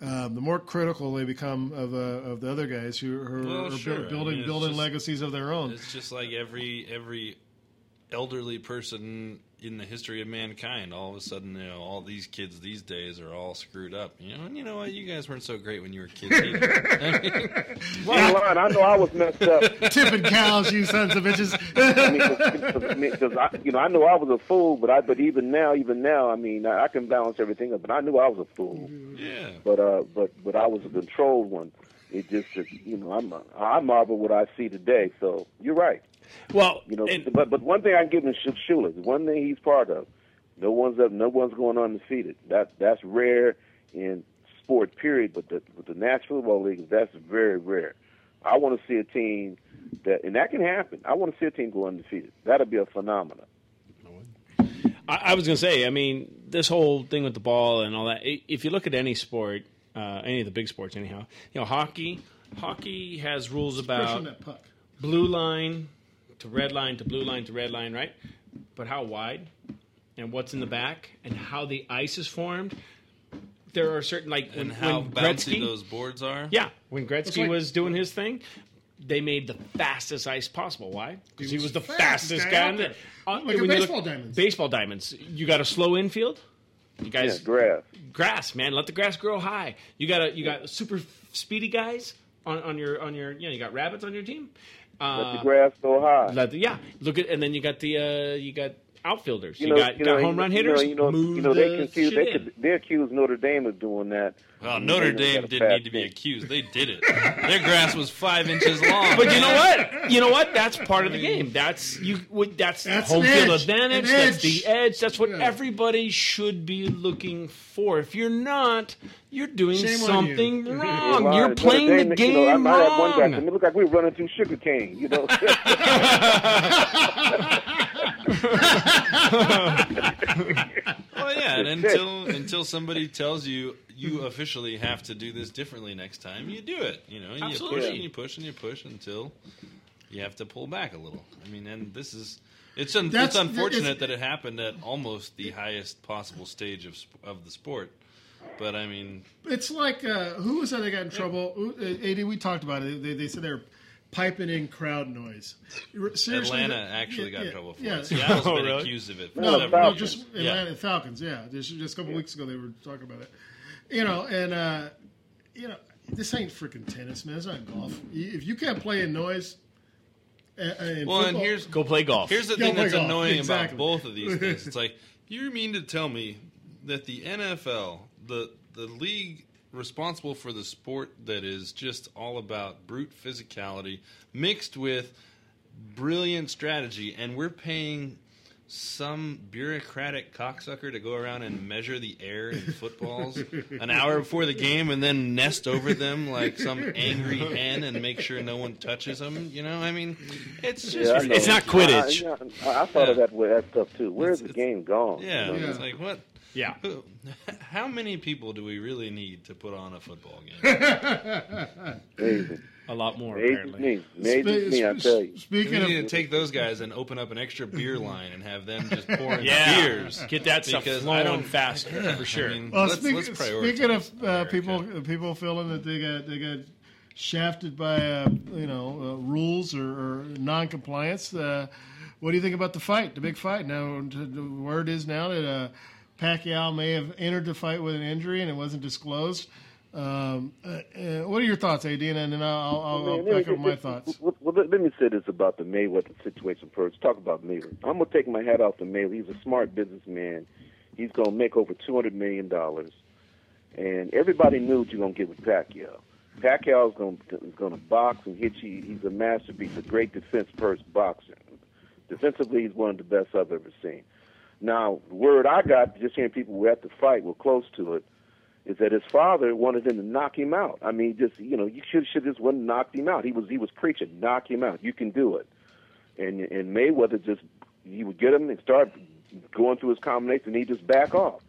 um, the more critical they become of uh, of the other guys who, who Well, are bu- sure. I building mean, building just- legacies of their own. It's just like every every elderly person in the history of mankind. All of a sudden, you know, all these kids these days are all screwed up. You know, and you know what? You guys weren't so great when you were kids. Either. I mean, Well, line, I know I was messed up. Tipping cows, you sons of bitches. I mean, cause, I mean, 'cause I, you know, I know I was a fool, but I, but even now, even now, I mean, I, I can balance everything up. But I knew I was a fool. yeah. But uh, but but I was a controlled one. It just, that, you know, I'm I marvel what I see today. So you're right. Well, you know, but but one thing I can give him Sh- Shula, one thing he's part of. No one's up, no one's going undefeated. That that's rare in sport. Period. But the with the National Football League, that's very rare. I want to see a team that, and that can happen. I want to see a team go undefeated. That'll be a phenomenon. I, I was going to say, I mean, this whole thing with the ball and all that. If you look at any sport, uh, any of the big sports, anyhow, you know, hockey. Hockey has rules about that puck. blue line to red line to blue line to red line, right? But how wide and what's in the back and how the ice is formed. There are certain like when, and how when bouncy Gretzky, those boards are. yeah, when Gretzky like- was doing his thing, they made the fastest ice possible. Why? Because he, was was the the fastest fastest guy guy. out the- there. uh, Like a you look- baseball diamonds. Baseball diamonds. You got a slow infield. You guys Yeah, grass. grass, man. Let the grass grow high. You got a you got super speedy guys on, on your on your you know you got rabbits on your team. Uh, Let the grass go high. let the- yeah, look at and then you got the uh, you got outfilders. You, know, got you got know, home run you hitters. know, you know, move you know, they the confuse, shit they, in. could, they accuse Notre Dame of doing that. Well, Notre Dame didn't need to be accused. They did it. Their grass was five inches long. But you know what? You know what? That's part of the game. That's you. That's, That's home field edge. advantage. An That's edge. the edge. That's what Yeah. everybody should be looking for. If you're not, you're doing Shame something you. wrong. Well, You're Notre playing the game you know, I might have one guy wrong. "It look like we're running through sugar cane," you know. Well, yeah, and until until somebody tells you you officially have to do this differently next time, you do it. You know, and you push and you push and you push until you have to pull back a little. I mean, and this is it's un, it's unfortunate it's- that it happened at almost the highest possible stage of sp- of the sport. But I mean, It's like uh, who was that that got in trouble? Ad, we talked about it. They, they said they were piping in crowd noise. Seriously, Atlanta the- actually yeah, got in yeah, trouble for yeah. it. Seattle's Oh, been really? accused of it. for No, several no, years. just Yeah. Atlanta Falcons. Yeah, just, just a couple weeks ago they were talking about it. You know, and uh, you know, this ain't freaking tennis, man. It's not golf. If you can't play in noise, uh, uh, in Well, and here's Go play golf. Here's the Go thing that's golf. annoying Exactly. about both of these things. It's like you mean to tell me that the NFL, the the league responsible for the sport that is just all about brute physicality mixed with brilliant strategy, and we're paying some bureaucratic cocksucker to go around and measure the air in footballs an hour before the game and then nest over them like some angry hen and make sure no one touches them. You know, I mean, it's just yeah, it's not Quidditch. I, I, I thought of that with that stuff too. Where's the game gone? Yeah, You know? it's like what? Yeah. Who, how many people do we really need to put on a football game? Amazing. A lot more Amazes apparently. me. Amazes me, I tell you. we need of to take those guys and open up an extra beer line and have them just pouring Yeah. beers. Get that stuff Because I flowing faster Yeah, for sure. I mean, Well, let's, speak- let's prioritize. speaking of uh, people, people feeling that they got they got shafted by uh, you know uh, rules or, or non-compliance. Uh, what do you think about the fight, the big fight? Now, t- the word is now that uh, Pacquiao may have entered the fight with an injury and it wasn't disclosed. Um, uh, uh, what are your thoughts, AD? And then I'll, I'll, I'll back me- up my thoughts. Well, let, let me say this about the Mayweather situation first. Talk about Mayweather. I'm gonna take my hat off to Mayweather. He's a smart businessman. He's gonna make over two hundred million dollars, and everybody knew what you're gonna get with Pacquiao. Pacquiao's gonna is gonna box and hit you. He's a masterpiece, a great defense first boxer. Defensively, he's one of the best I've ever seen. Now, word I got, just hearing people were at the fight were close to it, is that his father wanted him to knock him out. I mean, just you know, you should should just and knocked him out. He was he was preaching, knock him out. You can do it. And and Mayweather just he would get him and start going through his combination, and he just back off.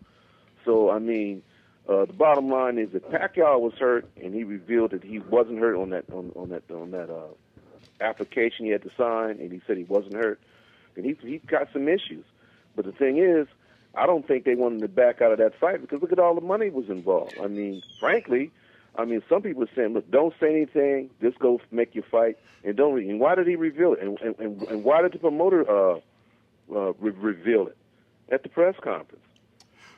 So I mean, uh, the bottom line is that Pacquiao was hurt, and he revealed that he wasn't hurt on that on, on that on that uh, application he had to sign, and he said he wasn't hurt, and he he got some issues. But the thing is, I don't think they wanted to back out of that fight because look at all the money was involved. I mean, frankly, I mean, some people are saying, look, don't say anything, just go make your fight, and don't. Re- and why did he reveal it? And and, and, why did the promoter uh, uh, re- reveal it at the press conference?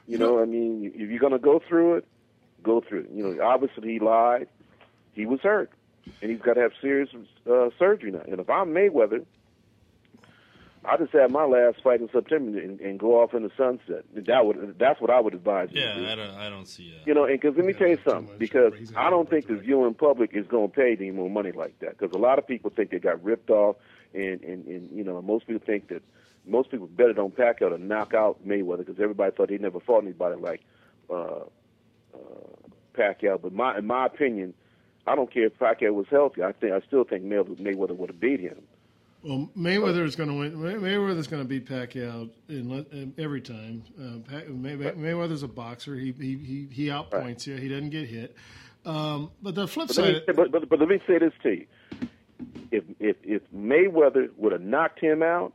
You know, I mean, if you're going to go through it, go through it. You know, obviously he lied. He was hurt, and he's got to have serious uh, surgery now. And if I'm Mayweather, I just have my last fight in September and, and go off in the sunset. That would that's what I would advise. you to Yeah, do. I don't. I don't see. Uh, You know, and because let me tell you something, because I don't think the viewing public is going to pay any more money like that. Because a lot of people think they got ripped off, and, and and you know, most people think that most people bet it on Pacquiao to knock out Mayweather because everybody thought he never fought anybody like uh, uh, Pacquiao. But my in my opinion, I don't care if Pacquiao was healthy. I think I still think Mayweather would have beat him. Well, Mayweather is going to win. May- Mayweather's going to beat Pacquiao in, every time. Uh, May- Mayweather's a boxer. He he he, he outpoints you. He doesn't get hit. Um, but the flip But side, me, but, but, but let me say this to you: if if if Mayweather would have knocked him out,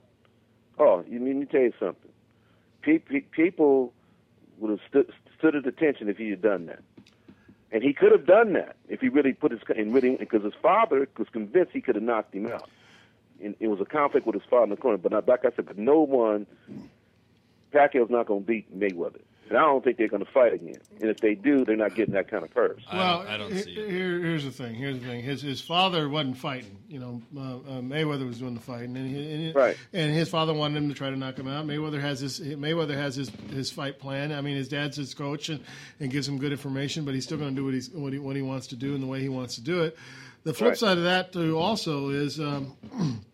oh, you need to tell you something. Pe- pe- people would have stood, stood at attention if he had done that. and he could have done that if he really put his and really because his father was convinced he could have knocked him out. And it was a conflict with his father in the corner. But not, like I said, but no one, Pacquiao's not going to beat Mayweather. And I don't think they're going to fight again. And if they do, they're not getting that kind of purse. Well, I don't Here, here's the thing. Here's the thing. His his father wasn't fighting. You know, uh, uh, Mayweather was doing the fighting, and, he, and, he- Right. and his father wanted him to try to knock him out. Mayweather has his Mayweather has his, his fight plan. I mean, his dad's his coach and, and gives him good information, but he's still going to do what he's what he what he wants to do and the way he wants to do it. The flip Right. side of that too also is, um,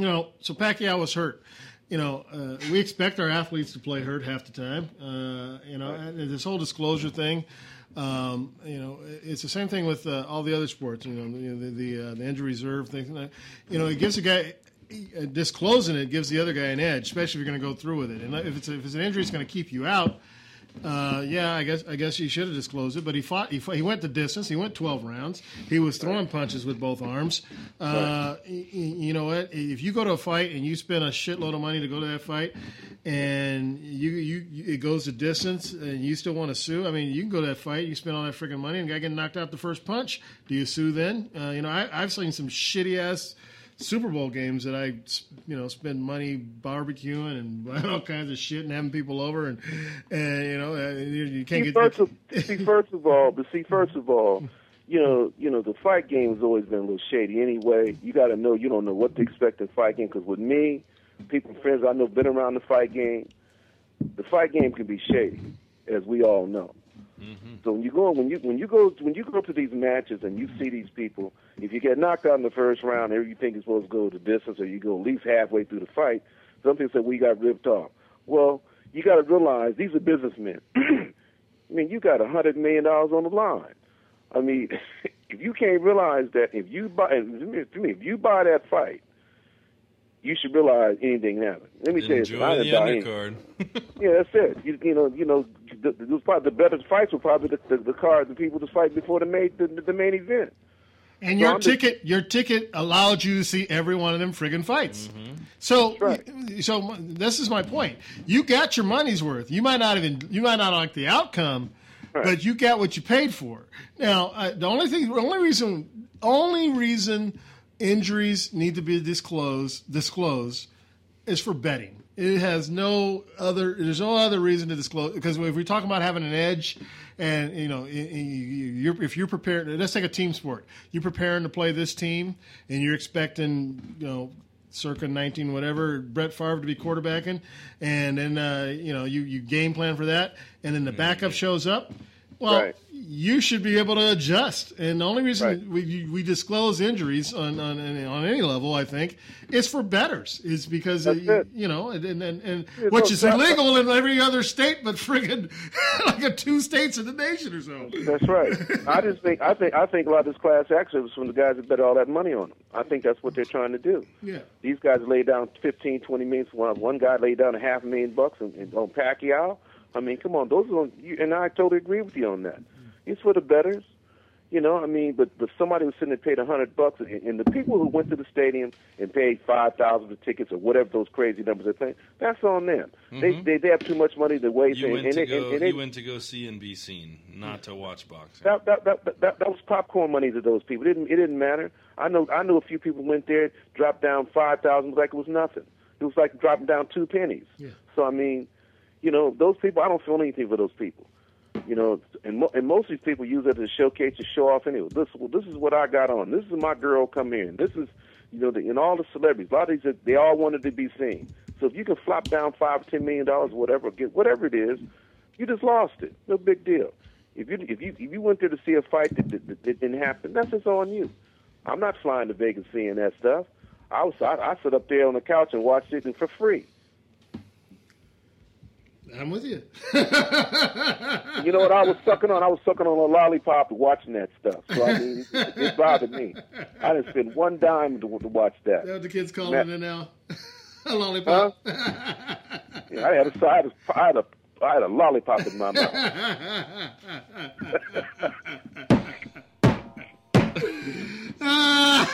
you know, so Pacquiao was hurt. You know, uh, we expect our athletes to play hurt half the time. Uh, you know, this whole disclosure thing. Um, you know, it's the same thing with uh, all the other sports. You know, the the, the, uh, injury reserve thing. You know, it gives a guy uh, disclosing it gives the other guy an edge, especially if you're going to go through with it. And if it's if it's an injury it's going to keep you out, uh, yeah, I guess I guess he should have disclosed it. But he fought. He, fought, he went the distance. He went 12 rounds. He was throwing punches with both arms. Uh, y- y- You know what? If you go to a fight and you spend a shitload of money to go to that fight, and you you, it goes the distance, and you still want to sue, I mean, you can go to that fight. You spend all that freaking money, and the guy get knocked out the first punch. Do you sue then? Uh, you know, I, I've seen some shitty ass. Super Bowl games that I, you know, spend money barbecuing and buying all kinds of shit and having people over and, and you know, uh, you, you can't see, get. first of, see, first of all, but see, first of all, you know, you know, the fight game has always been a little shady. Anyway, you got to know you don't know what to expect in fight game. Because with me, people, friends I know, been around the fight game. The fight game can be shady, as we all know. Mm-hmm. So when you go when you when you go when you go to these matches and you see these people, if you get knocked out in the first round, you think you're supposed to go the distance, or you go at least halfway through the fight, some people say we got ripped off. Well, you got to realize these are businessmen. I mean, you got a hundred million dollars on the line. I mean, if you can't realize that if you buy, to me, if you buy that fight, you should realize anything can happen. Let me tell you, something. I Enjoy the buy undercard. yeah, that's it. You, you know, you know, the, the, probably the better fights were probably the, the, the cards, the people to fight before the main the, the main event. And So your I'm just- ticket, your ticket allowed you to see every one of them friggin' fights. So, so this is my point. You got your money's worth. You might not even, you might not like the outcome, but you got what you paid for. Now, uh, the only thing, the only reason, only reason injuries need to be disclosed, disclosed, is for betting. It has no other. There's no other reason to disclose because if we talk about having an edge, and you know, you're, if you're prepared, let's take a team sport. You're preparing to play this team, and you're expecting, you know, circa 19 whatever Brett Favre to be quarterbacking, and then uh, you know you you game plan for that, and then the backup shows up. Well, Right. you should be able to adjust. And the only reason we, we disclose injuries on, on on any level, I think, is for betters. Is because uh, you, you know, and and, and, which is illegal in every other state, but friggin' like a two states in the nation or so. That's right. I just think I think I think a lot of this class action was from the guys that bet all that money on them. I think that's what they're trying to do. Yeah. These guys laid down fifteen, twenty million. One one guy laid down a half a million bucks on, on Pacquiao. I mean, come on, those are you, and I totally agree with you on that. It's for the betters, you know. I mean, but but somebody was sitting there paid a hundred bucks, and, and the people who went to the stadium and paid five thousand for tickets or whatever those crazy numbers are paying, that's on them. Mhm. They, they they have too much money to waste. You and, went and to they- go. and, and they, you went to go see and be seen, not to watch boxing. that, that, that, that, that, that was popcorn money to those people. It didn't it didn't matter. I know I know a few people went there, dropped down five thousand like it was nothing. It was like dropping down two pennies. Yeah. So I mean, you know, those people I don't feel anything for those people. You know, and mo- and most of these people use it a showcase to show off anyway. This well, this is what I got on. This is my girl come here. And this is you know, the, and all the celebrities, a lot of these they all wanted to be seen. So if you can flop down five ten million dollars, whatever, get whatever it is, you just lost it. No big deal. If you if you if you went there to see a fight that, that, that, didn't happen, that's just on you. I'm not flying to Vegas seeing that stuff. I was I, I sit up there on the couch and watched it for free. I'm with you. You know what I was sucking on? I was sucking on a lollipop watching that stuff. So I mean, it, it bothered me. I didn't spend one dime to, to watch that. That what the kids calling Matt- it now. a lollipop. Yeah, I had a I had a, I had a, I had a lollipop in my mouth. oh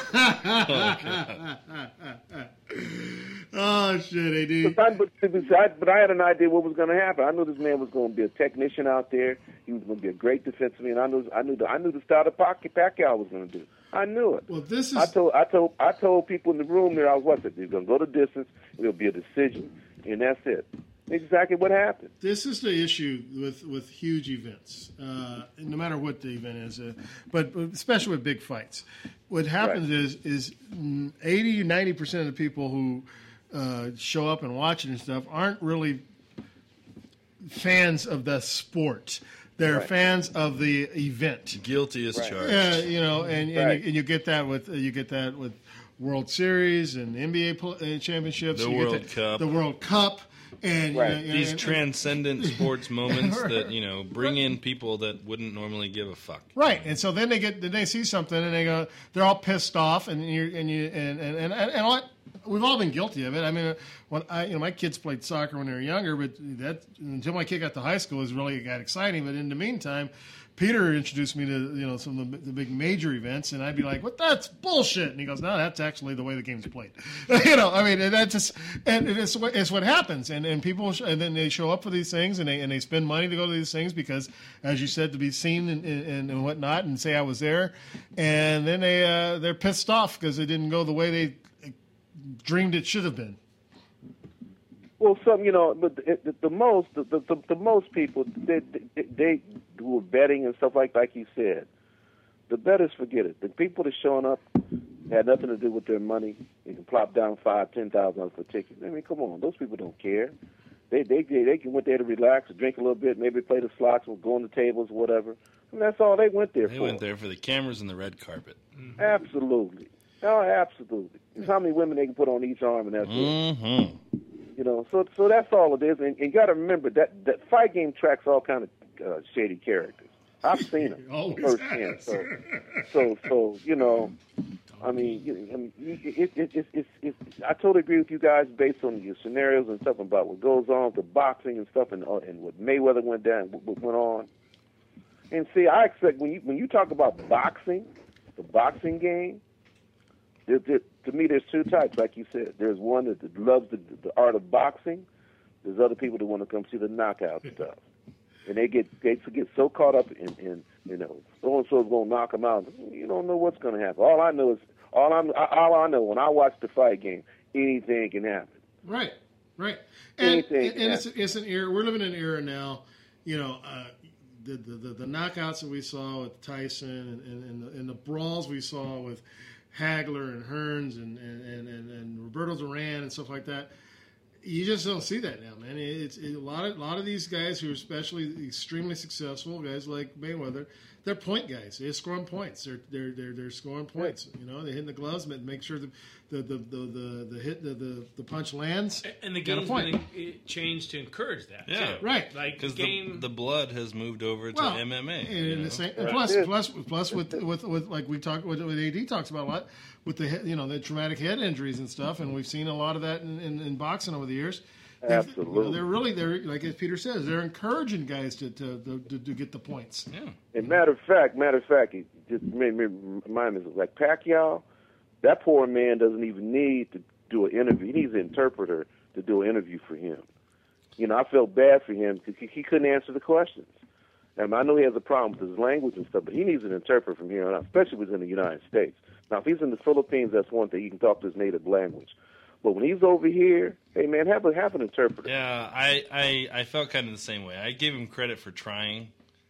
Oh, shit, AD. but I, but, I- but I had an idea what was going to happen. I knew this man was going to be a technician out there. He was going to be a great defensive man. I knew I knew the, I knew the style that Pac- Pacquiao was going to do. I knew it. Well, this is I told I told I told people in the room there I was what they're going to go the distance. It'll be a decision, and that's it. Exactly what happened. This is the issue with, with huge events, uh, no matter what the event is, uh, but but especially with big fights. What happens is is mm, 80 90 percent of the people who uh, show up and watch it and stuff aren't really fans of the sport. They're Right. fans of the event. Guilty as Right. charged. Yeah, you know, and and, Right. you, and you get that with you get that with World Series and NBA uh, championships. The you get World that- Cup. the World Cup, and you know, you know, These and- transcendent sports moments that you know bring in people that wouldn't normally give a fuck. Right, and so then they get then they see something and they go they're all pissed off and you and you and and and, and, and what we've all been guilty of it. I mean, when I you know my kids played soccer when they were younger, but that until my kid got to high school, it was really got exciting. But in the meantime. Peter introduced me to you know some of the, the big major events, and I'd be like, "What? That's bullshit." And he goes, "No, that's actually the way the game's played." you know, I mean, that's just and it's what it's what happens, and and people sh- and then they show up for these things, and they and they spend money to go to these things because, as you said, to be seen and, and, and whatnot, and say I was there, and then they uh, they're pissed off because it didn't go the way they dreamed it should have been. Well, some you know, but the, the, the most the, the, the, the most people they, they they who are betting and stuff like like you said, the betters forget it. The people that showing up had nothing to do with their money. They can plop down five, ten thousand dollars for tickets. I mean, come on, those people don't care. They they they, they can went there to relax, drink a little bit, maybe play the slots, or go on the tables, whatever. I mean, that's all they went there They for. They went there for the cameras and the red carpet. Mm-hmm. Absolutely. Oh, absolutely. It's how many women they can put on each arm, and that's it. Mm-hmm. You know, so so that's all it is. And you got to remember that that fight game tracks all kind of uh, shady characters. I've seen them Always firsthand. So, so so you know, I mean, you- I mean, it, it, it, it, it, I totally agree with you guys based on your scenarios and stuff about what goes on with the boxing and stuff, and uh, and what Mayweather went down, what, what went on. And see, I expect when you when you talk about boxing, the boxing game, there, there, to me, there's two types. Like you said, there's one that, loves the, the art of boxing. There's other people that want to come see the knockout stuff, and they get they get so caught up in, in you know so and so's gonna knock them out. You don't know what's gonna happen. All I know is all I'm all I know when I watch the fight game, anything can happen. Right, right. And, Anything, and, and it's, it's an era. We're living in an era now. You know, uh, the, the the the knockouts that we saw with Tyson and and, and, the, and the brawls we saw with Hagler and Hearns and and, and, and, Roberto Duran and stuff like that. You just don't see that now, man. It's it, a lot of a lot of these guys who are especially extremely successful guys like Mayweather. They're point guys. They're scoring points. They're they're they're, they're scoring points. You know, they're hitting the gloves, and make sure the the the the, the, the hit the, the the punch lands. And the Got a game's point. been uh, changed to encourage that. Yeah, too. Right. Like because game. the, the blood has moved over to Well, MMA. And, you know? the same, and plus, plus, plus, with with with like we talked with, with AD talks about a lot with the you know the traumatic head injuries and stuff, and we've seen a lot of that in, in, in boxing over the years. They've- you know, Absolutely. they're really they're like as Peter says, they're encouraging guys to to, to, to, to get the points. Yeah. And matter of fact, matter of fact, it just made me remind me of like Pacquiao. That poor man doesn't even need to do an interview. He needs an interpreter to do an interview for him. You know, I felt bad for him because he, he couldn't answer the questions. And I know he has a problem with his language and stuff, but he needs an interpreter from here on out, especially if he's in the United States. Now, if he's in the Philippines, that's one thing. He can talk to his native language. But when he's over here, hey man, have a have an interpreter. Yeah, I, I I felt kind of the same way. I gave him credit for trying.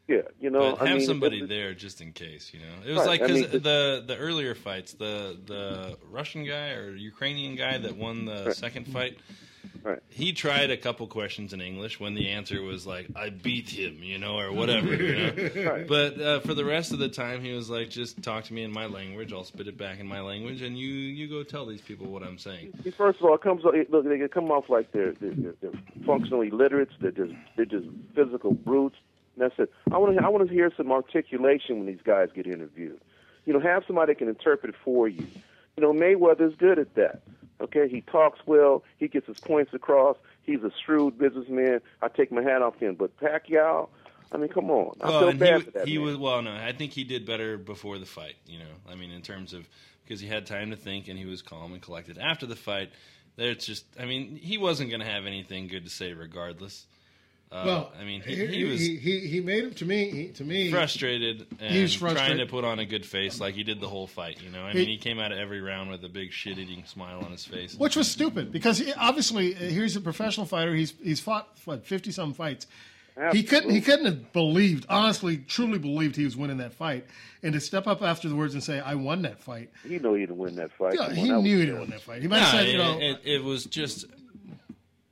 Yeah, you know, but I have mean, somebody there just in case. You know, it was Right, like I because mean, the the earlier fights, the the Russian guy or Ukrainian guy that won the second fight. Right. He tried a couple questions in English when the answer was like "I beat him," you know, or whatever. You know? Right. But uh, for the rest of the time, he was like, "Just talk to me in my language. I'll spit it back in my language, and you you go tell these people what I'm saying." First of all, it comes it, look they come off like they're, they're, they're, they're illiterates. They're just they're just physical brutes. And that's it. I want to I want to hear some articulation when these guys get interviewed. You know, have somebody that can interpret it for you. You know, Mayweather's good at that. Okay, he talks well. He gets his points across. He's a shrewd businessman. I take my hat off to him. But Pacquiao, I mean, come on. I Well, feel bad he, for that he man. was well. No, I think he did better before the fight. You know, I mean, in terms of because he had time to think and he was calm and collected. After the fight, There's just, I mean, he wasn't going to have anything good to say regardless. Uh, well, I mean, he, he, he was he, he, he made it to me. He, to me, frustrated and He was frustrated. trying to put on a good face like he did the whole fight. You know, I He- mean, he came out of every round with a big shit-eating smile on his face. which was stupid because he, obviously uh, he's a professional fighter. He's he's fought what fifty some fights. He couldn't he couldn't have believed honestly truly believed he was winning that fight and to step up afterwards and say I won that fight. He knew he didn't win that fight. Yeah, he knew he didn't win that fight. He might have Nah, said you know it, it was just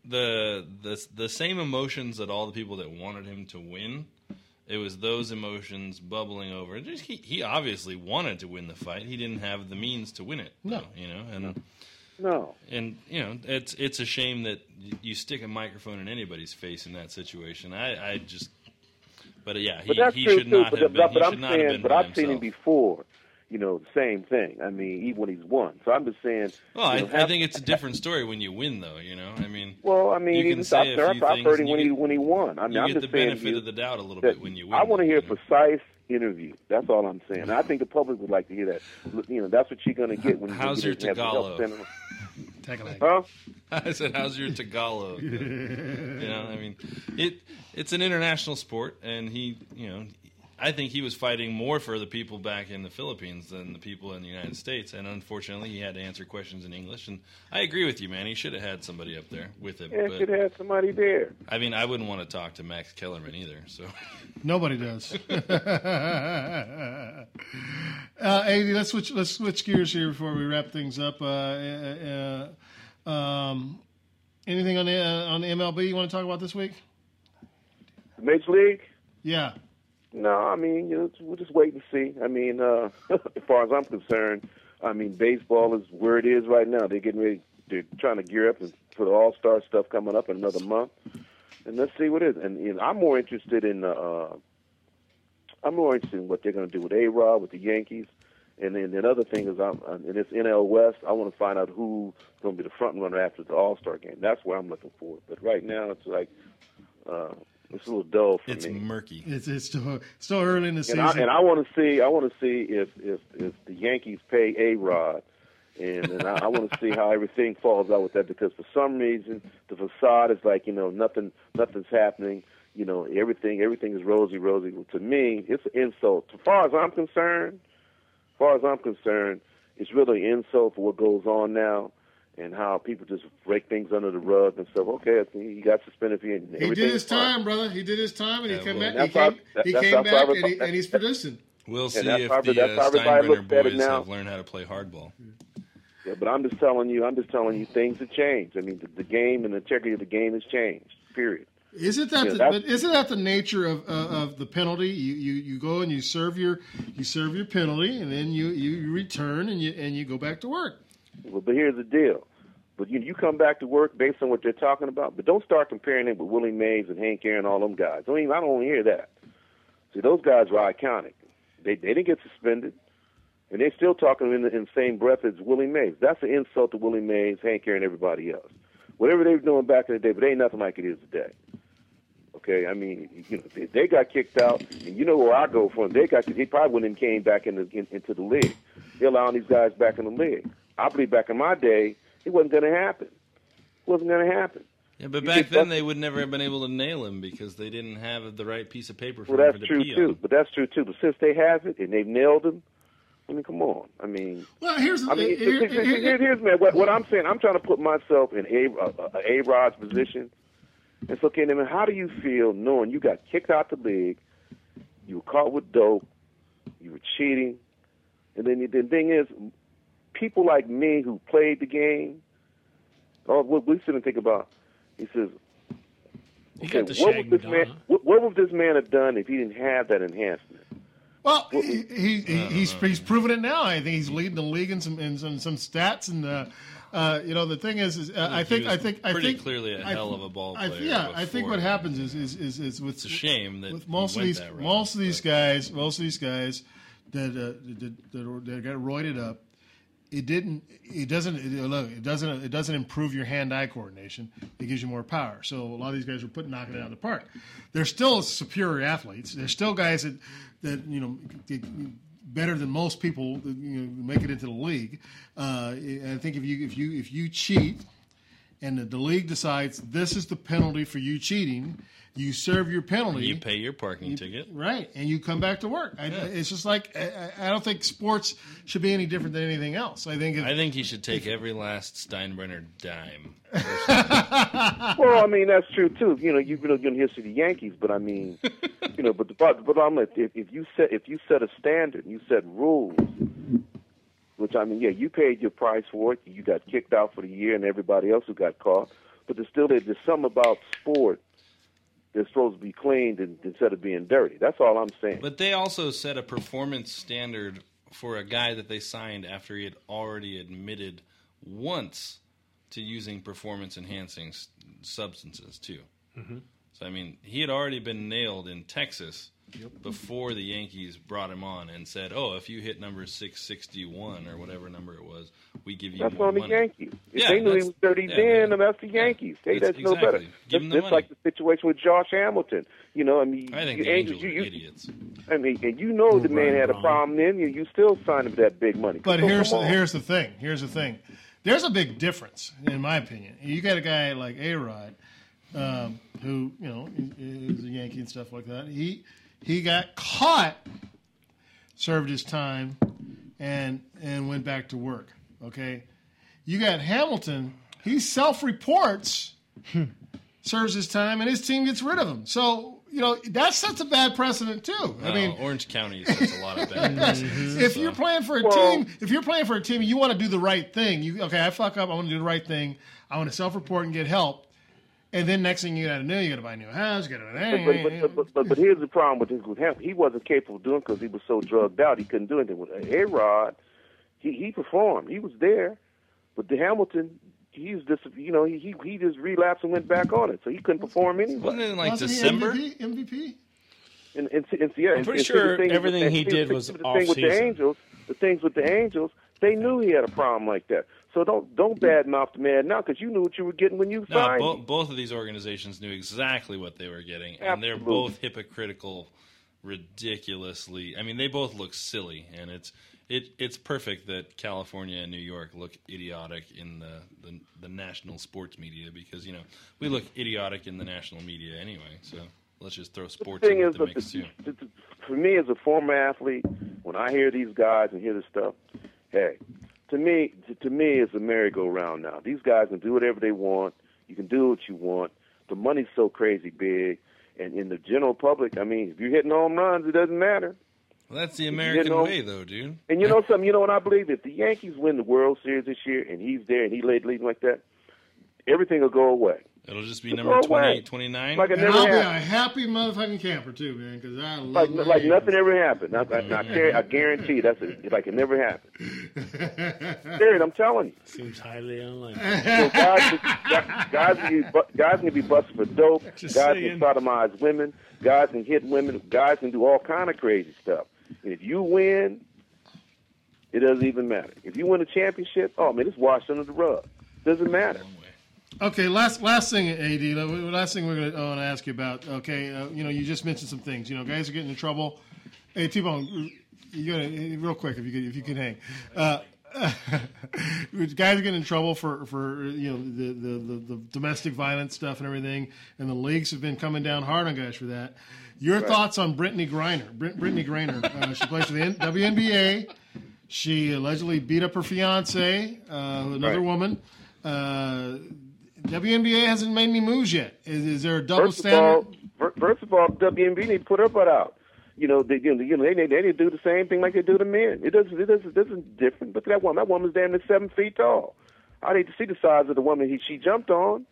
the the the same emotions that all the people that wanted him to win. It was those emotions bubbling over. Just he, he obviously wanted to win the fight. He didn't have the means to win it. No. though, you know, and no, and you know, it's it's a shame that you stick a microphone in anybody's face in that situation. I, I just, but uh, yeah, he, but that's he true should too. not but have been. but, he I'm saying, but I've seen him before. You know, the same thing. I mean, even when he's won. So I'm just saying. Well, I, know, I think it's a different story when you win, though. You know, I mean, Well, I mean, you can even say I've, a I've, few I've things heard him and when you he get- when he won. I mean, you I'm get just the saying benefit you- of the doubt a little bit when you win. I want to hear a precise interview. That's all I'm saying. I think the public would like to hear that. You know, that's what you're going to get when How's you your get have the help Tagalog? Tagalog. Huh? I said, "How's your Tagalog?" you know, I mean, it it's an international sport, and he, you know, I think he was fighting more for the people back in the Philippines than the people in the United States, and unfortunately, he had to answer questions in English. And I agree with you, man. He should have had somebody up there with him. Yeah, but, should have had somebody there. I mean, I wouldn't want to talk to Max Kellerman either. So, Nobody does. uh, Ady, let's switch. Let's switch gears here before we wrap things up. Uh, uh, uh, um, anything on uh, on the MLB you want to talk about this week? Major League? Yeah. No, I mean, you know, we'll just wait and see. I mean, uh, as far as I'm concerned, I mean, baseball is where it is right now. They're getting ready. They're trying to gear up for the All Star stuff coming up in another month, and let's see what it is. And you know, I'm more interested in. Uh, I'm more interested in what they're going to do with A Rod, with the Yankees, and then the other thing is, I'm uh, in this NL West. I want to find out who's going to be the front runner after the All Star game. That's where I'm looking for. But right now, it's like uh, it's a little dull for it's me. It's murky. It's it's still still early in the And season. I, and I want to see, I want to see if if if the Yankees pay A Rod, and, and I, I want to see how everything falls out with that because for some reason the facade is like you know nothing nothing's happening. You know everything everything is rosy rosy. To me, it's an insult. As far as I'm concerned, as far as I'm concerned, it's really an insult for what goes on now. And how people just break things under the rug and stuff. Okay, I think he got suspended for and he did his is fine. time, brother. He did his time, and he Yeah, came back. He that's how- came, that- he came back, everybody- and, he, and he's producing. We'll see that's if how- the that's uh, how Steinbrenner boys now. have learned how to play hardball. Yeah, but I'm just telling you, I'm just telling you, things have changed. I mean, the, the game and the integrity of the game has changed. Period. Isn't that Yeah, the, that's- but isn't that the nature of uh, of the penalty? You, you you go and you serve your you serve your penalty, and then you, you return and you and you go back to work. Well, but here's the deal. But you you come back to work based on what they're talking about. But don't start comparing it with Willie Mays and Hank Aaron all them guys. Don't even, I don't to hear that. See, those guys were iconic. They they didn't get suspended, and they're still talking in the, in the same breath as Willie Mays. That's an insult to Willie Mays, Hank Aaron, everybody else. Whatever they were doing back in the day, but ain't nothing like it is today. Okay, I mean, you know, they, they got kicked out, and you know where I go from. They got he probably wouldn't came back in the, in, into the league. They're allowing these guys back in the league. I believe back in my day, it wasn't going to happen. It wasn't going to happen. Yeah, but You back then they would never have been able to nail him because they didn't have the right piece of paper for Well, him that's to true pee too. on. But that's true too. But since they have it and they've nailed him, I mean, come on. I mean, Well, here's I mean, here- here, here, here- here- here's man. What, what I'm saying, I'm trying to put myself in a uh, uh, a Rod's position. It's okay, then. How do you feel knowing you got kicked out the league, you were caught with dope, you were cheating, and then the thing is, people like me who played the game, oh, what we sit and think about. He says, You okay, got the what would this man? Madonna. What, what would this man have done if he didn't have that enhancement? Well, he, he, he he's he's proven it now. I think he's leading the league in some in some, some stats, and uh, uh, you know the thing is, is uh, I He think I think I think clearly a hell of a ball I- player yeah, I think what happens is is is, is with It's a shame that with he most of these route, most of these guys most of these guys that uh, that, that, that got roided up. It didn't. It doesn't. It, look, it doesn't. It doesn't improve your hand-eye coordination. It gives you more power. So a lot of these guys were putting knocking it out of the park. They're still superior athletes. They're still guys that that you know better than most people. You know, make it into the league. Uh, I think if you if you if you cheat and the, the league decides this is the penalty for you cheating. You serve your penalty. You pay your parking ticket. Right, and you come back to work. I, Yeah. It's just like I, I I don't think sports should be any different than anything else. I think if, I think he should take every last Steinbrenner dime. well, I mean that's true too. You know, you you know, you're here to the Yankees, but I mean, you know, but the but, but I'm like, if, if you set if you set a standard, you set rules, which I mean, yeah, you paid your price for it. You got kicked out for the year, and everybody else who got caught. But there's still there's something about sport that's supposed to be cleaned and, instead of being dirty. That's all I'm saying. But they also set a performance standard for a guy that they signed after he had already admitted once to using performance enhancing s- substances too. Mhm. So I mean, he had already been nailed in Texas before the Yankees brought him on and said, "Oh, if you hit number 661 or whatever number it was, we give you That's more on the money." Yankees. If Yeah, they knew he was dirty yeah, then, man. that's the Yankees. They That's- that's no better. exactly. Give them It's the it's like the situation with Josh Hamilton. You know, I mean, I think you, the Angels you, are you, idiots. I mean, and you know the man had a problem then. You, you still signed him for that big money. But So here's come on. here's the thing. Here's the thing. There's a big difference, in my opinion. You got a guy like A Rod, um, who you know is is a Yankee and stuff like that. He he got caught, served his time, and and went back to work. Okay, you got Hamilton. He self-reports, hmm. serves his time, and his team gets rid of him. So you know that sets a bad precedent too. I mean, Orange County sets a lot of bad precedents. if so. you're playing for a Well- team, if you're playing for a team, and you want to do the right thing. You okay? I fuck up. I want to do the right thing. I want to self-report and get help. And then next thing you got to know, you got to buy a new house. You got But, to. but, but, but, but, but here's the problem with this with him. He wasn't capable of doing because he was so drugged out. He couldn't do anything. With A Rod, he he performed. He was there, but the Hamilton, he's just you know he he, he just relapsed and went back on it. So he couldn't perform anyway. Wasn't it in, like, Wasn't December? MVP? MVP? And, and, and, yeah, I'm pretty and sure the thing- everything and he did was the thing with the. Angels. The things with the Angels, they knew he had a problem like that. So don't don't badmouth the man now because you knew what you were getting when you No, signed. bo- both of these organizations knew exactly what they were getting, and they're both hypocritical, ridiculously. I mean, they both look silly, and it's it it's perfect that California and New York look idiotic in the, the the national sports media because you know we look idiotic in the national media anyway. So let's just throw sports the thing in is, the mix too. for me as a former athlete, when I hear these guys and hear this stuff, hey, to me, to, to me, it's a merry-go-round now. These guys can do whatever they want. You can do what you want. The money's so crazy big, and in the general public, I mean, if you're hitting home runs, it doesn't matter. Well, that's the You American know- way, though, dude. And you know something? You know what I believe? If the Yankees win the World Series this year, and he's there, and he laid leading like that, everything will go away. It'll just be number go 28, 29. Like it And never I'll be happened. a happy motherfucking camper too, man, because I love like my like Yankees. nothing ever happened. I, I, I, guar- I guarantee that's a, like it never happened. Serious, I'm telling you. Seems highly unlikely. So guys, guys, guys, can be, bu- guys can be busted for dope. Just guys saying. can sodomize women. Guys can hit women. Guys can do all kind of crazy stuff. And if you win, it doesn't even matter. If you win a championship, oh man, it's washed under the rug. Doesn't matter. Okay, last last thing, Ad. Last thing we're going to want to ask you about. Okay, uh, you know, you just mentioned some things. You know, guys are getting in trouble. Hey, T-Bone, you got to real quick if you could if you can hang. Uh, guys are getting in trouble for, for you know the, the, the, the domestic violence stuff and everything, and the leagues have been coming down hard on guys for that. Your Right. thoughts on Brittney Griner? Brit- Brittney Griner, uh, she plays for the N- WNBA. She allegedly beat up her fiance, uh, another Right. woman. Uh, WNBA hasn't made any moves yet. Is, is there a double First of standard? all, first of all, WNB need to put her butt out. You know, they, you know, you know, they, they need to do the same thing like they do to men. It doesn't, it doesn't, it doesn't different. But that woman, that woman's damn near seven feet tall. I need to see the size of the woman he, she jumped on.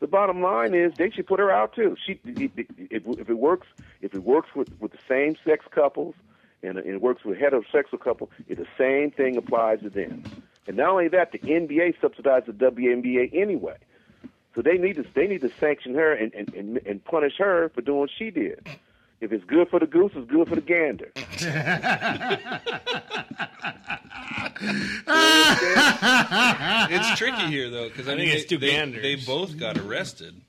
The bottom line is they should put her out too. She, if, if, if it works, if it works with with the same sex couples, and it works with heterosexual couple, it, the same thing applies to them. And not only that, the NBA subsidizes the WNBA anyway. So they need to they need to sanction her and, and, and, and punish her for doing what she did. If it's good for the goose, it's good for the gander. it's tricky here though because I, I mean think it's they, two they, ganders. they both got arrested.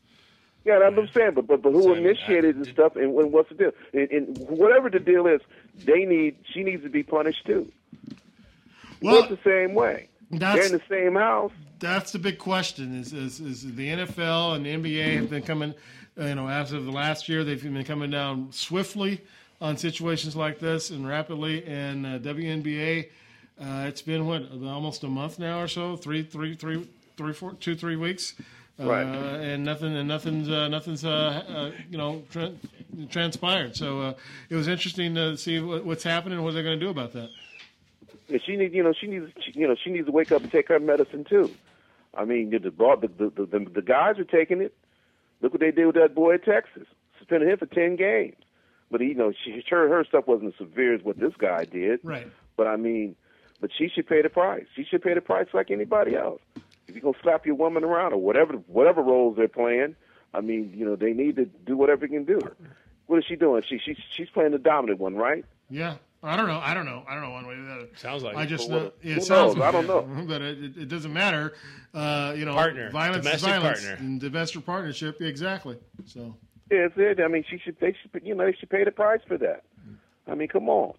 Yeah, that's what I'm saying. But but, but who initiated and stuff, and, and what's the deal? And, and whatever the deal is, they need she needs to be punished too. Well- Well, the same way. They're in the same house. That's the big question: is, is is the NFL and the NBA have been coming, you know, after the last year they've been coming down swiftly on situations like this and rapidly. And uh, WNBA, uh, it's been what almost a month now or so, three, three, three, three, four, two, three weeks. Uh, Right. and nothing, and nothing's, uh, nothing's, uh, uh, you know, tran transpired. So uh, it was interesting to see what, what's happening and what they're going to do about that. Yeah, she needs, you know, she needs, you know, she needs to wake up and take her medicine too. I mean, the the, the, the, the, guys are taking it. Look what they did with that boy in Texas. Suspended him for ten games. But you know, she her her stuff wasn't as severe as what this guy did. Right. But I mean, but she should pay the price. She should pay the price like anybody else. If you're gonna slap your woman around or whatever whatever roles they're playing, I mean, you know, they need to do whatever they can do. What is she doing? She she she's playing the dominant one, right? Yeah. I don't know. I don't know. I don't know one way or the other. Sounds like I just know. what- Yeah, it sounds knows? I don't know, but it, it, it doesn't matter. Uh, you know, Partner. violence Domestic is violence, partner. and domestic partnership. yeah, Exactly. So Yeah, that's it. I mean, she should. They should. You know, they should pay the price for that. I mean, come on.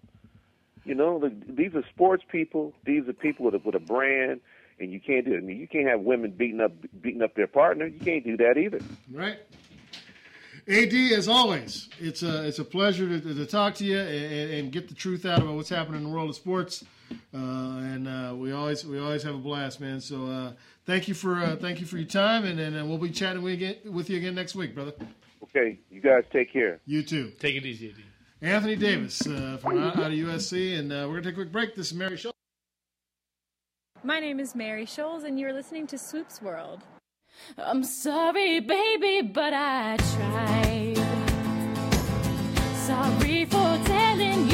You know, the, these are sports people. These are people with a, with a brand, and you can't do it. I mean, you can't have women beating up beating up their partner. You can't do that either. right. Ad, as always, it's a it's a pleasure to, to talk to you and, and get the truth out about what's happening in the world of sports. Uh, and uh, we always we always have a blast, man. So uh, thank you for uh, thank you for your time, and, and, we'll be chatting with, again, with you again next week, brother. Okay, you guys take care. You too. Take it easy, Ad. Anthony Davis uh, from out, out of USC, and uh, we're gonna take a quick break. This is Mary Schultz. My name is Mary Scholes, and you're listening to Swoops World. I'm sorry, baby, but I tried. Sorry for telling you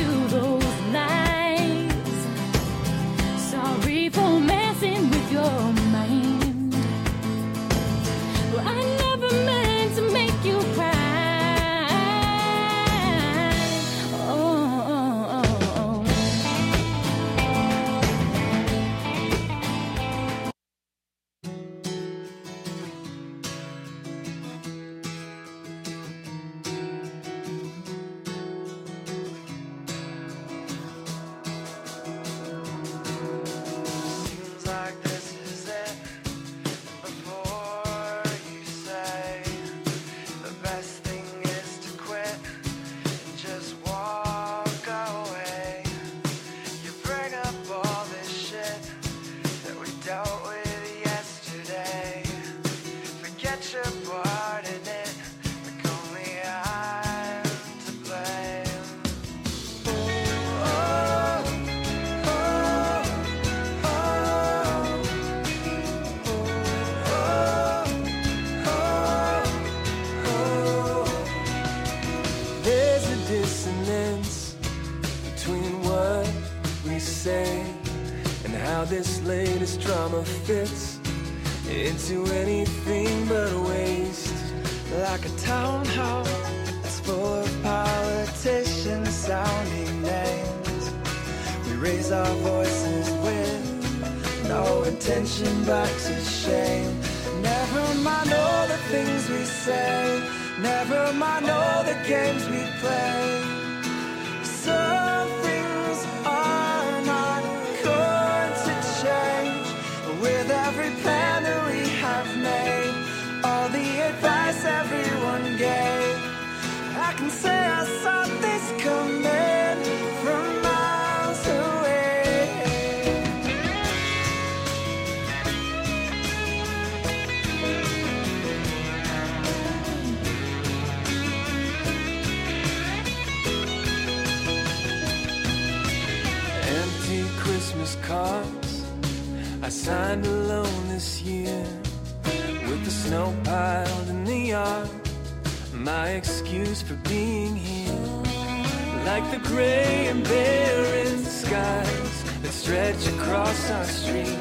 across our street.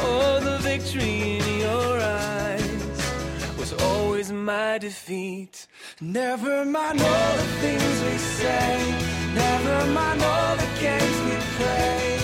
Oh, the victory in your eyes was always my defeat. Never mind all the things we say, never mind all the games we play.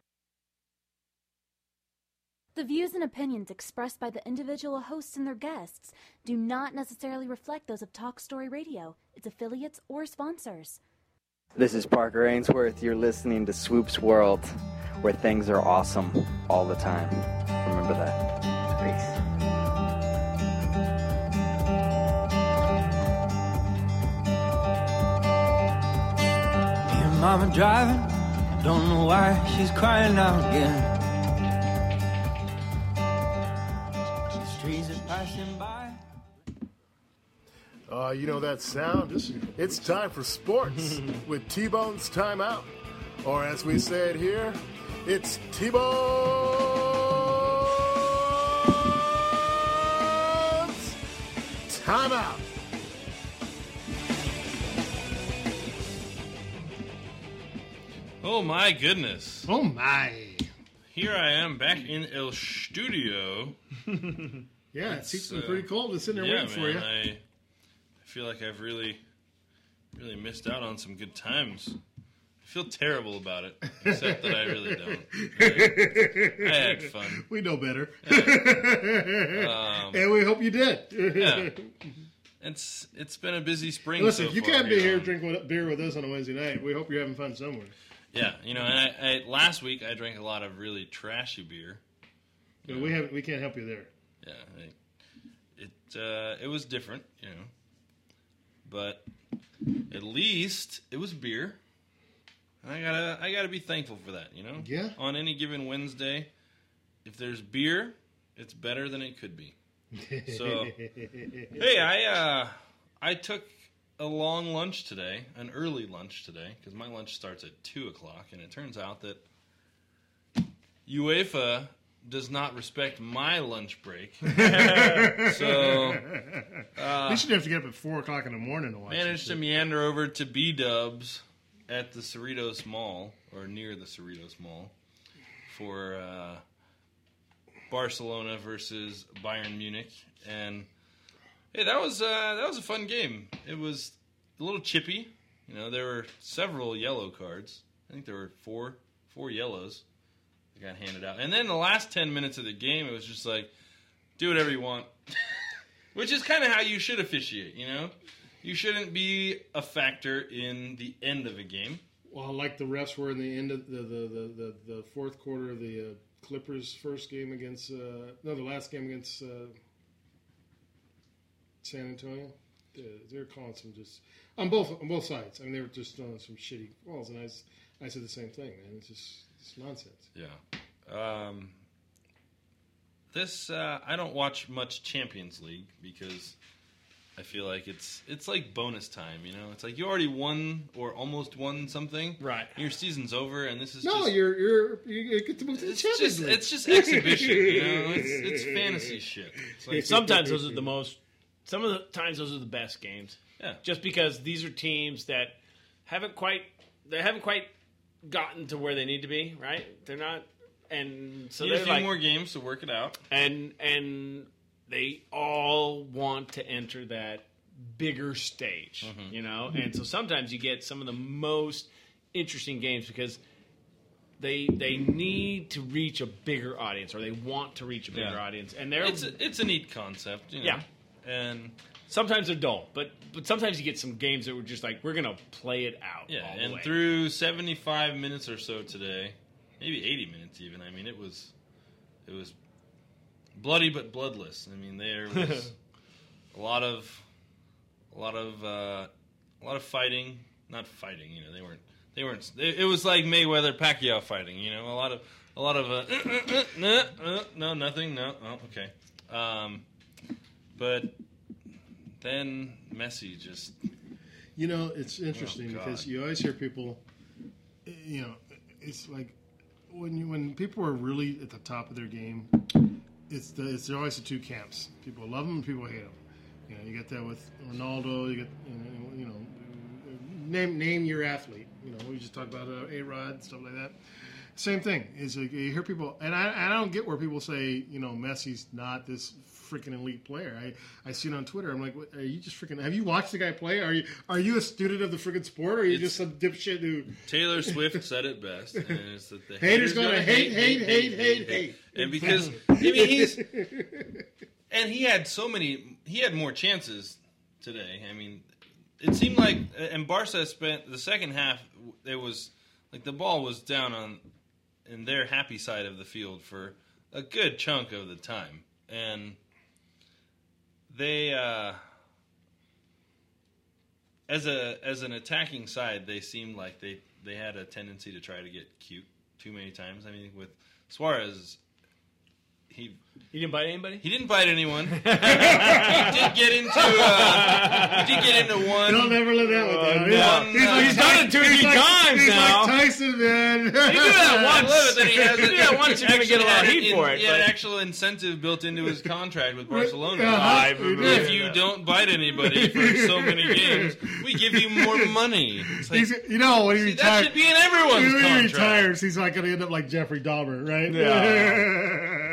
The views and opinions expressed by the individual hosts and their guests do not necessarily reflect those of Talk Story Radio, its affiliates, or sponsors. This is Parker Ainsworth. You're listening to Swoop's World, where things are awesome all the time. Remember that. Peace. Me and mama driving, don't know why she's crying out again. Uh, you know that sound? It's time for sports with T-Bone's Timeout. Or as we say it here, it's T-Bone's Timeout. Oh my goodness. Oh my. Here I am back in El Studio. Yeah, It's, it's been uh, pretty cold. It's in there yeah, waiting for you. I, I feel like I've really, really missed out on some good times. I feel terrible about it, except that I really don't. I, I had fun. We know better. Um, and we hope you did. yeah. It's it's been a busy spring. Listen, so if you far can't be here drinking with- beer with us on a Wednesday night, we hope you're having fun somewhere. Yeah, you know, and I, I last week I drank a lot of really trashy beer. But we have we can't help you there. Yeah, I, it uh, it was different, you know, but at least it was beer. I gotta I gotta be thankful for that, you know. Yeah. On any given Wednesday, if there's beer, it's better than it could be. So, hey, I uh, I took a long lunch today, an early lunch today, because my lunch starts at two o'clock, and it turns out that UEFA does not respect my lunch break. so, uh, you should have to get up at four o'clock in the morning to watch. managed to meander over to B Dubs at the Cerritos Mall or near the Cerritos Mall for uh, Barcelona versus Bayern Munich, and hey, that was uh, that was a fun game. It was a little chippy. You know, there were several yellow cards. I think there were four four yellows got handed out, and then the last ten minutes of the game, it was just like, do whatever you want. Which is kind of how you should officiate, you know? You shouldn't be a factor in the end of a game. Well, like the refs were in the end of the the, the, the, the fourth quarter of the uh, Clippers' first game against uh, no, the last game against uh, San Antonio. They were calling some just on both on both sides. I mean, they were just throwing some shitty calls, and I, I said the same thing, man. It's just it's nonsense. Yeah. Um, this uh, I don't watch much Champions League because I feel like it's it's like bonus time. You know, it's like you already won or almost won something. Right. Your season's over, and this is No, just, you're you're you get to move to the it's Champions just League. it's just exhibition. You know, it's, it's fantasy shit. It's like Sometimes those are the most. Some of the times those are the best games. Yeah. Just because these are teams that haven't quite they haven't quite gotten to where they need to be. Right? They're not. And so Need a few like, more games to work it out. and and they all want to enter that bigger stage, Mm-hmm. you know. And so sometimes you get some of the most interesting games because they they need to reach a bigger audience or they want to reach a bigger Yeah. audience, and they're It's a, it's a neat concept. You know? Yeah. and sometimes they're dull, but but sometimes you get some games that were just like we're gonna play it out. Yeah, and way. through 75 minutes or so today, maybe 80 minutes even. I mean, it was it was bloody but bloodless. I mean, there was a lot of a lot of uh, a lot of fighting, not fighting. You know, they weren't they weren't. It, it was like Mayweather Pacquiao fighting. You know, a lot of a lot of uh, uh, uh, no, uh, no, nothing, no, oh, okay. Um, but then Messi just You know, it's interesting Oh, because you always hear people, you know, it's like when you, when people are really at the top of their game, it's the it's always the two camps. People love them and people hate them. You know, you get that with Ronaldo. You get you know, name name your athlete. You know, we just talked about uh, A Rod stuff like that. Same thing is like, you hear people, and I, I don't get where people say you know Messi's not this freaking elite player. I, I see it on Twitter. I'm like, what, are you just freaking? Have you watched the guy play? Are you are you a student of the freaking sport, or are you just some dipshit who? Taylor Swift said it best. And it's that the Haters gonna hate, hate, hate, hate, hate. And because I mean he's and he had so many, he had more chances today. I mean, it seemed like and Barca spent the second half. It was like the ball was down on in their happy side of the field for a good chunk of the time, and they uh, as a as an attacking side, they seemed like they they had a tendency to try to get cute too many times. I mean, with Suarez, he he didn't bite anybody. he didn't bite anyone. he did get into uh, he did get into one. Don't ever let that one down. no. He's, He's he's done it two or he's three like- times he's now. like Tyson, man. He did that once. I love it that he has He did that once, you're gonna get a lot of heat had for it, He had actual incentive built into his contract with Barcelona. Yeah, I- he if you don't bite anybody for so many games, we give you more money. Like, He's, you know, when he See, that retires, should be in everyone's when he contract. retires, he's like going to end up like Jeffrey Dahmer, right? But,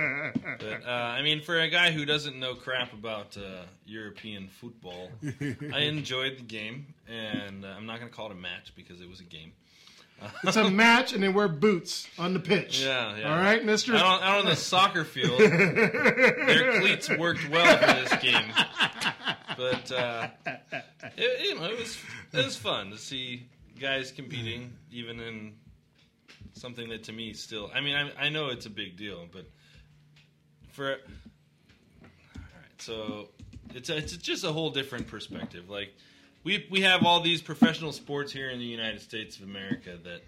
uh, I mean, for a guy who doesn't know crap about uh, European football, I enjoyed the game, and uh, I'm not going to call it a match because it was a game. it's a match, and they wear boots on the pitch. Yeah, yeah. All right, Mister. Out on, out on the soccer field, their cleats worked well for this game, but uh, it, you know, it was it was fun to see guys competing, even in something that to me still. I mean, I, I know it's a big deal, but for all right, so it's a, it's just a whole different perspective. Like we we have all these professional sports here in the United States of America that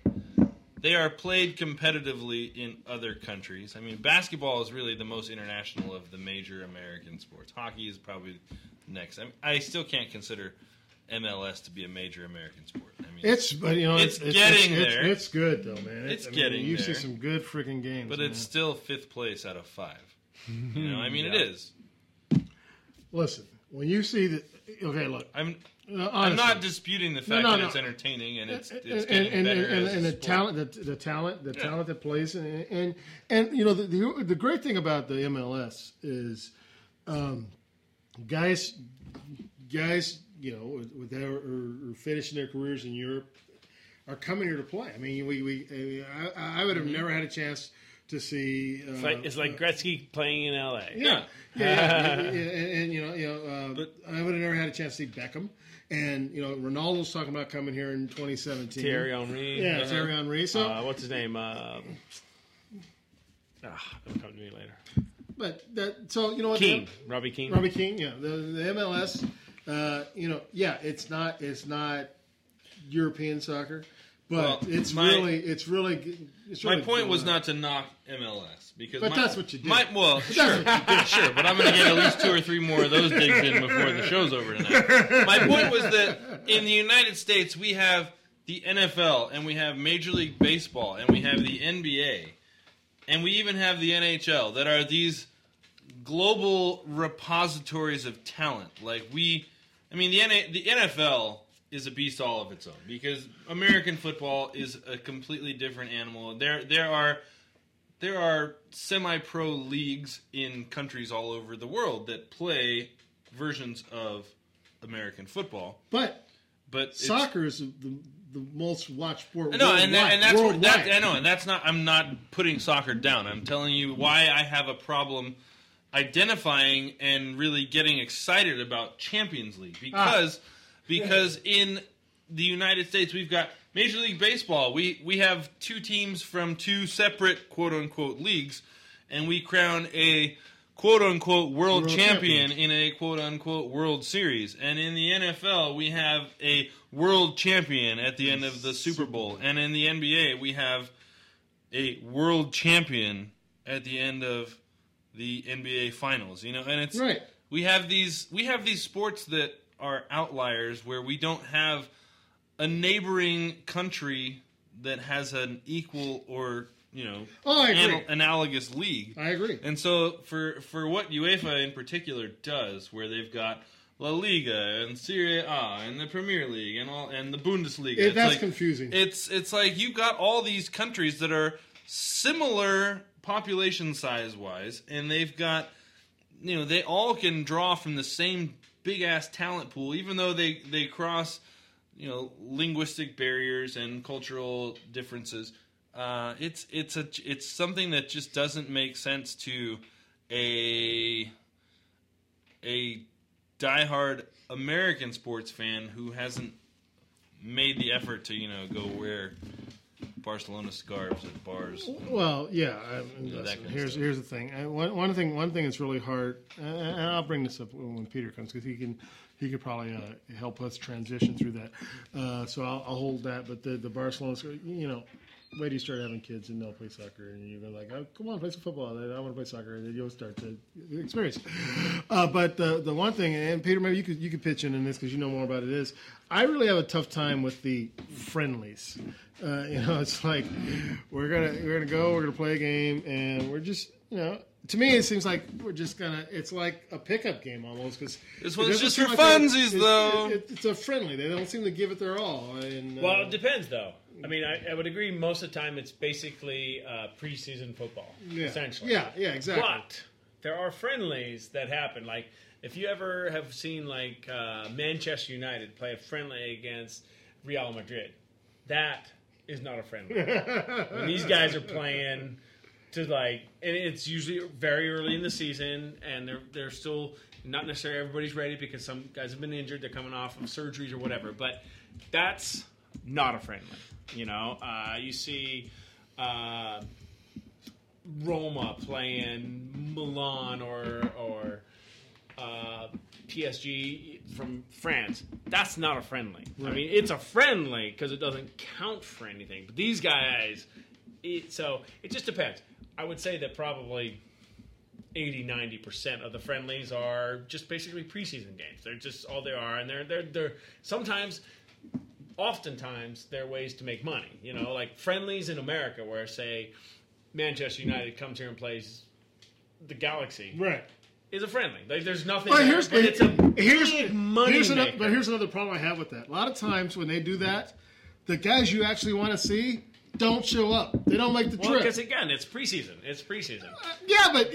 they are played competitively in other countries. I mean, basketball is really the most international of the major American sports. Hockey is probably next. I, I still can't consider MLS to be a major American sport. I mean, It's but you know it's, it's, getting it's, there. It's, good though, man. It's I mean, getting You there. see some good freaking games, but man. it's still fifth place out of five. You know, I mean, it Yeah. is. Listen, when you see that, okay, look, I'm uh, I'm not disputing the fact no, that no. it's entertaining and it's it's and, getting and, better and, as and the sport. talent, the, the talent, the Yeah. talent that plays, and, and and you know the, the the great thing about the MLS is, um, guys, guys, you know, with, with their, or, or finishing their careers in Europe, are coming here to play. I mean, we, we I, I would have Mm-hmm. never had a chance to see. Uh, It's like it's like Gretzky playing in L.A. yeah, yeah, yeah, and, and, you know, you know, uh, but I would have never had a chance to see Beckham, and you know, Ronaldo's talking about coming here in 2017. Thierry Henry. yeah, Uh-huh. Thierry Henry. So, uh, what's his name? Uh, ah, it'll come to me later. but that, so you know what? King, Robbie Keane. Robbie Keane, yeah, the, the MLS. Uh, you know, yeah, it's not it's not European soccer, but Well, it's my- really it's really it's My really point was not to knock MLS because But my- that's what you did. My, well, sure, did. sure, but I'm going to get at least two or three more of those digs in before the show's over tonight. My point was that in the United States we have the NFL and we have Major League Baseball and we have the NBA and we even have the NHL that are these global repositories of talent. Like we, I mean, the NA, the NFL is a beast all of its own because American football is a completely different animal. There, there are there are semi-pro leagues in countries all over the world that play versions of American football. But but soccer is the, the most watched sport. no, and, that, and that's what that, I know, and that's not. I'm not putting soccer down. I'm telling you why I have a problem identifying and really getting excited about Champions League ah. because because in the United States we've got Major League Baseball. We we have two teams from two separate quote unquote leagues, and we crown a quote unquote world, World champion champion. in a quote unquote World Series. And in the NFL, we have a world champion at the end of the Super Bowl. And in the NBA, we have a world champion at the end of the NBA finals. You know, and it's Right. we have these we have these sports that are outliers where we don't have a neighboring country that has an equal or you know Oh, anal- analogous league. I agree. And so for for what UEFA in particular does, where they've got La Liga and Serie A and the Premier League and all and the Bundesliga, It- it's that's like- confusing. It's it's like you've got all these countries that are similar population size wise, and they've got you know they all can draw from the same big ass talent pool, even though they they cross you know linguistic barriers and cultural differences. Uh, it's it's a it's something that just doesn't make sense to a a diehard American sports fan who hasn't made the effort to you know go wear Barcelona scarves at bars. Well, yeah. I mean, You know, listen, here's here's the thing. Uh, one, one thing one thing that's really hard, and I'll bring this up when when Peter comes because he can he could probably uh, help us transition through that. Uh, so I'll, I'll hold that. But the the Barcelona, you know. Wait till you start having kids and they'll play soccer, and you're like, oh, "Come on, play some football." I want to play soccer, and then you'll start to experience. Uh, but the the one thing, and Peter, maybe you could you could pitch in in this because you know more about it. Is I really have a tough time with the friendlies. Uh, you know, it's like we're gonna we're gonna go, we're gonna play a game, and we're just you know. To me, it seems like we're just gonna. It's like a pickup game almost because This one's just for funsies, though. it's a friendly. They don't seem to give it their all. And, uh, Well, it depends, though. I mean, I, I would agree. Most of the time, it's basically uh, preseason football, Yeah. essentially. Yeah, yeah, exactly. But there are friendlies that happen. Like if you ever have seen like uh, Manchester United play a friendly against Real Madrid, that is not a friendly. when these guys are playing to like, and it's usually very early in the season, and they're they're still not necessarily everybody's ready because some guys have been injured, they're coming off of surgeries or whatever. But that's not a friendly. You know, uh, you see. Uh, Roma playing Milan or or uh, PSG from France. That's not a friendly. I mean, it's a friendly because it doesn't count for anything. But these guys, it, so it just depends. I would say that probably 80 90% of the friendlies are just basically preseason games. They're just all they are and they're they're they're sometimes oftentimes they're ways to make money. You know, like friendlies in America where say Manchester United comes here and plays the Galaxy. Right. Is a friendly. Like, there's nothing. But there, here's, but it's a here's, big money here's another, but here's another problem I have with that. A lot of times when they do that, the guys you actually want to see don't show up. They don't make the well, trip. because again, it's preseason. It's preseason. Uh, yeah, but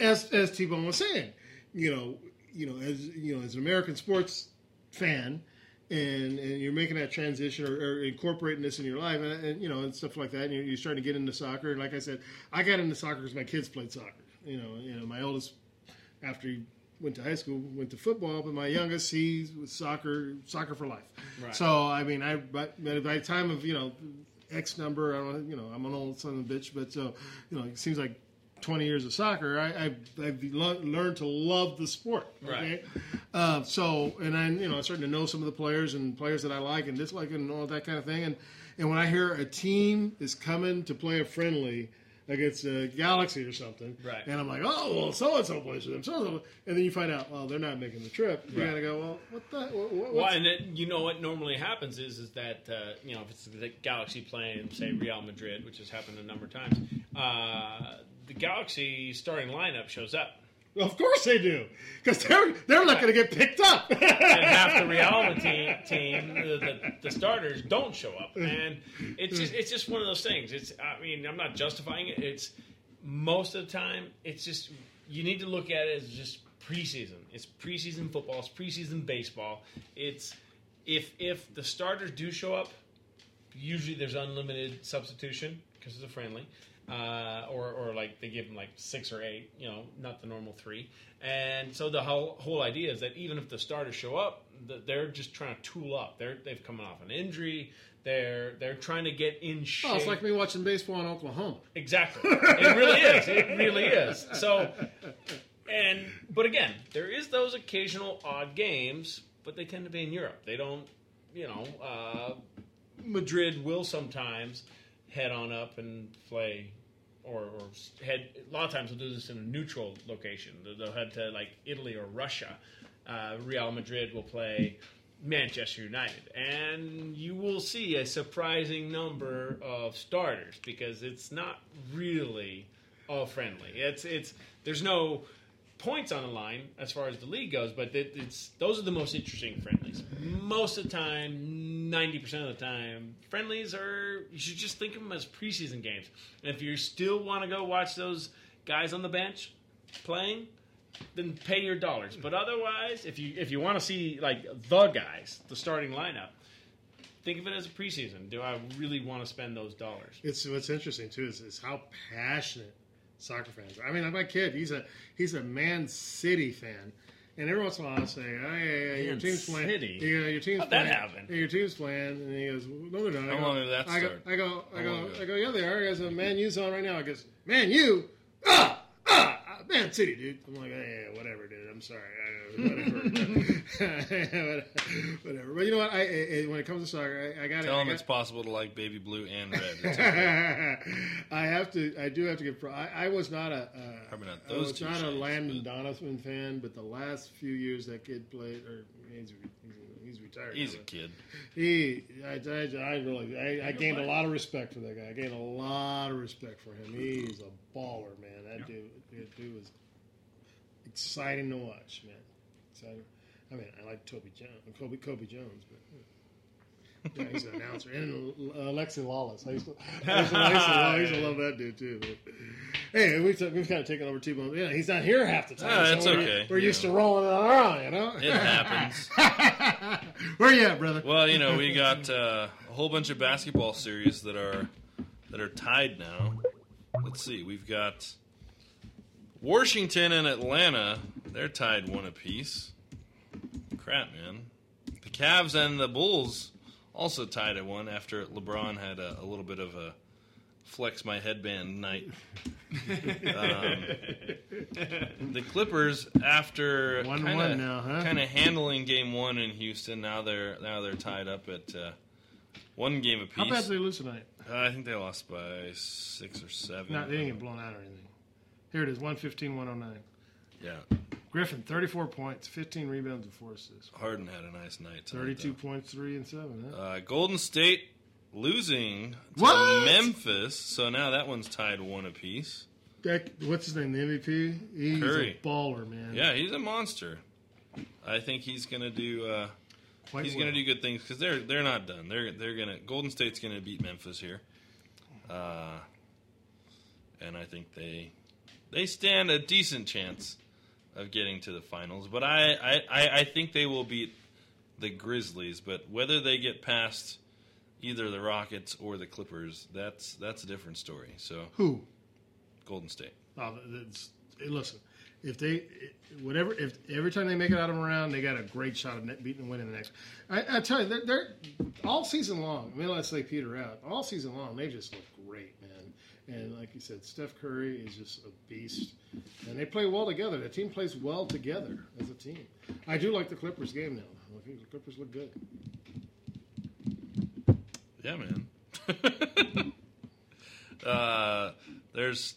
as as T Bone was saying, you know, you know, as you know, as an American sports fan, and and you're making that transition or, or incorporating this in your life, and, and you know, and stuff like that, and you're, you're starting to get into soccer. And like I said, I got into soccer because my kids played soccer. You know, you know, my oldest after he went to high school went to football, but my youngest he was soccer soccer for life. Right. So I mean, I by, by the time of you know X number, I don't you know I'm an old son of a bitch, but so you know it seems like 20 years of soccer, I, I've, I've lo- learned to love the sport. Okay? Right. Uh, so, and then, you know, I'm starting to know some of the players and players that I like and dislike and all that kind of thing. And, and when I hear a team is coming to play a friendly against a Galaxy or something, Right. and I'm like, oh, well, so and so plays with them, so and so. And then you find out, well, they're not making the trip. You Right. got to go, well, what the? What, Well, and then, you know what normally happens is is that uh, you know if it's the Galaxy playing say Real Madrid, which has happened a number of times, uh, the Galaxy starting lineup shows up. of course they do, because they're they're not going to get picked up. and half the Real team, team the, the, the starters don't show up, and it's just it's just one of those things. It's I mean I'm not justifying it. It's most of the time it's just you need to look at it as just preseason. It's preseason football. It's preseason baseball. It's if if the starters do show up, usually there's unlimited substitution because it's a friendly. Uh, or, or like they give them like six or eight, you know, not the normal three. And so the whole whole idea is that even if the starters show up, they're just trying to tool up. They're they've come off an injury. They're they're trying to get in shape. Oh, it's like me watching baseball in Oklahoma. Exactly. It really is. It really is. So, and but again, there is those occasional odd games, but they tend to be in Europe. They don't, you know, uh, Madrid will sometimes head on up and play. Or, or head. A lot of times they'll do this in a neutral location. They'll- head to like Italy or Russia. Uh, Real Madrid will play Manchester United, and you will see a surprising number of starters because it's not really all friendly. It's it's there's no points on the line as far as the league goes, but it, it's those are the most interesting friendlies. Most of the time, ninety percent of the time, friendlies are you should just think of them as preseason games. And if you still want to go watch those guys on the bench playing, then pay your dollars. But otherwise, if you if you want to see like the guys, the starting lineup, think of it as a preseason. Do I really want to spend those dollars? It's what's interesting too is, is how passionate soccer fans. are. I mean, my kid, he's a he's a Man City fan, and every once in a while I say, "Oh yeah, yeah, your team's playing." City? Yeah, your team's How'd that playing. happen? Yeah, your team's playing, and he goes, "No, they're not." I How go, long did that I go, start? I go, I How go, ago? I go. Yeah, they are. I go, Man U's on right now. I guess, Man U, ah, ah, ah, Man City, dude. I'm like, yeah, yeah, whatever, dude. I'm sorry, I, whatever, whatever. But you know what? I, I when it comes to soccer, I, I got Tell I them got, it's possible to like baby blue and red. Okay. I have to. I do have to give. pro- I, I was not a. Uh, Probably not I those was two not a shades, Landon Donovan fan, but the last few years that kid played, or he's, he's, he's retired. He's now, a kid. He, I, I, I really, I, I gained a lot of respect for that guy. I gained a lot of respect for him. He's a baller, man. That dude, that dude was exciting to watch, man. Exciting. I mean, I like Toby Jones, Kobe, Cobi Jones, but. Yeah, he's an announcer. And uh, Alexi Lalas. I used to, I used to, I used to, I used to love that dude, too. But, hey, we've, we've kind of taken over T-Bone. Yeah, he's not here half the time. Ah, that's we're, okay. We're You used to rolling it around, you know? It happens. Where you at, brother? Well, you know, we got uh, a whole bunch of basketball series that are that are tied now. Let's see, we've got Washington and Atlanta. They're tied one apiece. Crap, man. The Cavs and the Bulls also tied at one after LeBron had a, a little bit of a flex my headband night. um, the Clippers, after One kinda, one now, huh? kind of handling Game One in Houston, now they're now they're tied up at uh, one game apiece. How bad did they lose tonight? Uh, I think they lost by six or seven. Not, they didn't get blown out or anything. Here it is, 115, 109. Yeah, Griffin, 34 points, 15 rebounds, and 4 assists. Harden had a nice night. tonight, 32 points, 3 and 7. Huh? Uh, Golden State losing to What? Memphis, so now that one's tied one apiece. That, what's his name, the MVP? He's Curry. a baller, man. Yeah, he's a monster. I think he's gonna do. Uh, he's well. gonna do good things because they're they're not done. They're they're gonna Golden State's gonna beat Memphis here, uh, and I think they they stand a decent chance of getting to the finals. But I I, I, think they will beat the Grizzlies. But whether they get past either the Rockets or the Clippers, that's that's a different story. So Who? Golden State. Oh, listen, if they, whatever, if every time they make it out of them around, they got a great shot of net beating and winning the next. I, I tell you, they're, they're all season long. I mean, let's say Peter out. All season long, they just look great, man. And like you said, Steph Curry is just a beast, and they play well together. The team plays well together as a team. I do like the Clippers game now. I think the Clippers look good. Yeah, man. uh, there's,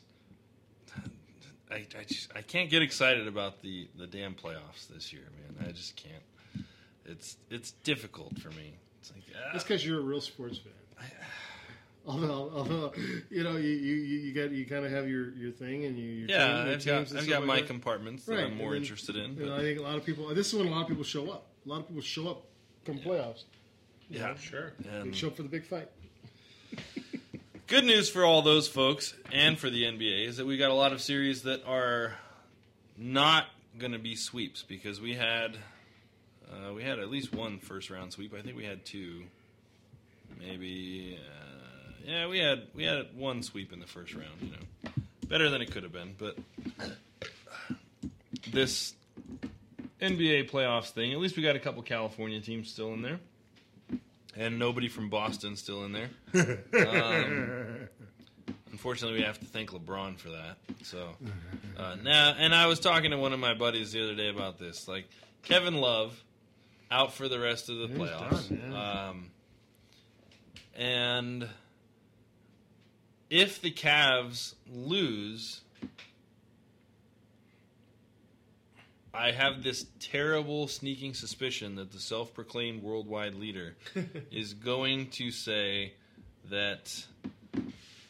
I, I, just, I can't get excited about the, the damn playoffs this year, man. I just can't. It's it's difficult for me. It's like ah. That's because you're a real sports fan. Although, although you know, you you, you got you kind of have your, your thing and you your Yeah, team, your I've got- teams and I've got like my that. compartments that I'm more and interested in, you know, but- I think a lot of people. This is when a lot of people show up. A lot of people show up come playoffs. You Yeah, sure. And- show up for the big fight. Good news for all those folks and for the NBA is that we got a lot of series that are not going to be sweeps because we had uh, we had at least one first round sweep. I think we had two, maybe. Uh, yeah, we had we had one sweep in the first round. You know, better than it could have been. But this NBA playoffs thing, at least we got a couple California teams still in there, and nobody from Boston still in there. Um, unfortunately, we have to thank LeBron for that. So uh, now, and I was talking to one of my buddies the other day about this. Like Kevin Love out for the rest of the He's playoffs, done, um, and if the Cavs lose. I, have this terrible sneaking suspicion that the self-proclaimed worldwide leader is going to say that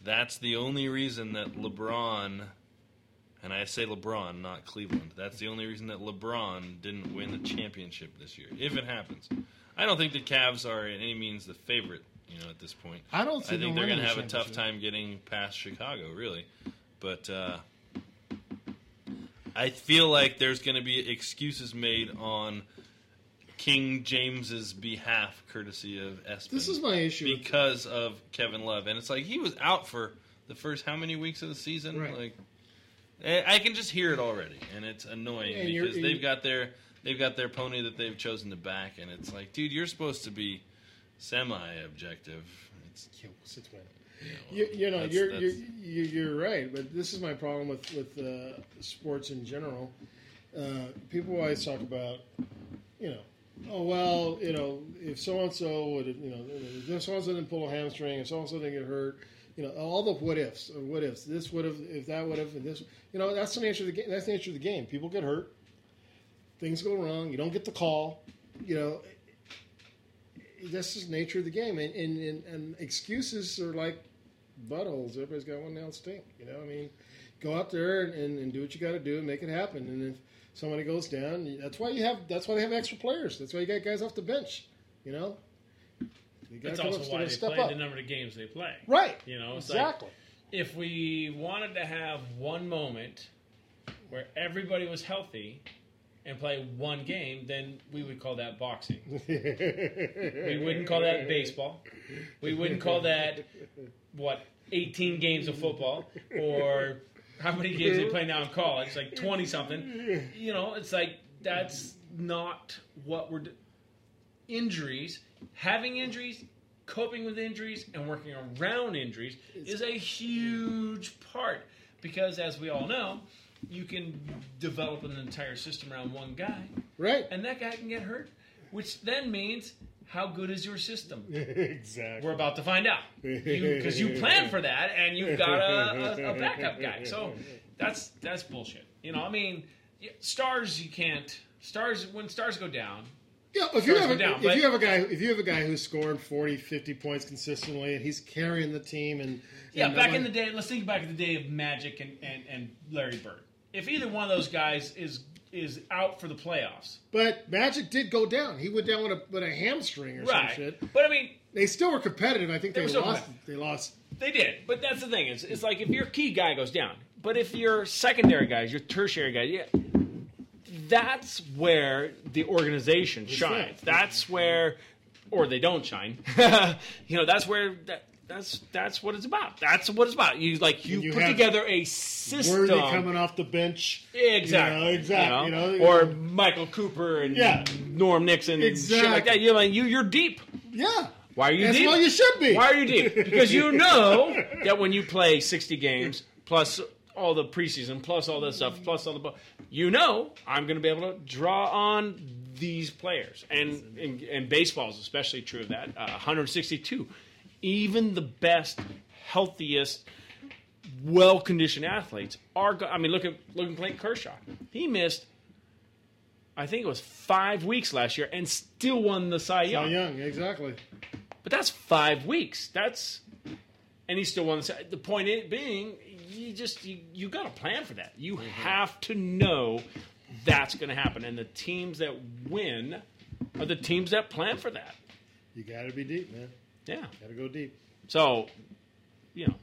that's the only reason that LeBron and I say LeBron, not Cleveland. That's the only reason that LeBron didn't win the championship this year. If it happens, I don't think the Cavs are in any means the favorite. You know, at this point, I don't see I think they're going to have a tough time getting past Chicago, really. But uh, I feel like there's going to be excuses made on King James's behalf, courtesy of ESPN. This is my issue because of Kevin Love, and it's like he was out for the first how many weeks of the season? Right. Like, I I can just hear it already, and it's annoying And because they've got their they've got their pony that they've chosen to back, and it's like, dude, you're supposed to be semi-objective. It's. You, you know, That's- you're, that's- you're you're right, but this is my problem with with uh, sports in general. Uh, people always talk about, you know, oh well, you know, if so and so would, have, you know, if so and so didn't pull a hamstring, if so and so didn't get hurt, you know, all the what ifs, or what ifs. This would have, if that would have, and this, you know, that's the nature of the game. That's the nature of the game. People get hurt, things go wrong. You don't get the call, you know. That's just nature of the game, and and, and, and excuses are like buttholes. Everybody's got one nail stink. You know, I mean, go out there and, and, and do what you got to do and make it happen. And if somebody goes down, that's why you have that's why they have extra players. That's why you got guys off the bench. You know, you That's also why they step play up. the number of games they play. Right. You know, Exactly. Like, if we wanted to have one moment where everybody was healthy and play one game, then we would call that boxing. we wouldn't call that baseball. We wouldn't call that what 18 games of football or how many games they play now in college, like 20 something. You know, it's like that's not what we're. Do- injuries, having injuries, coping with injuries, and working around injuries is a huge part because, as we all know, you can develop an entire system around one guy, right? And that guy can get hurt, which then means how good is your system? exactly. We're about to find out because you, planned for that and you've got a, a, a backup guy. So that's that's bullshit. You know, I mean, stars you can't stars when stars go down. Yeah, if you have a, down, if but- you have a guy if you have a guy who's scoring 40, 50 points consistently and he's carrying the team and Yeah, and back in the day, let's think back in the day of Magic and, and, and Larry Bird. If either one of those guys is is out for the playoffs, But Magic did go down. He went down with a with a hamstring or Right. some shit. But I mean, they still were competitive. I think They they, lost. They lost. they did. But that's the thing. It's, it's like if your key guy goes down, but if your secondary guys, your tertiary guys, yeah, that's where the organization shines. That's where, or they don't shine. you know, that's where that. That's that's what it's about. That's what it's about. You like you, you put together a system. Worthy coming off the bench. Exactly. You know, exactly. You You know? know, or Michael Cooper and Yeah. Norm Nixon and shit like that. You know, you you're deep. Yeah. Why are you That's deep? why you should be. Why are you deep? Because you know that when you play 60 games plus all the preseason, plus all this stuff, plus all the, you know I'm going to be able to draw on these players, and and, and baseball is especially true of that. Uh, 162, even the best, healthiest, well-conditioned athletes are. Go- I mean, look at look at Clayton Kershaw. He missed. I think it was five weeks last year, and still won the Cy Cy Young. Young, exactly. But that's five weeks. That's and he still won. The, Cy- the point it being, you just you, you got to plan for that. You mm-hmm. have to know that's going to happen, and the teams that win are the teams that plan for that. You got to be deep, man. Yeah, got to go deep. So, you know,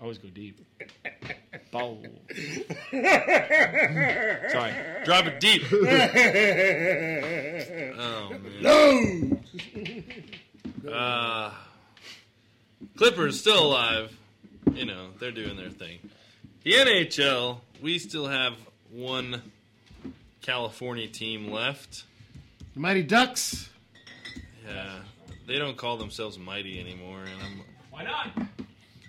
always go deep. Bold. Sorry, drop it deep. Oh man. No. Uh, Clippers still alive. You know they're doing their thing. The NHL, we still have one California team left. The Mighty Ducks. Yeah, they don't call themselves mighty anymore, and I'm Why not?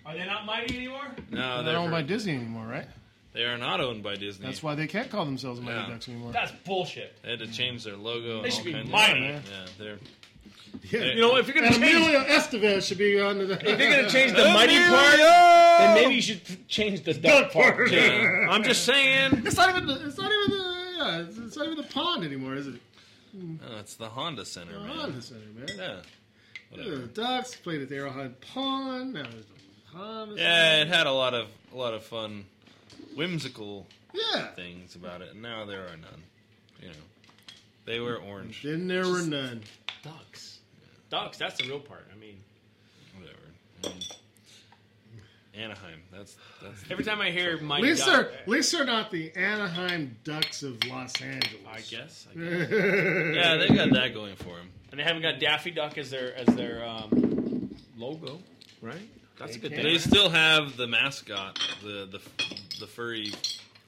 Are they not mighty anymore? no, They're they're not owned by Disney anymore, right? They are not owned by Disney. That's why they can't call themselves Mighty Yeah. Ducks anymore. That's bullshit. They had to change their logo. They and should all be kinds mighty. Of, yeah, they're. Yeah. You know, if you're gonna and change- Emilio Estevez should be on the. If you're gonna change the mighty part, then maybe you should change the duck part too. I'm just saying. It's not even. The, it's not even the. Yeah, Yeah, it's, it's not even the pond anymore, is it? Oh, it's the Honda Center, The man. Honda Center, man. Yeah. Yeah, the Ducks played at the Arrowhead Pond. Now there's the Honda Yeah, it had a lot of a lot of fun, whimsical Yeah. things about it, and now there are none. You know, they were orange. Then there were none. Ducks. Ducks. That's the real part. I mean, Whatever. Um, Anaheim. That's that's. every time I hear At my least, duck, they're, at least they're not the Anaheim Ducks of Los Angeles. I guess. I guess. yeah, they got that going for them. And they haven't got Daffy Duck as their as their um, logo, right? That's a good thing. They still have the mascot, the the the furry.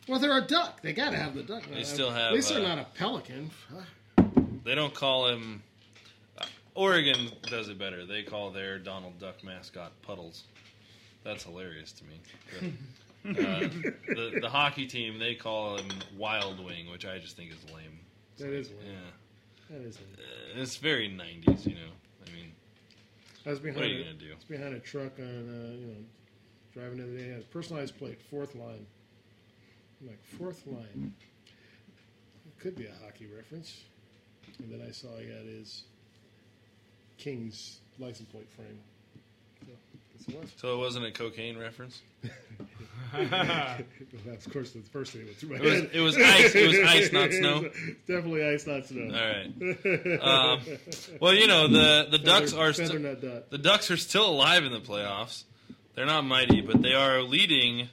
Well, they're a duck. They got to have the duck. They still have, At least they're uh, not a pelican. They don't call him. Uh, Oregon does it better. They call their Donald Duck mascot Puddles. That's hilarious to me. But, uh, the the hockey team they call him Wild Wing, which I just think is lame. That is lame. Yeah, That is. Uh, it's very '90s. You know, I mean, I was behind. What are you a, gonna do? I was behind a truck on, uh, you know, driving the other day. Had a personalized plate, fourth line. I'm like fourth line. It could be a hockey reference. And then I saw he had his King's license plate frame. So, it was. so it wasn't a cocaine reference. That's of course the first thing that went through my It was- head. it was ice- it was ice, not snow? Definitely ice, not snow. All right. Um, well, you know the the Ducks are feather still the Ducks are still alive in the playoffs. They're not mighty, but they are leading.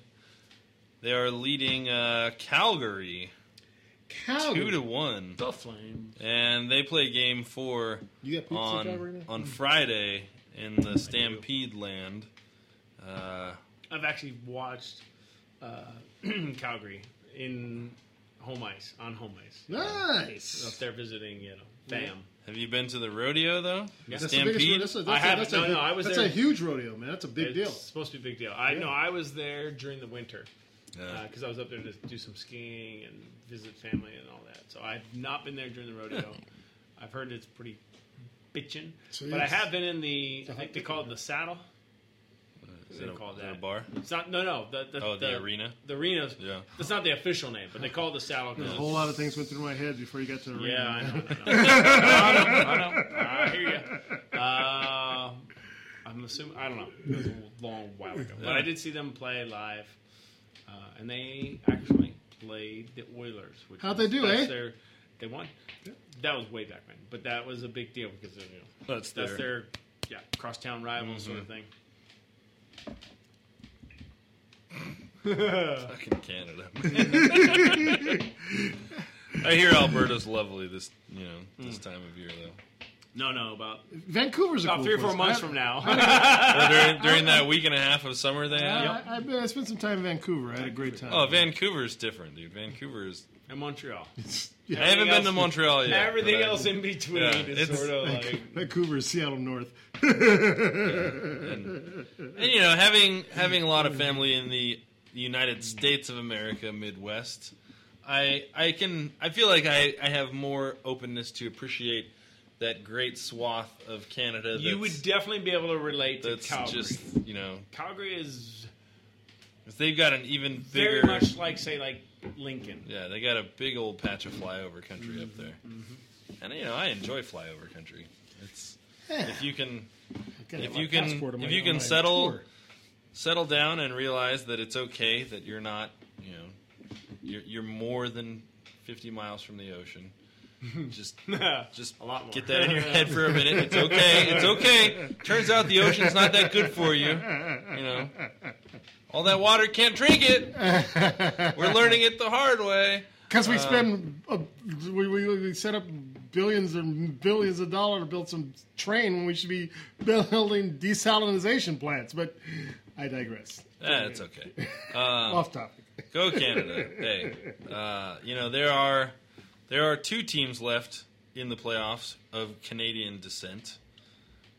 They are leading uh, Calgary, Calgary. two to one, The Flames. and they play Game Four You got pizza on Calgary now? on Friday in the Stampede Land. Uh, I've actually watched uh, Calgary in home ice on home ice. Nice. Up there visiting, you know, fam. have you been to the rodeo though? Yeah. That's the biggest Stampede. ro- that's a, that's I a- haven't. that's a, No, no, I was that's there. a huge rodeo, man. That's a big it's deal. supposed to be a big deal. I Yeah. know. I was there during the winter Yeah. because I was up there to do some skiing and visit family and all that. So I've not been there during the rodeo. I've heard it's pretty bitchin', So but I have been in the. I think they call it the saddle. Is They it a, call is it that. a bar? It's not. No, no. The, the, Oh, the arena? The arena's. Yeah. That's not the official name, but they call it the saddle. A 'cause whole lot of things went through my head before you got to the Yeah, I arena. know. I know. I know. I know. I hear you. Uh, I'm assuming. I don't know. It was a long while ago, but I did see them play live, uh, and they actually played the Oilers. Which How'd they do, that's eh? Their, they won. That was way back when, but that was a big deal because of, you know That's that's their- their yeah crosstown rivals sort of mm-hmm. thing. Fucking Canada. I hear Alberta's lovely this you know this mm. time of year though. No, no, about Vancouver's a about cool three or four place. months I- from now. Or during, during that week and a half of summer they had. I, I, I spent some time in Vancouver. I had a great time. Oh, Vancouver's different, dude. Vancouver's. And Montreal. I haven't been to Montreal yet. Everything but else in between Yeah, is it's- sort of like Vancouver, Seattle North. and, and you know, having having a lot of family in the United States of America, Midwest, I I can I feel like I, I have more openness to appreciate that great swath of Canada. you would definitely be able to relate to That's Calgary. just you know Calgary is they've got an even bigger, very bigger much like say like Lincoln. yeah they got a big old patch of flyover country up there, Mm-hmm. and you know I enjoy flyover country. It's Yeah. if you can gotta if have you my can passport on if my- you on can my settle tour. settle down and realize that it's okay that you're not you know you're you're more than 50 miles from the ocean. Just just A lot more. get that in your head for a minute. It's okay. It's okay. Turns out the ocean's not that good for you. You know, all that water can't drink it. We're learning it the hard way. Because we Uh, spend, uh, we, we, we set up billions and billions of dollars to build some train when we should be building desalinization plants. But I digress. Eh, okay. Um, Off topic. Go Canada. Hey, uh, you know there are there are two teams left in the playoffs of Canadian descent.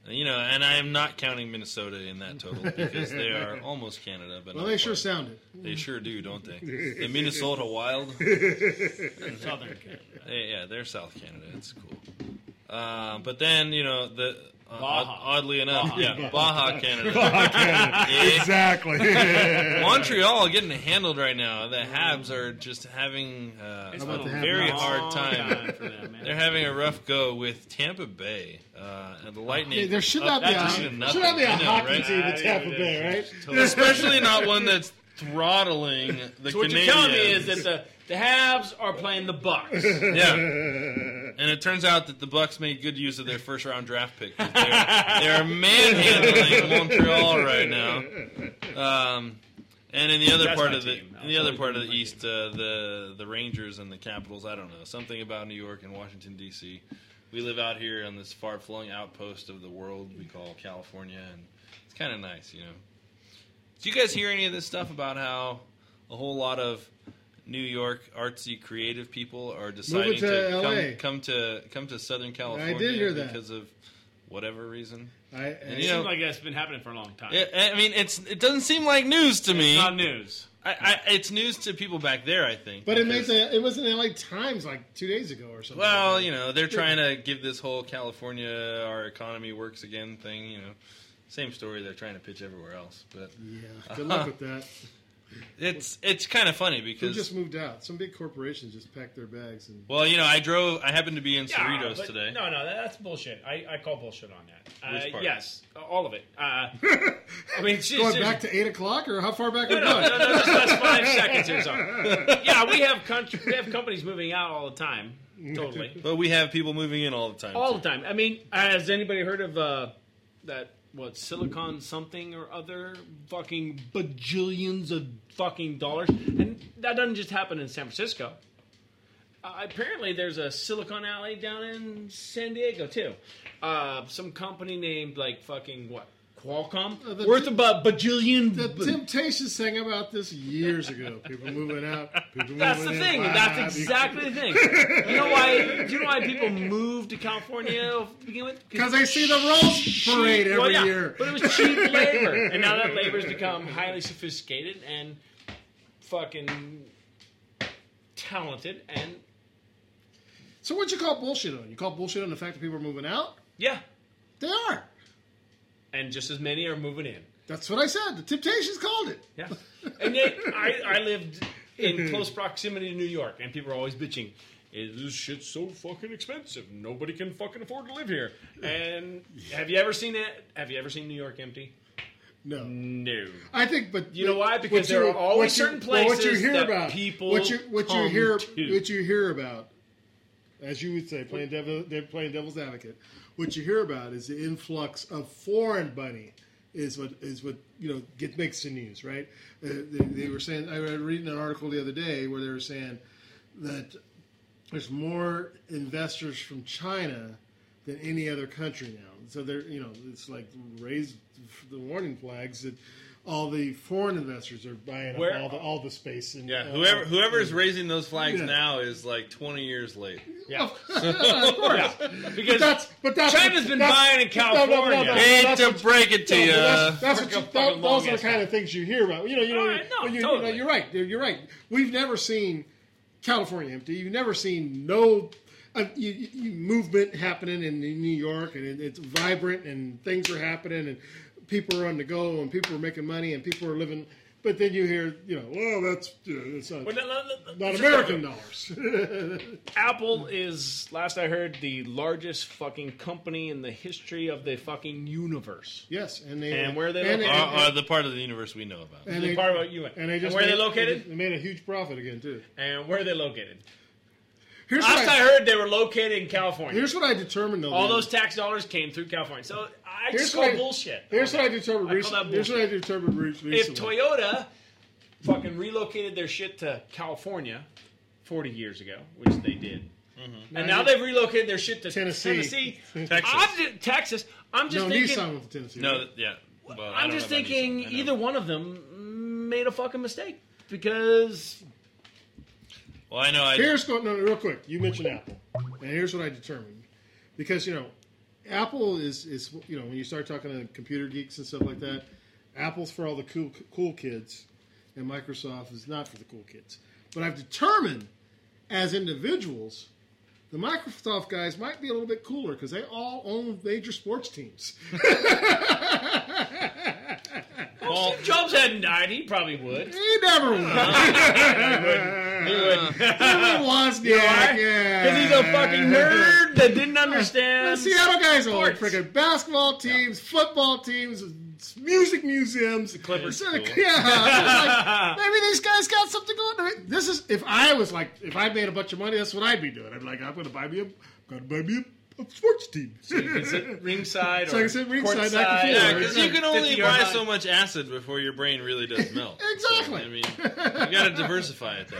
You know, and I am not counting Minnesota in that total because they are almost Canada, but Well, they sure sound sounded. They sure do, don't they? The Minnesota Wild. Southern Canada. They- yeah, they're South Canada. It's cool. Uh, but then you know the Baja. odd- oddly enough, Baja. yeah, Baja Canada, Baja Canada. Yeah. Exactly. Montreal getting handled right now. The Habs are just having uh, a very long hard time. time for them, man. They're having a rough go with Tampa Bay uh, and the Lightning. Hey, there should up not be a- to should not be a I know, hockey right? team in Tampa Bay, right? Especially not one that's throttling the so what you're telling me is that the the Habs are playing the Bucks. yeah. And it turns out that the Bucks made good use of their first round draft pick. They're, they're manhandling Montreal right now. Um, and in the other That's part of the in the other part of the East, uh, the the Rangers and the Capitals. I don't know something about New York and Washington D.C. We live out here on this far flung outpost of the world we call California, and it's kind of nice, you know. Do you guys hear any of this stuff about how a whole lot of New York artsy creative people are deciding to to, come, come to come to Southern California hear that. because of whatever reason? I, And, it you know, seems like that's been happening for a long time. yeah, I mean, it's it doesn't seem like news to me. It's not news. I, I, it's news to people back there, I think. But it made because- the it was in the LA Times like two days ago or something. well, you know, they're trying to give this whole California, our economy works again thing. You know, same story they're trying to pitch everywhere else. But Yeah, good luck with that. It's it's kind of funny Who because just moved out? Some big corporations just packed their bags and. well, you know, I drove. I happened to be in Yeah, Cerritos but- today. No, no, that's bullshit. I, I call bullshit on that. Which Uh, part? Yes, all of it. Uh, I mean, it's Going back to eight o'clock, or how far back? No, are we no, going? no, no, that's, that's five seconds or so. Yeah, we have country, we have companies moving out all the time. Totally, But we have people moving in all the time. all too. the time. I mean, has anybody heard of uh, that? What Silicon something or other? Fucking bajillions of fucking dollars, and that doesn't just happen in San Francisco. Uh, apparently, there's a Silicon Alley down in San Diego too. Uh, some company named like fucking what Qualcomm, uh, the- worth about bajillion. The Temptations sang about this years ago. People moving out. People That's the thing. In. That's exactly the thing. You know why? Do you know why people move to California to begin with? 'Cause they see the Rose Parade every well, yeah, year. But it was cheap labor, and now that labor's become highly sophisticated and fucking talented, and So what you call bullshit on? You call bullshit on the fact that people are moving out? yeah, They are. And just as many are moving in. That's what I said. The Temptations called it. Yeah, and yet I, I lived in close proximity to New York, and people are always bitching. Is this shit so fucking expensive? Nobody can fucking afford to live here. And have you ever seen it? Have you ever seen New York empty? No. No. I think, but You know why? Because there you- are always you- certain well, what you places hear that about, people what you what you hear to. what you hear about, as you would say, playing devil, they're playing devil's advocate. What you hear about is the influx of foreign money. Is what is what you know get makes the news, right? Uh, they, they were saying I was reading an article the other day where they were saying that there's more investors from China than any other country now. So they're you know it's like raised the warning flags that all the foreign investors are buying Where- up all the all the space and Yeah, uh, whoever whoever is raising those flags Yeah. now is like twenty years late. Yeah, of course. Yeah. But Because that's but that's China's been that's- buying in no, no, no, no, California. no, Hate that's to what- break it to no, you. That's, that's For what you, a fucking tho- those are the kind of things you hear about. You know, you know, All right, no, when you, you totally. know, you're right. You're, you're right. We've never seen California empty. You've never seen no uh, you, you, movement happening in New York, and it, it's vibrant, and things are happening, and people are on the go, and people are making money, and people are living. But then you hear, you know, well, that's you know, it's not, Well, no, no, no, not American look- dollars. Apple is, last I heard, the largest fucking company in the history of the fucking universe. yes, and they And where are they and located? Are, are the part of the universe we know about. and The they, part about you- and they just where are they made- located? They made a huge profit again too. And where are they located? Here's Last what I heard, they were located in California. Here's what I determined though. All man. those tax dollars came through California. So I Here's just what call I- bullshit. Here's what I determined. I call recently. that Here's what I bullshit. determined re- recently. If Toyota fucking relocated their shit to California 40 years ago, which they did, mm-hmm. and now they've relocated their shit to Tennessee. Tennessee, Texas. I'm just, Texas. I'm just no, thinking. Nissan went to Tennessee. No, right? yeah. Well, I I'm just thinking Nissan. I know. either one of them made a fucking mistake because Well, I know. I, Here's go no, no, real quick. You mentioned Apple, and here's what I determined because you know, Apple is is you know when you start talking to computer geeks and stuff like that, Apple's for all the cool cool kids, and Microsoft is not for the cool kids. But I've determined as individuals The Microsoft guys might be a little bit cooler because they all own major sports teams. Well, Steve Jobs hadn't died. He probably would. He never would. Uh, he wouldn't. He. He was, You know yeah, yeah. Because he's a fucking nerd that didn't understand. The Seattle guys sports. freaking basketball teams, football teams, music museums. The Clippers. Yeah, cool. like, maybe these guys got something going. on. This is if I was like if I made a bunch of money, that's what I'd be doing. I'd be like, I'm going to buy me a, to buy me a sports team. So you can sit ringside So I or can sit ringside, courtside. back and forth. Yeah, because you can only buy yard so much acid before your brain really does melt. Exactly. So, I mean, you got to diversify it. Though.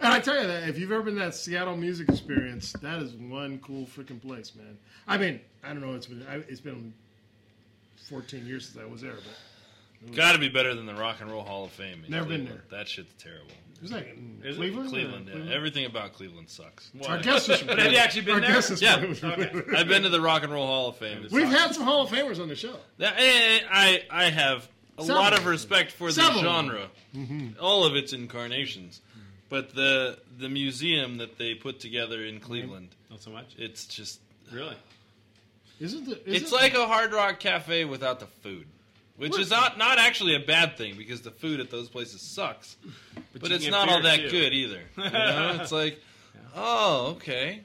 and I tell you that if you've ever been to that Seattle music experience, that is one cool freaking place, man. I mean, I don't know. It's been it's been 14 years since I was there, but Got to be better than the Rock and Roll Hall of Fame. in Never been Cleveland. That shit's terrible. Is that in Is it? Cleveland? Cleveland, Yeah, yeah. Cleveland. Everything about Cleveland sucks. Our guest is from But have you actually been Our there? guest is Yeah, from- I've been to the Rock and Roll Hall of Fame. It's We've awesome. had some Hall of Famers on the show. That- eh, I I have a Several. lot of respect for the Several. genre, Mhm. all of its incarnations, but the the museum that they put together in Cleveland, Not so much. it's just Really? Isn't the, it's like a Hard Rock Cafe without the food, which is not not actually a bad thing because the food at those places sucks, but, you it's get not all beer, that too. good either. You know, it's like, oh, okay,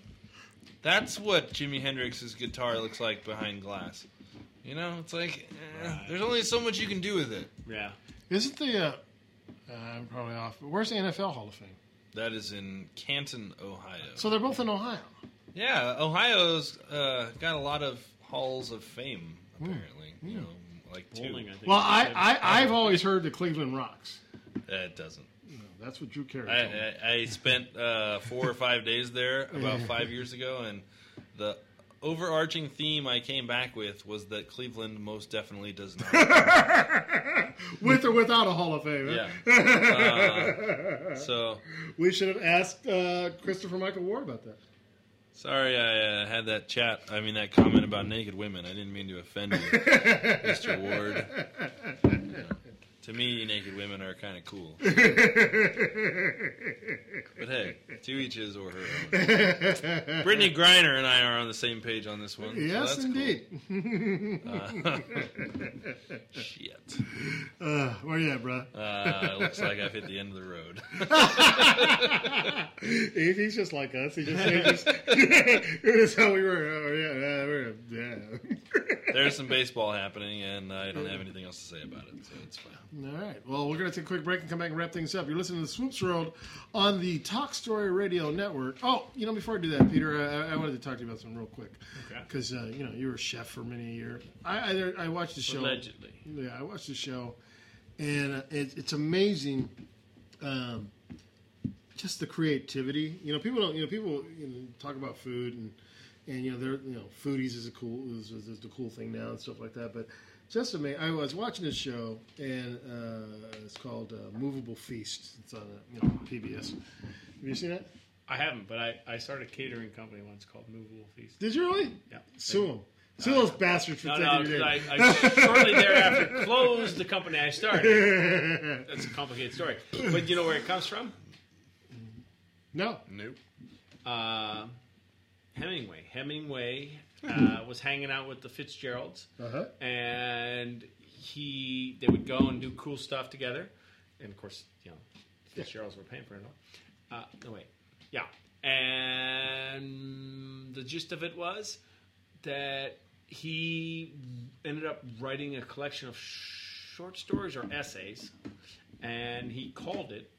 that's what Jimi Hendrix's guitar looks like behind glass. You know, it's like eh, there's only so much you can do with it. Yeah. Isn't the? Uh, uh, I'm probably off. But where's the NFL Hall of Fame? That is in Canton, Ohio. So they're both in Ohio. Yeah, Ohio's uh, got a lot of halls of fame. Apparently, you know, like two. I think. Well, I, I I've always heard the Cleveland Rocks. It doesn't. No, that's what Drew Carey I, told me. I, I spent uh, four or five days there about five years ago, and the overarching theme I came back with was that Cleveland most definitely does not. With or without a Hall of Fame. Yeah. Uh, so we should have asked uh, Christopher Michael Ward about that. Sorry I uh, had that chat. I mean that comment about naked women. I didn't mean to offend you, Mr. Ward. To me, naked women are kind of cool. But hey, to each his or her own. Brittney Griner and I are on the same page on this one. yes, that's indeed. Cool. Uh, shit. Uh, where you at, bro? Uh, looks like I've hit the end of the road. He's just like us. He just, he just that's how we were. Oh, yeah, yeah, we're, yeah. There's some baseball happening, and I don't have anything else to say about it, so it's fine. All right. Well, we're going to take a quick break and come back and wrap things up. You're listening to Swoops World on the Talk Story Radio Network. Oh, you know, before I do that, Peter, I, I wanted to talk to you about something real quick. Okay. Because, uh, you know, you were a chef for many years. I, I, I watched the show. Allegedly. Yeah, I watched the show, and uh, it, it's amazing. Um, just the creativity. You know, people don't. You know, people you know, talk about food and and you know, they're you know, foodies is a cool is, is, is the cool thing now and stuff like that. But just amazing. I was watching this show and uh, it's called uh, Movable Feast. It's on uh, you know PBS. Have you seen it? I haven't, but I, I started a catering company once called Movable Feast. Did you really? Yeah. Sue them. Sue those bastards for No, taking no, your name. I, I shortly thereafter closed the company I started. That's a complicated story. But you know where it comes from? No. Nope. Uh, Hemingway. Hemingway uh, was hanging out with the Fitzgeralds, Uh-huh. and he they would go and do cool stuff together. And of course, you know, Fitzgeralds were paying for it all. Uh, no wait, yeah. And the gist of it was that he ended up writing a collection of short stories or essays, and he called it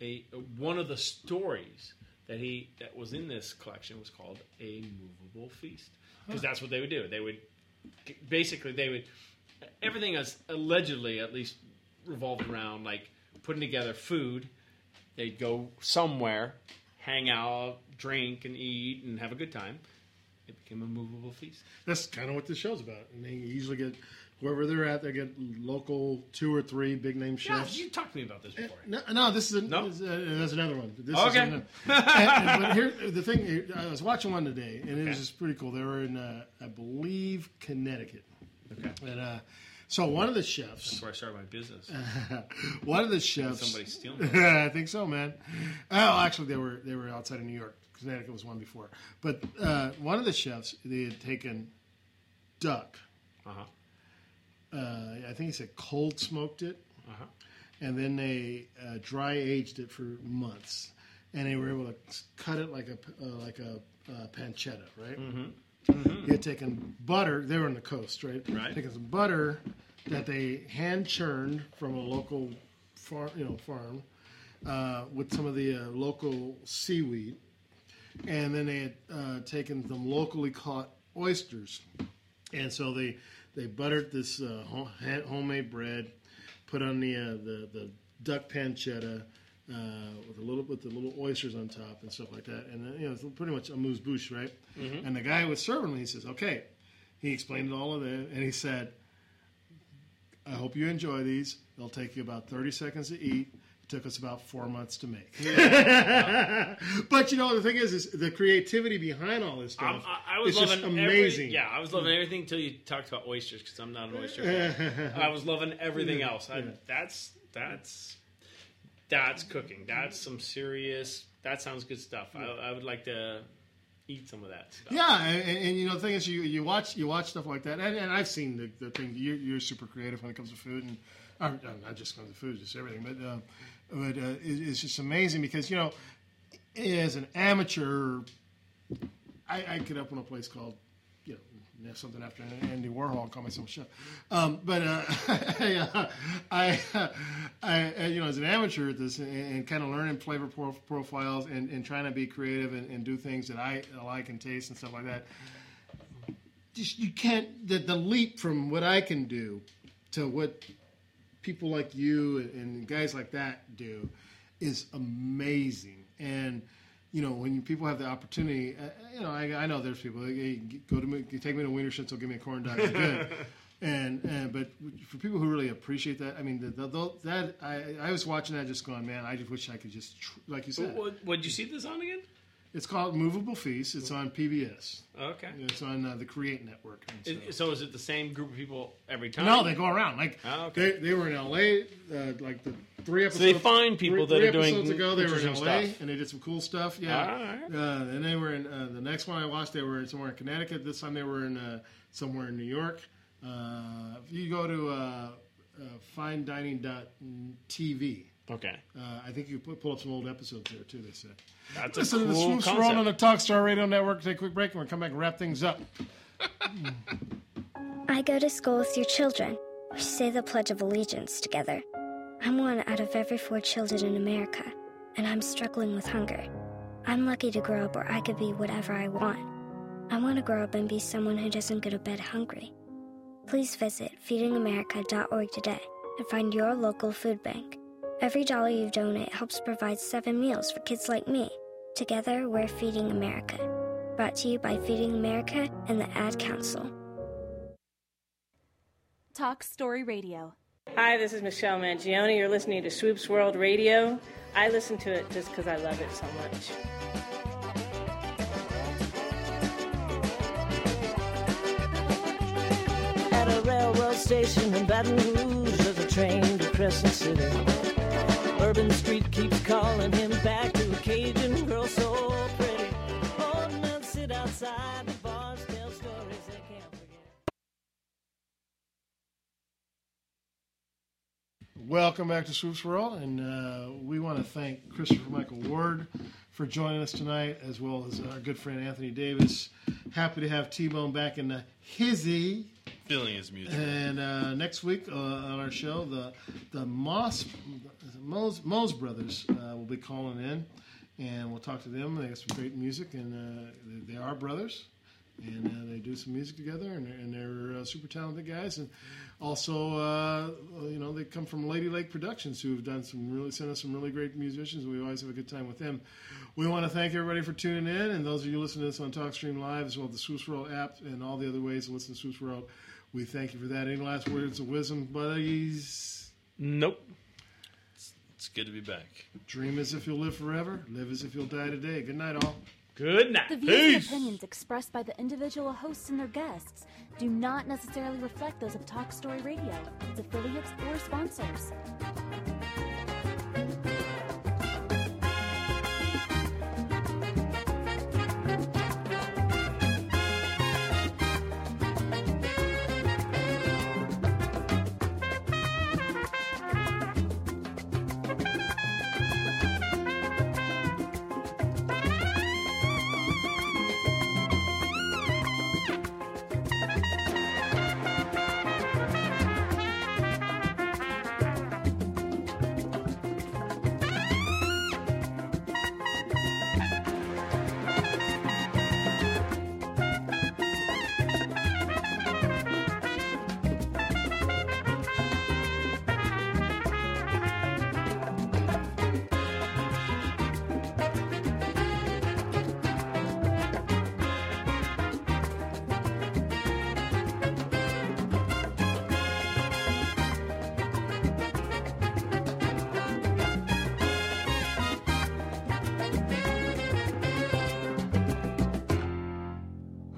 a one of the stories that he that was in this collection was called a movable feast because Huh. that's what they would do. They would basically they would everything is allegedly at least revolved around like putting together food. They'd go somewhere, hang out, drink, and eat, and have a good time. It became a movable feast. That's kind of what this show's about. And they usually get wherever they're at, they get local two or three big name chefs. Yeah, you talked to me about this before. No, no, this is a, this is a- there's another one. This Okay. Is another. and, and- but here, the thing, I was watching one today, and it was just pretty cool. They were in, uh, I believe, Connecticut. Okay. And uh, So one of the chefs. That's where I started my business. one of the chefs. Somebody stealing. I think so, man. Oh, actually, they were they were outside of New York. Connecticut was one before, but uh, one of the chefs they had taken duck. Uh-huh. Uh, I think he said cold smoked it, Uh-huh. and then they uh, dry aged it for months, and they were able to cut it like a uh, like a uh, pancetta, right? Mhm. He had taken butter. They were on the coast, right? Right. Taken some butter that they hand churned from a local farm, you know, farm, uh, with some of the uh, local seaweed, and then they had uh, taken some locally caught oysters, and so they they buttered this uh, homemade bread, put on the uh, the the duck pancetta. Uh, with a little with the little oysters on top and stuff like that, and then, you know it's pretty much amuse bouche, right? Mhm. And the guy was serving me, he says, "Okay," he explained all of that, and he said, "I hope you enjoy these. They'll take you about thirty seconds to eat. It took us about four months to make." but you know the thing is, is the creativity behind all this stuff. I, I was is just loving amazing. Every, yeah, I was loving everything until you talked about oysters because I'm not an oyster fan. I was loving everything else. I, Yeah. That's that's that's cooking. That's some serious. That sounds good stuff. I, I would like to eat some of that stuff. Yeah, and, and, you know the thing is, you, you watch you watch stuff like that, and, and I've seen the, the thing. You're, you're super creative when it comes to food, and or, uh, not just comes to food, just everything. But uh, but uh, it, it's just amazing because you know, as an amateur, I, I could open a place called you know something after Andy Warhol call myself chef. Um, but uh, I, uh, I, I, uh, you know, as an amateur at this and, and kind of learning flavor pro- profiles and, and trying to be creative and, and do things that I like and taste and stuff like that. Just you can't the, the leap from what I can do to what people like you and, and guys like that do is amazing. And you know, when people have the opportunity, uh, you know, I, I know there's people. Hey, go to me, take me to Wienerschnitzel, give me a corn dog, good. and and but for people who really appreciate that, I mean, the, the, the, that I I was watching that, just going, man, I just wish I could just tr- like you said. What, what, did you see this on again? It's called Movable Feast. It's on PBS. Okay. It's on uh, the Create Network. Is- so is it the same group of people every time? No, they go around. Like Oh, okay. they, they were in L.A. Uh, like the three So episodes. they find people three, that three are doing episodes ago. They were in L.A. stuff. and they did some cool stuff. Yeah. Uh, and they were in uh, the next one I watched. They were somewhere in Connecticut. This time they were in uh, somewhere in New York. Uh, if you go to uh, uh, finedining.tv. Okay. Uh, I think you put, pull up some old episodes there too. They said. That's a Listen to the Swoops World concept. on the Talk Story Radio Network. Take a quick break and we'll come back and wrap things up. I go to school with your children. We say the Pledge of Allegiance together. I'm one out of every four children in America, and I'm struggling with hunger. I'm lucky to grow up where I could be whatever I want. I want to grow up and be someone who doesn't go to bed hungry. Please visit feedingamerica.org today and find your local food bank. Every dollar you donate helps provide seven meals for kids like me. Together, we're Feeding America. Brought to you by Feeding America and the Ad Council. Talk Story Radio. Hi, this is Michelle Mangione. You're listening to Swoops World Radio. I listen to it just because I love it so much. At a railroad station in Baton Rouge, there's a train to Crescent City. Bourbon Street keeps calling him back to a Cajun girl so pretty. Old men sit outside the bars, tell stories they can't forget. Welcome back to Swoops World, and uh, we want to thank Christopher Michael Ward for joining us tonight, as well as our good friend Anthony Davis. Happy to have T Bone back in the hizzy. Feeling his music. And uh, next week uh, on our show, the the Moss Mose, Mose brothers uh, will be calling in, and we'll talk to them. They got some great music, and uh, they, they are brothers, and uh, they do some music together, and they're, and they're uh, super talented guys. And also, uh, you know, they come from Lady Lake Productions, who have done some really sent us some really great musicians. We always have a good time with them. We want to thank everybody for tuning in, and those of you listening to us on TalkStream Live, as well as the Swoops World app and all the other ways to listen to Swoops World. We thank you for that. Any last words of wisdom, buddies? Nope. It's good to be back. Dream as if you'll live forever. Live as if you'll die today. Good night, all. Good night. The views and opinions expressed by the individual hosts and their guests do not necessarily reflect those of Talk Story Radio, its affiliates, or sponsors.